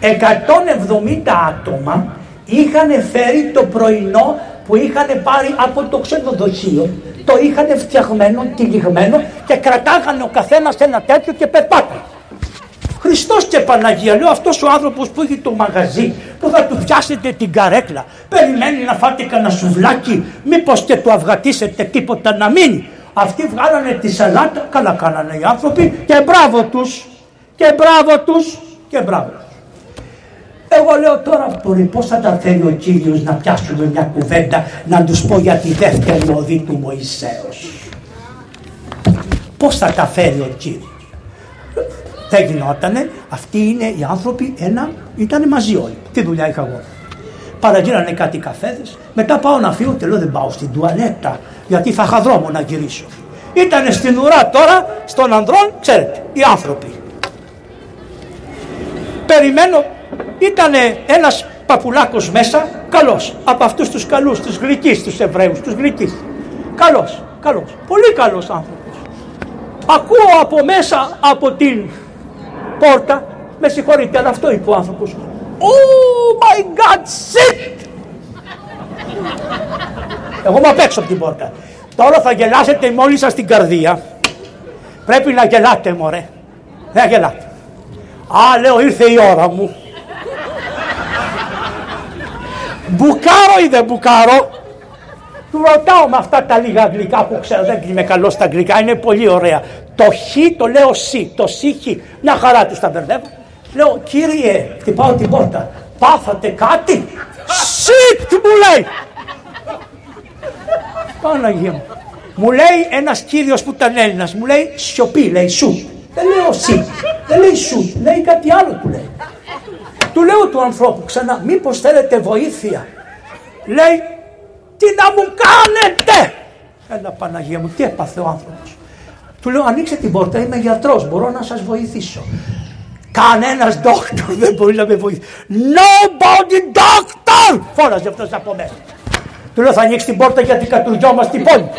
170 άτομα είχαν φέρει το πρωινό που είχαν πάρει από το ξενοδοχείο, το είχαν φτιαγμένο, τυλιγμένο και κρατάγανε ο καθένας ένα τέτοιο και περπάτανε. Χριστός και Παναγία, λέω αυτός ο άνθρωπος που έχει το μαγαζί, που θα του πιάσετε την καρέκλα, περιμένει να φάτε κανένα σουβλάκι, μήπως και του αυγατίσετε τίποτα να μείνει. Αυτοί βγάλανε τη σαλάτα, καλά κάνανε οι άνθρωποι και μπράβο τους, και μπράβο τους, και μπράβο τους. Εγώ λέω τώρα μπορεί πώς θα τα θέλει ο Κύριος να πιάσουμε μια κουβέντα να τους πω για τη δεύτερη οδή του Μωυσέως. Πώς θα τα φέρει ο Κύριος. Δεν γινότανε, αυτοί είναι οι άνθρωποι ένα, ήταν μαζί όλοι. Τι δουλειά είχα εγώ. Παραγύρανε κάτι καφέδες, μετά πάω να φύγω και λέω δεν πάω στην τουαλέτα γιατί θα είχα δρόμο να γυρίσω. Ήτανε στην ουρά τώρα, στον ανδρών, ξέρετε, οι άνθρωποι. Περιμένω ήταν ένας παπουλάκος μέσα, καλός, από αυτούς τους καλούς, τους γλυκείς, τους Εβραίους, τους γλυκείς. Καλός, καλός, πολύ καλός άνθρωπος. Ακούω από μέσα από την πόρτα, με συγχωρείτε, αλλά αυτό είπε ο άνθρωπος. Oh my God, shit! Εγώ είμαι απ' έξω από την πόρτα. Τώρα θα γελάσετε μόλις σας την καρδία. Πρέπει να γελάτε μωρέ. Δεν γελάτε. Α, λέω ήρθε η ώρα μου. Μπουκάρω ή δεν μπουκάρω. Του ρωτάω με αυτά τα λίγα αγγλικά που ξέρω, δεν είμαι καλός στα αγγλικά, είναι πολύ ωραία. Το χ το λέω σι, το σι χ. Μια χαρά τους τα μπερδεύω. Λέω, κύριε, χτυπάω την πόρτα. Πάθατε κάτι; Σιτ μου λέει. Παναγία μου. Μου λέει ένας κύριος που ήταν Έλληνας, μου λέει σιωπή, λέει σου. Δεν λέω σι, δεν λέει σου, λέει κάτι άλλο που λέει. Του λέω του ανθρώπου ξανά, μήπως θέλετε βοήθεια. Λέει, τι να μου κάνετε; Έλα Παναγία μου, τι έπαθε ο άνθρωπος. Του λέω, ανοίξτε την πόρτα, είμαι γιατρός, μπορώ να σας βοηθήσω. Κανένας doctor δεν μπορεί να με βοηθήσει. Nobody doctor! Φώναζε αυτός από μέσα. Του λέω, θα ανοίξεις την πόρτα γιατί κατουργιόμαστε την πόλη.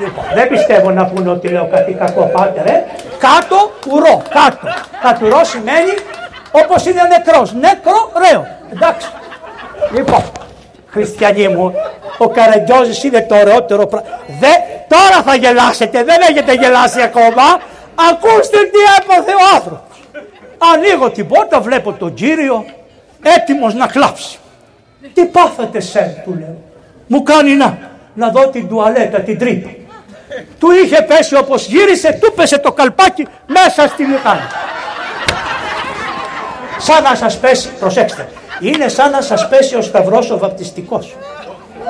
Λοιπόν, δεν πιστεύω να πούνε ότι λέω κάτι κακό πάτερ, ε. Κάτω ουρό, κάτω. Κατουρό σημαίνει Όπως είναι νεκρός. Νεκρό, ρέο. Εντάξει. Λοιπόν, χριστιανοί μου, ο Καραγκιόζης είναι το ωραιότερο πράγμα. Τώρα θα γελάσετε, δεν έχετε γελάσει ακόμα. Ακούστε τι έπαθε ο άνθρωπος. Ανοίγω την πόρτα, βλέπω τον κύριο έτοιμος να κλάψει. Τι πάθατε σε, του λέω. Μου κάνει να, να δω την τουαλέτα, την τρύπα. Του είχε πέσει όπως γύρισε, του πέσε το καλπάκι μέσα στη λιχάνη σαν να σας πέσει, προσέξτε, είναι σαν να σας πέσει ο σταυρός ο βαπτιστικός.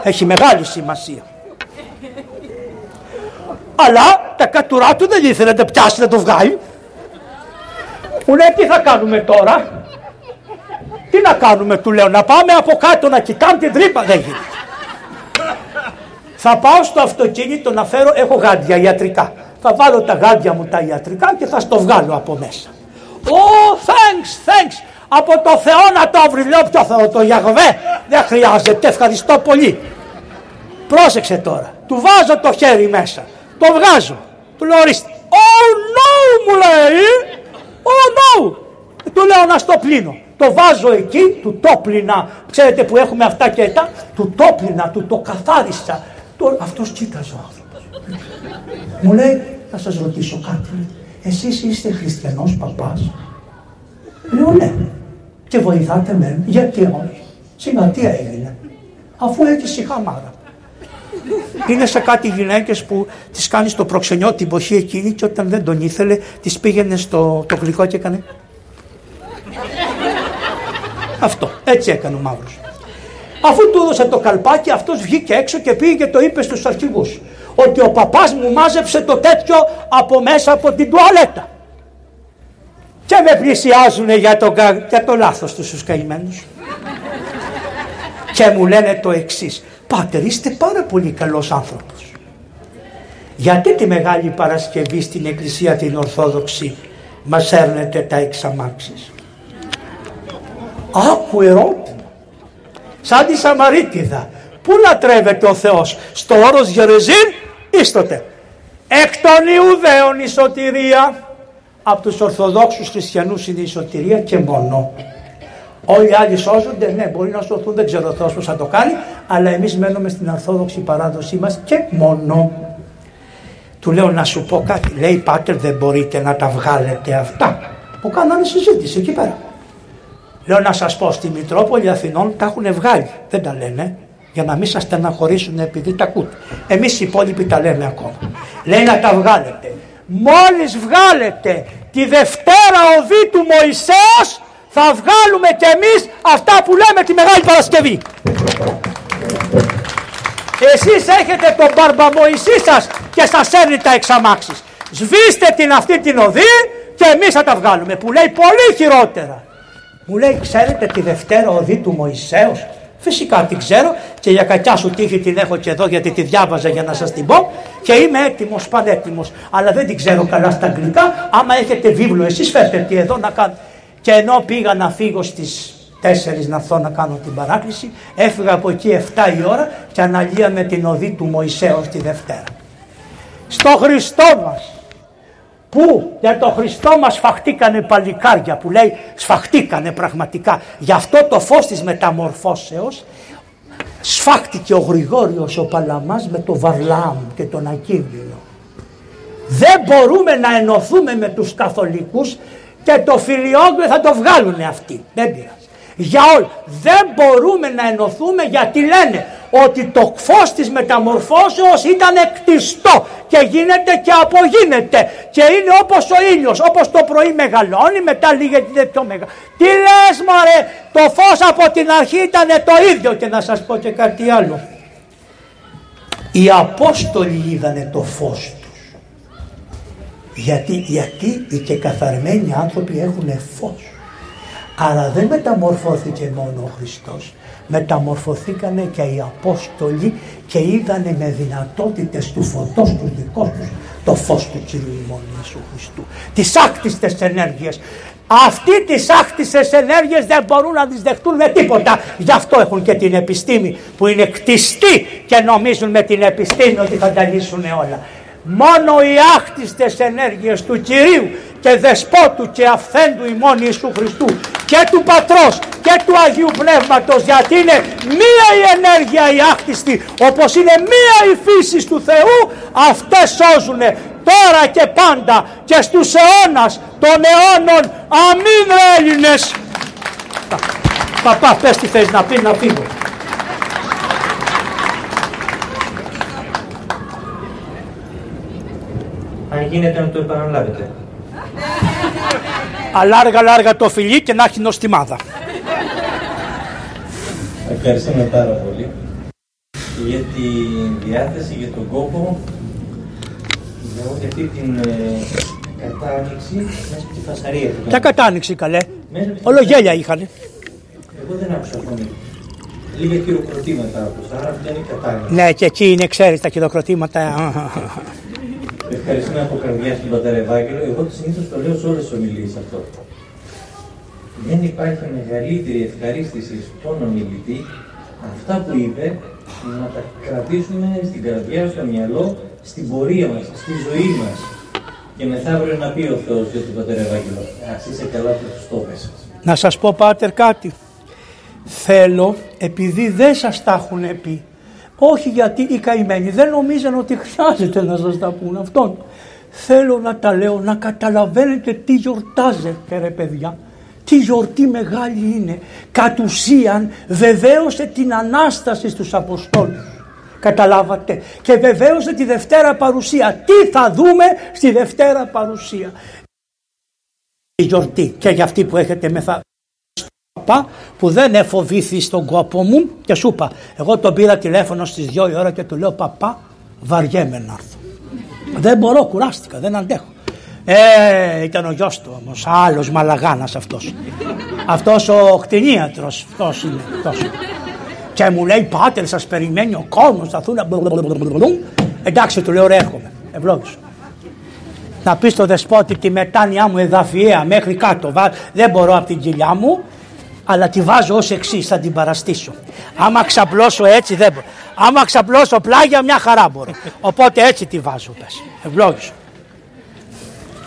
Έχει μεγάλη σημασία. Αλλά τα κατουρά του δεν ήθελε να τα πιάσει να το βγάλει. Μου λέει τι θα κάνουμε τώρα; Τι να κάνουμε του λέω να πάμε από κάτω να κοιτάμε την τρύπα. Δεν γίνεται. Θα πάω στο αυτοκίνητο να φέρω, έχω γάντια ιατρικά. Θα βάλω τα γάντια μου τα ιατρικά και θα στο βγάλω από μέσα. Oh, thanks, thanks. Από το Θεό να το βρει. Λέω ποιο Θεό, το Γιαγβέ. Δεν χρειάζεται, ευχαριστώ πολύ. Πρόσεξε τώρα. Του βάζω το χέρι μέσα. Το βγάζω. Του λέω ορίστε. Oh no μου λέει. Oh no. Του λέω να στο πλύνω. Το βάζω εκεί, του το πλήνα. Ξέρετε που έχουμε αυτά και τα; Του το πλήνα, του το καθάρισα. Το... Αυτός κοίταζε ο άνθρωπος. μου λέει, θα σας ρωτήσω κάτι. Εσείς είστε χριστιανός παπάς; Λέω ναι. Και βοηθάτε με. Γιατί όχι; Σιγά τι έγινε. Αφού έχει η χαμάρα. Είναι σε κάτι γυναίκες που τις κάνεις το προξενιό την εποχή εκείνη και όταν δεν τον ήθελε, τις πήγαινε στο το γλυκό και έκανε. Αυτό. Έτσι έκανε ο μαύρος. Αφού του έδωσε το καλπάκι, αυτός βγήκε έξω και πήγε και το είπε στους αρχηγούς. Ότι ο παπάς μου μάζεψε το τέτοιο από μέσα από την τουαλέτα. Και με πλησιάζουν για το, για το λάθος τους τους καημένους. και μου λένε το εξής. Πάτερ είστε πάρα πολύ καλός άνθρωπος. Γιατί τη Μεγάλη Παρασκευή στην Εκκλησία την Ορθόδοξη μας έρνετε τα εξαμάξεις; Άκου ερώτημα. Σαν τη Σαμαρίτιδα. Πού λατρεύεται ο Θεός. Στο όρος Γερεζίν ή στο Εκ των Ιουδαίων η σωτηρία. Από τους Ορθοδόξους Χριστιανούς είναι η σωτηρία και μόνο. Όλοι οι άλλοι σώζονται, ναι, μπορεί να σωθούν, δεν ξέρω Θεός πώς θα το κάνει, αλλά εμείς μένουμε στην Ορθόδοξη παράδοσή μας και μόνο. Του λέω να σου πω κάτι, λέει Πάτερ δεν μπορείτε να τα βγάλετε αυτά. Που κάνανε συζήτηση εκεί πέρα. Λέω να σας πω, στη Μητρόπολη Αθηνών τα έχουν βγάλει, δεν τα λένε, για να μην σας στεναχωρήσουν επειδή τα ακούτε. Εμείς οι υπόλοιποι τα λέμε ακόμα. Λέει να τα βγάλετε. Μόλις βγάλετε τη Δευτέρα οδή του Μωυσέως θα βγάλουμε κι εμείς αυτά που λέμε τη Μεγάλη Παρασκευή. Εσείς έχετε τον Μωυσή σας και σας έρνει τα εξαμάξεις. Σβήστε την αυτή την οδή και εμείς θα τα βγάλουμε που λέει πολύ χειρότερα. Μου λέει ξέρετε τη Δευτέρα οδή του Μωυσέως; Φυσικά την ξέρω και για κακιά σου τύχη την έχω και εδώ γιατί τη διάβαζα για να σας την πω και είμαι έτοιμος, πανέτοιμος. Αλλά δεν την ξέρω καλά στα αγγλικά. Άμα έχετε βίβλο εσείς φέρτε τη εδώ να κάνω. Και ενώ πήγα να φύγω στις 4 να έρθω να κάνω την παράκληση, έφυγα από εκεί 7 η ώρα και αναλύαμε την οδή του Μωυσέως τη Δευτέρα. Στο Χριστό μας, που για το Χριστό μας σφαχτήκανε παλικάρια που λέει σφαχτήκανε πραγματικά. Γι' αυτό το φως της μεταμορφώσεως σφάχτηκε ο Γρηγόριος ο Παλαμάς με το Βαρλάμ και τον Ακίνδυνο. Δεν μπορούμε να ενωθούμε με τους καθολικούς και το φιλιόγγυο θα το βγάλουν αυτοί. Δεν πειράζει. Για όλοι. Δεν μπορούμε να ενωθούμε γιατί λένε ότι το φως της μεταμορφώσεως ήταν εκτιστό και γίνεται και απογίνεται και είναι όπως ο ήλιος, όπως το πρωί μεγαλώνει μετά λίγεται πιο μεγάλο. Τι λες μωρέ, το φως από την αρχή ήταν το ίδιο και να σας πω και κάτι άλλο. Οι Απόστολοι είδανε το φως τους. Γιατί, γιατί οι και καθαρμένοι άνθρωποι έχουν φως. Άρα δεν μεταμορφώθηκε μόνο ο Χριστός, μεταμορφωθήκανε και οι Απόστολοι και είδανε με δυνατότητες του φωτός τους δικός τους το φως του Κυρίου ημών Ιησού Χριστού. Τις άκτιστες ενέργειες. Αυτοί τις άκτιστες ενέργειες δεν μπορούν να τις δεχτούν με τίποτα. Γι' αυτό έχουν και την επιστήμη που είναι κτιστή και νομίζουν με την επιστήμη ότι θα τα λύσουν όλα. Μόνο οι άκτιστες ενέργειες του Κυρίου και Δεσπότου και Αυθέντου ημών Ιησού Χριστού και του Πατρός και του Αγίου Πνεύματος γιατί είναι μία η ενέργεια η άκτιστη όπως είναι μία η φύση του Θεού αυτές σώζουν τώρα και πάντα και στους αιώνας των αιώνων. Αμήν Έλληνες. Παπά πες τι θες να πει να φύγω γίνεται να το επαναλάβετε. Αλάργα λάργα το φιλί και να έχει νοστιμάδα. Ευχαριστούμε πάρα πολύ για τη διάθεση, για τον κόπο, για αυτή την ε, κατάνοιξη μέσα από τη φασαρία. Ποια κατάνοιξη καλέ; Όλο γέλια είχανε. Εγώ δεν άκουσα φωνή. Λίγα χειροκροτήματα άκουσα, άρα αυτή είναι η κατάνοιξη. Ναι και εκεί είναι ξέρεις τα χειροκροτήματα. Ευχαριστούμε από καρδιά στον πατέρα Ευάγγελο. Εγώ συνήθως το λέω σε όλες τις ομιλίες αυτό. Δεν υπάρχει μεγαλύτερη ευχαρίστηση στον ομιλητή αυτά που είπε να τα κρατήσουμε στην καρδιά, στο μυαλό, στην πορεία μας, στη ζωή μας. και μεθαύριο να πει ο Θεός για τον Πατέρα Ευάγγελο. Ας είσαι καλά που τους το έπεσες. Να σας πω πάτερ κάτι. Θέλω επειδή δεν σας τα έχουν πει. Όχι γιατί οι καημένοι δεν νομίζαν ότι χρειάζεται να σας τα πούν αυτόν. Θέλω να τα λέω να καταλαβαίνετε τι γιορτάζετε ρε παιδιά. Τι γιορτή μεγάλη είναι. Κατ' ουσίαν βεβαίωσε την Ανάσταση στους Αποστόλους. Καταλάβατε. Και βεβαίωσε τη Δευτέρα Παρουσία. Τι θα δούμε στη Δευτέρα Παρουσία. Η γιορτή και για αυτή που έχετε μεθα... Παπά που δεν εφοβήθη στον κόπο μου και σου είπα εγώ τον πήρα τηλέφωνο στις 2 η ώρα και του λέω παπά βαριέμαι να έρθω. Δεν μπορώ κουράστηκα δεν αντέχω. Ε, ήταν ο γιος του όμως, άλλος μαλαγάνας αυτός. αυτός ο κτηνίατρος, αυτός είναι. Αυτός. Και μου λέει πάτερ σας περιμένει ο κόσμος, θα έρθουν Εντάξει του λέω ρε έρχομαι, ευλόγησο. Να πεις στο δεσπότη τη μετάνοιά μου εδαφιαία μέχρι κάτω, δεν μπορώ από την κοιλιά μου, αλλά τη βάζω ως εξής, θα την παραστήσω. Άμα ξαπλώσω έτσι δεν μπορώ. Άμα ξαπλώσω πλάγια μια χαρά μπορώ. Οπότε έτσι τη βάζω πες. Ευλόγησο.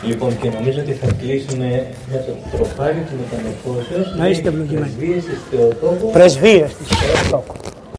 Λοιπόν, και νομίζω ότι θα κλείσουμε με το τροφάρι του μεταμορφώσεως. Να είστε ευλογημένοι. Πρεσβείες της Θεοτόκου. Πρεσβείες της Θεοτόκου.